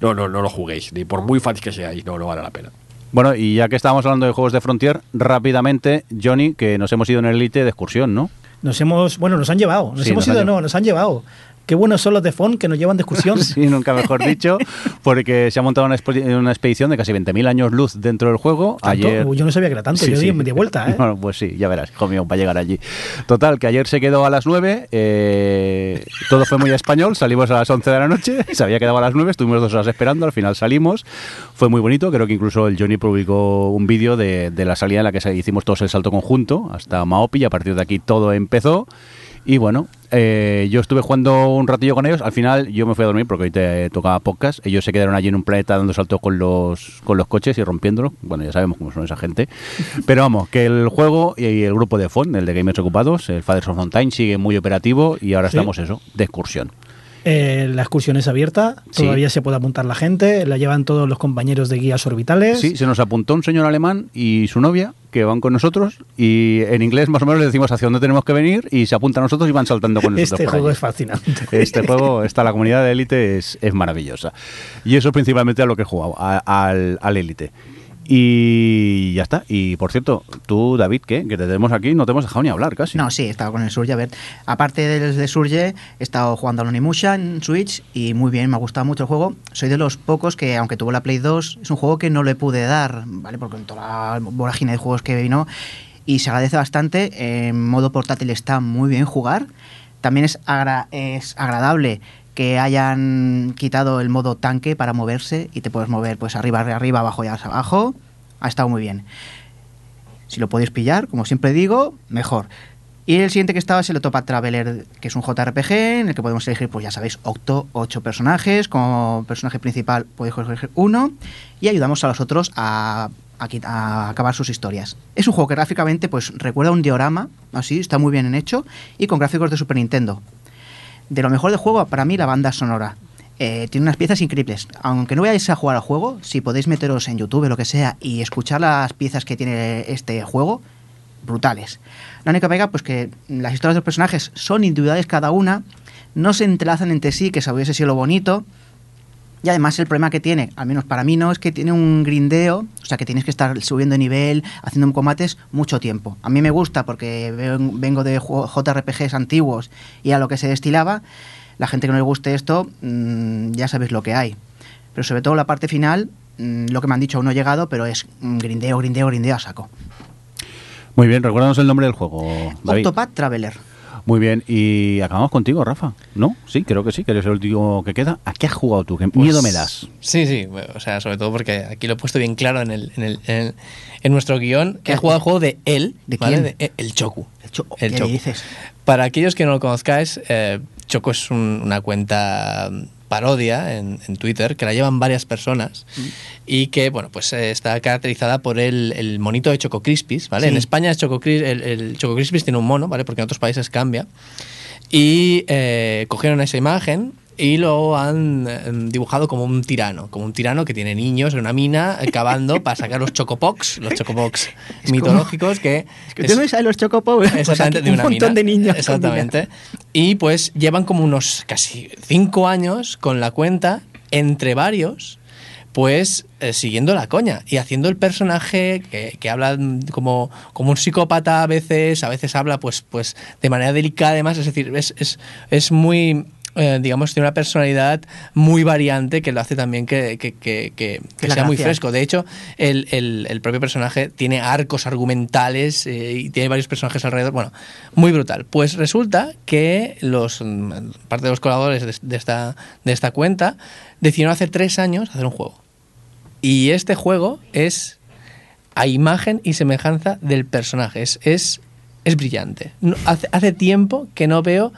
No, no, no lo juguéis, ni por muy fans que seáis, no, no vale la pena. Bueno, y ya que estábamos hablando de juegos de Frontier, rápidamente, Johnny, que nos hemos ido en el Elite de excursión, ¿no? Nos hemos, bueno, nos han llevado. Nos Sí, hemos nos ido, no, nos han llevado. Qué buenos son los de Fon que nos llevan de excursión. (laughs) Sí, nunca mejor dicho, porque se ha montado una, expedición de casi 20.000 años luz dentro del juego. ¿Tanto? Ayer, Uy, yo no sabía que era tanto, Sí, yo sí. di media vuelta, (laughs) ¿eh? Bueno, pues sí, ya verás, hijo mío, para llegar allí. Total, que ayer se quedó a las 9, eh, todo fue muy español, salimos a las 11 de la noche, (laughs) se había quedado a las 9, estuvimos dos horas esperando, al final salimos, fue muy bonito, creo que incluso el Johnny publicó un vídeo de, de la salida en la que hicimos todos el salto conjunto hasta Maopi y a partir de aquí todo empezó. Y bueno, eh, yo estuve jugando un ratillo con ellos. Al final yo me fui a dormir porque hoy te tocaba podcast. Ellos se quedaron allí en un planeta dando saltos con los, con los coches y rompiéndolo. Bueno, ya sabemos cómo son esa gente. (laughs) Pero vamos, que el juego y el grupo de FON, el de Gamers Ocupados, el Fathers of Mountain, sigue muy operativo y ahora Sí. estamos eso, de excursión. Eh, la excursión es abierta, Sí. todavía se puede apuntar la gente, la llevan todos los compañeros de guías orbitales. Sí, se nos apuntó un señor alemán y su novia que van con nosotros y en inglés más o menos le decimos hacia dónde tenemos que venir y se apuntan a nosotros y van saltando con nosotros. este por juego es fascinante. Este juego, (laughs) está la comunidad de élite es, es maravillosa. Y eso principalmente a lo que he jugado, a- al élite. Y ya está. Y por cierto, tú, David, ¿qué? Que te tenemos aquí, no te hemos dejado ni hablar casi. No, sí, he estado con el Surge. A ver, aparte del de Surge, he estado jugando al Onimusha en Switch y muy bien, me ha gustado mucho el juego. Soy de los pocos que, aunque tuvo la Play 2, es un juego que no le pude dar, ¿vale? Porque en toda la vorágine de juegos que vino y se agradece bastante. En modo portátil está muy bien jugar. También es, agra- es agradable que hayan quitado el modo tanque para moverse y te puedes mover pues arriba, arriba, abajo y abajo. Ha estado muy bien. Si lo podéis pillar, como siempre digo, mejor. Y el siguiente que estaba es el Octopath Traveler, que es un JRPG en el que podemos elegir, pues ya sabéis, octo, ocho personajes. Como personaje principal podéis elegir uno y ayudamos a los otros a, a acabar sus historias. Es un juego que gráficamente pues recuerda un diorama, así, está muy bien hecho, y con gráficos de Super Nintendo. De lo mejor del juego, para mí, la banda sonora. Eh, tiene unas piezas increíbles. Aunque no vayáis a jugar al juego, si podéis meteros en YouTube lo que sea y escuchar las piezas que tiene este juego, brutales. La única pega, pues que las historias de los personajes son individuales cada una, no se entrelazan entre sí, que eso hubiese sido lo bonito. Y además el problema que tiene, al menos para mí no, es que tiene un grindeo, o sea que tienes que estar subiendo de nivel, haciendo combates mucho tiempo. A mí me gusta porque ven- vengo de JRPGs antiguos y a lo que se destilaba. La gente que no le guste esto, mm, ya sabéis lo que hay. Pero sobre todo la parte final, mm, lo que me han dicho aún no he llegado, pero es mm, grindeo, grindeo, grindeo a saco. Muy bien, recuérdanos el nombre del juego, David. Octopath Traveler. Muy bien, y acabamos contigo, Rafa. ¿No? Sí, creo que sí, que eres el último que queda. ¿A qué has jugado tú? ¿Qué Pues, miedo me das? Sí, sí, bueno, o sea, sobre todo porque aquí lo he puesto bien claro en, el, en, el, en, el- en nuestro guion, que he jugado el juego de él, ¿De ¿vale? quién? De- eh, el Choku. El cho- El ¿qué Choku. dices? Para aquellos que no lo conozcáis, eh, Choco es un- una cuenta parodia en, en Twitter que la llevan varias personas y que bueno pues eh, está caracterizada por el, el monito de Choco Crispies, ¿vale? Sí. En España es Choco Cris- el, el Choco Crispies tiene un mono, ¿vale? Porque en otros países cambia. Y eh, cogieron esa imagen y lo han eh, dibujado como un tirano, como un tirano que tiene niños en una mina cavando para sacar los chocopox, los chocopox (laughs) Es mitológicos que... Es que usted no sabe los Chocopops. Pues aquí de un una montón mina. de niños. Exactamente. Y pues llevan como unos casi cinco años con la cuenta, entre varios, pues eh, siguiendo la coña y haciendo el personaje que, que habla como, como un psicópata a veces, a veces habla pues, pues de manera delicada además, es decir, es, es, es muy... eh, digamos, tiene una personalidad muy variante que lo hace también que, que, que, sea muy fresco. De hecho, el, el- el propio personaje tiene arcos argumentales eh, y tiene varios personajes alrededor. Bueno, muy brutal. Pues resulta que los mm, parte de los colaboradores de, de esta, de esta cuenta decidieron hace tres años hacer un juego. Y este juego es a imagen y semejanza del personaje. Es, es, es brillante. No- hace, hace tiempo que no veo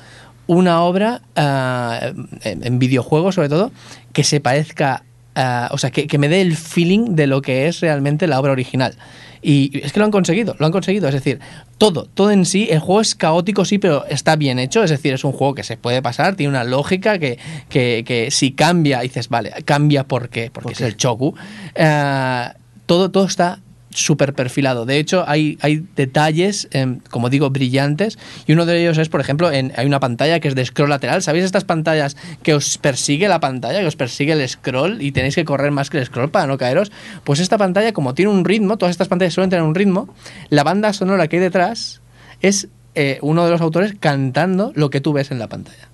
una obra ah, en, videojuegos sobre todo que se parezca, ah, o sea, que, que me dé el feeling de lo que es realmente la obra original. Y es que lo han conseguido, lo han conseguido. Es decir, todo, todo en sí, el juego es caótico, sí, pero está bien hecho. Es decir, es un juego que se puede pasar, tiene una lógica que, que, que si cambia, dices, vale, cambia ¿por qué? Porque es el Choku. Eh, todo, todo está súper perfilado. De hecho, hay, hay detalles, em, como digo, brillantes. Y uno de ellos es, por ejemplo, en, hay una pantalla que es de scroll lateral. ¿Sabéis estas pantallas que os persigue la pantalla, que os persigue el scroll y tenéis que correr más que el scroll para no caeros? Pues esta pantalla, como tiene un ritmo, todas estas pantallas suelen tener un ritmo, la banda sonora que hay detrás es eh, uno de los autores cantando lo que tú ves en la pantalla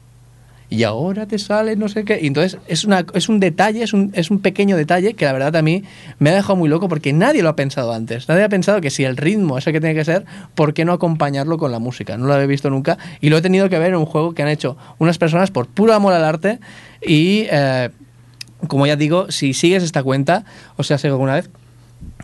y ahora te sale no sé qué. Y entonces es, una, es un detalle, es un, es un pequeño detalle que la verdad a mí me ha dejado muy loco porque nadie lo ha pensado antes. Nadie ha pensado que si el ritmo es el que tiene que ser, ¿por qué no acompañarlo con la música? No lo había visto nunca y lo he tenido que ver en un juego que han hecho unas personas por puro amor al arte y... eh, como ya digo, si sigues esta cuenta, o sea, si alguna vez,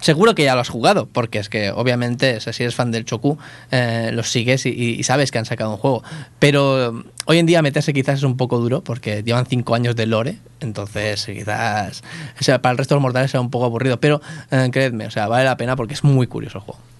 Seguro que ya lo has jugado, porque es que obviamente si eres fan del Choku, eh, los sigues y, sabes que han sacado un juego. Pero eh, hoy en día meterse quizás es un poco duro, porque llevan cinco años de lore, entonces quizás o sea, para el resto de los mortales será un poco aburrido. Pero eh, creedme, o sea, vale la pena porque es muy curioso el juego.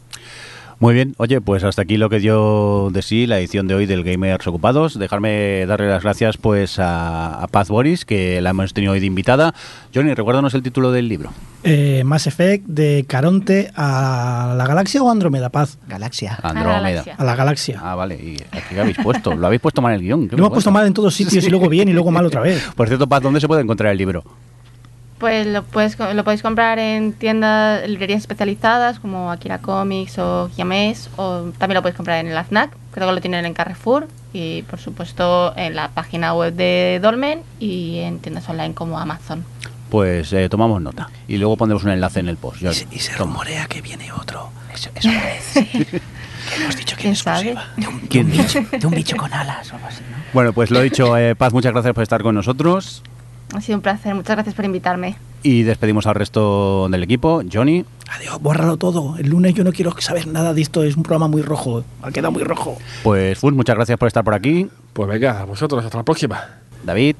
Muy bien, oye, pues hasta aquí lo que dio de sí la edición de hoy del Gamers Ocupados. Dejarme darle las gracias pues a, a Paz Boris, que la hemos tenido hoy de invitada. Johnny, recuérdanos el título del libro. Eh, Mass Effect de Caronte a la galaxia o Andrómeda, Paz. Galaxia. Andrómeda. A la galaxia. Ah, vale. ¿Y qué habéis puesto? ¿Lo habéis puesto mal en el guion? Lo hemos puesto mal en todos sitios y luego bien y luego mal otra vez. (laughs) Por cierto, Paz, ¿dónde se puede encontrar el libro? Pues lo, puedes, co- lo podéis comprar en tiendas, librerías especializadas como Akira Comics o Giamés, o también lo podéis comprar en el FNAC, creo que lo tienen en Carrefour, y por supuesto en la página web de Dolmen y en tiendas online como Amazon. Pues eh, tomamos nota. Y luego pondremos un enlace en el post. Y se rumorea que viene otro. Eso, eso (laughs) (laughs) parece. hemos dicho que ¿Quién es sabe? exclusiva. De un, ¿Quién? de un bicho con alas o algo así, ¿no? Bueno, pues lo dicho, eh, Paz, muchas gracias por estar con nosotros. Ha sido un placer, muchas gracias por invitarme. Y despedimos al resto del equipo. Johnny, Adiós, bórralo todo. El lunes yo no quiero saber nada de esto. Es un programa muy rojo. Ha quedado muy rojo. pues Fun, muchas gracias por estar por aquí. Pues venga, a vosotros, hasta la próxima. David,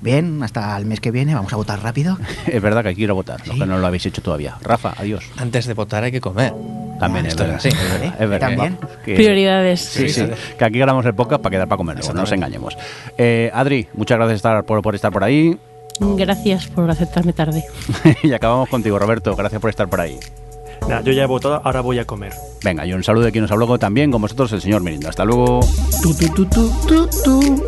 Bien, hasta el mes que viene vamos a votar rápido. (laughs) es verdad que hay que ir a votar, los Sí. que no lo habéis hecho todavía. Rafa, adiós. Antes de votar hay que comer. También Ah, es esto verdad. es así. es verdad, es verdad. También. Que- Prioridades. Sí, sí, que aquí grabamos el podcast para quedar para comer, luego, no nos engañemos. Eh, Adri, muchas gracias estar por, por estar por ahí. Gracias por aceptarme tarde. (laughs) y acabamos contigo, Roberto. Gracias por estar por ahí. Nada, yo ya he votado, ahora voy a comer. Venga, y un saludo de quien nos habló también con vosotros, el señor Mirindo. Hasta luego. Tu, tu, tu, tu, tu, tu.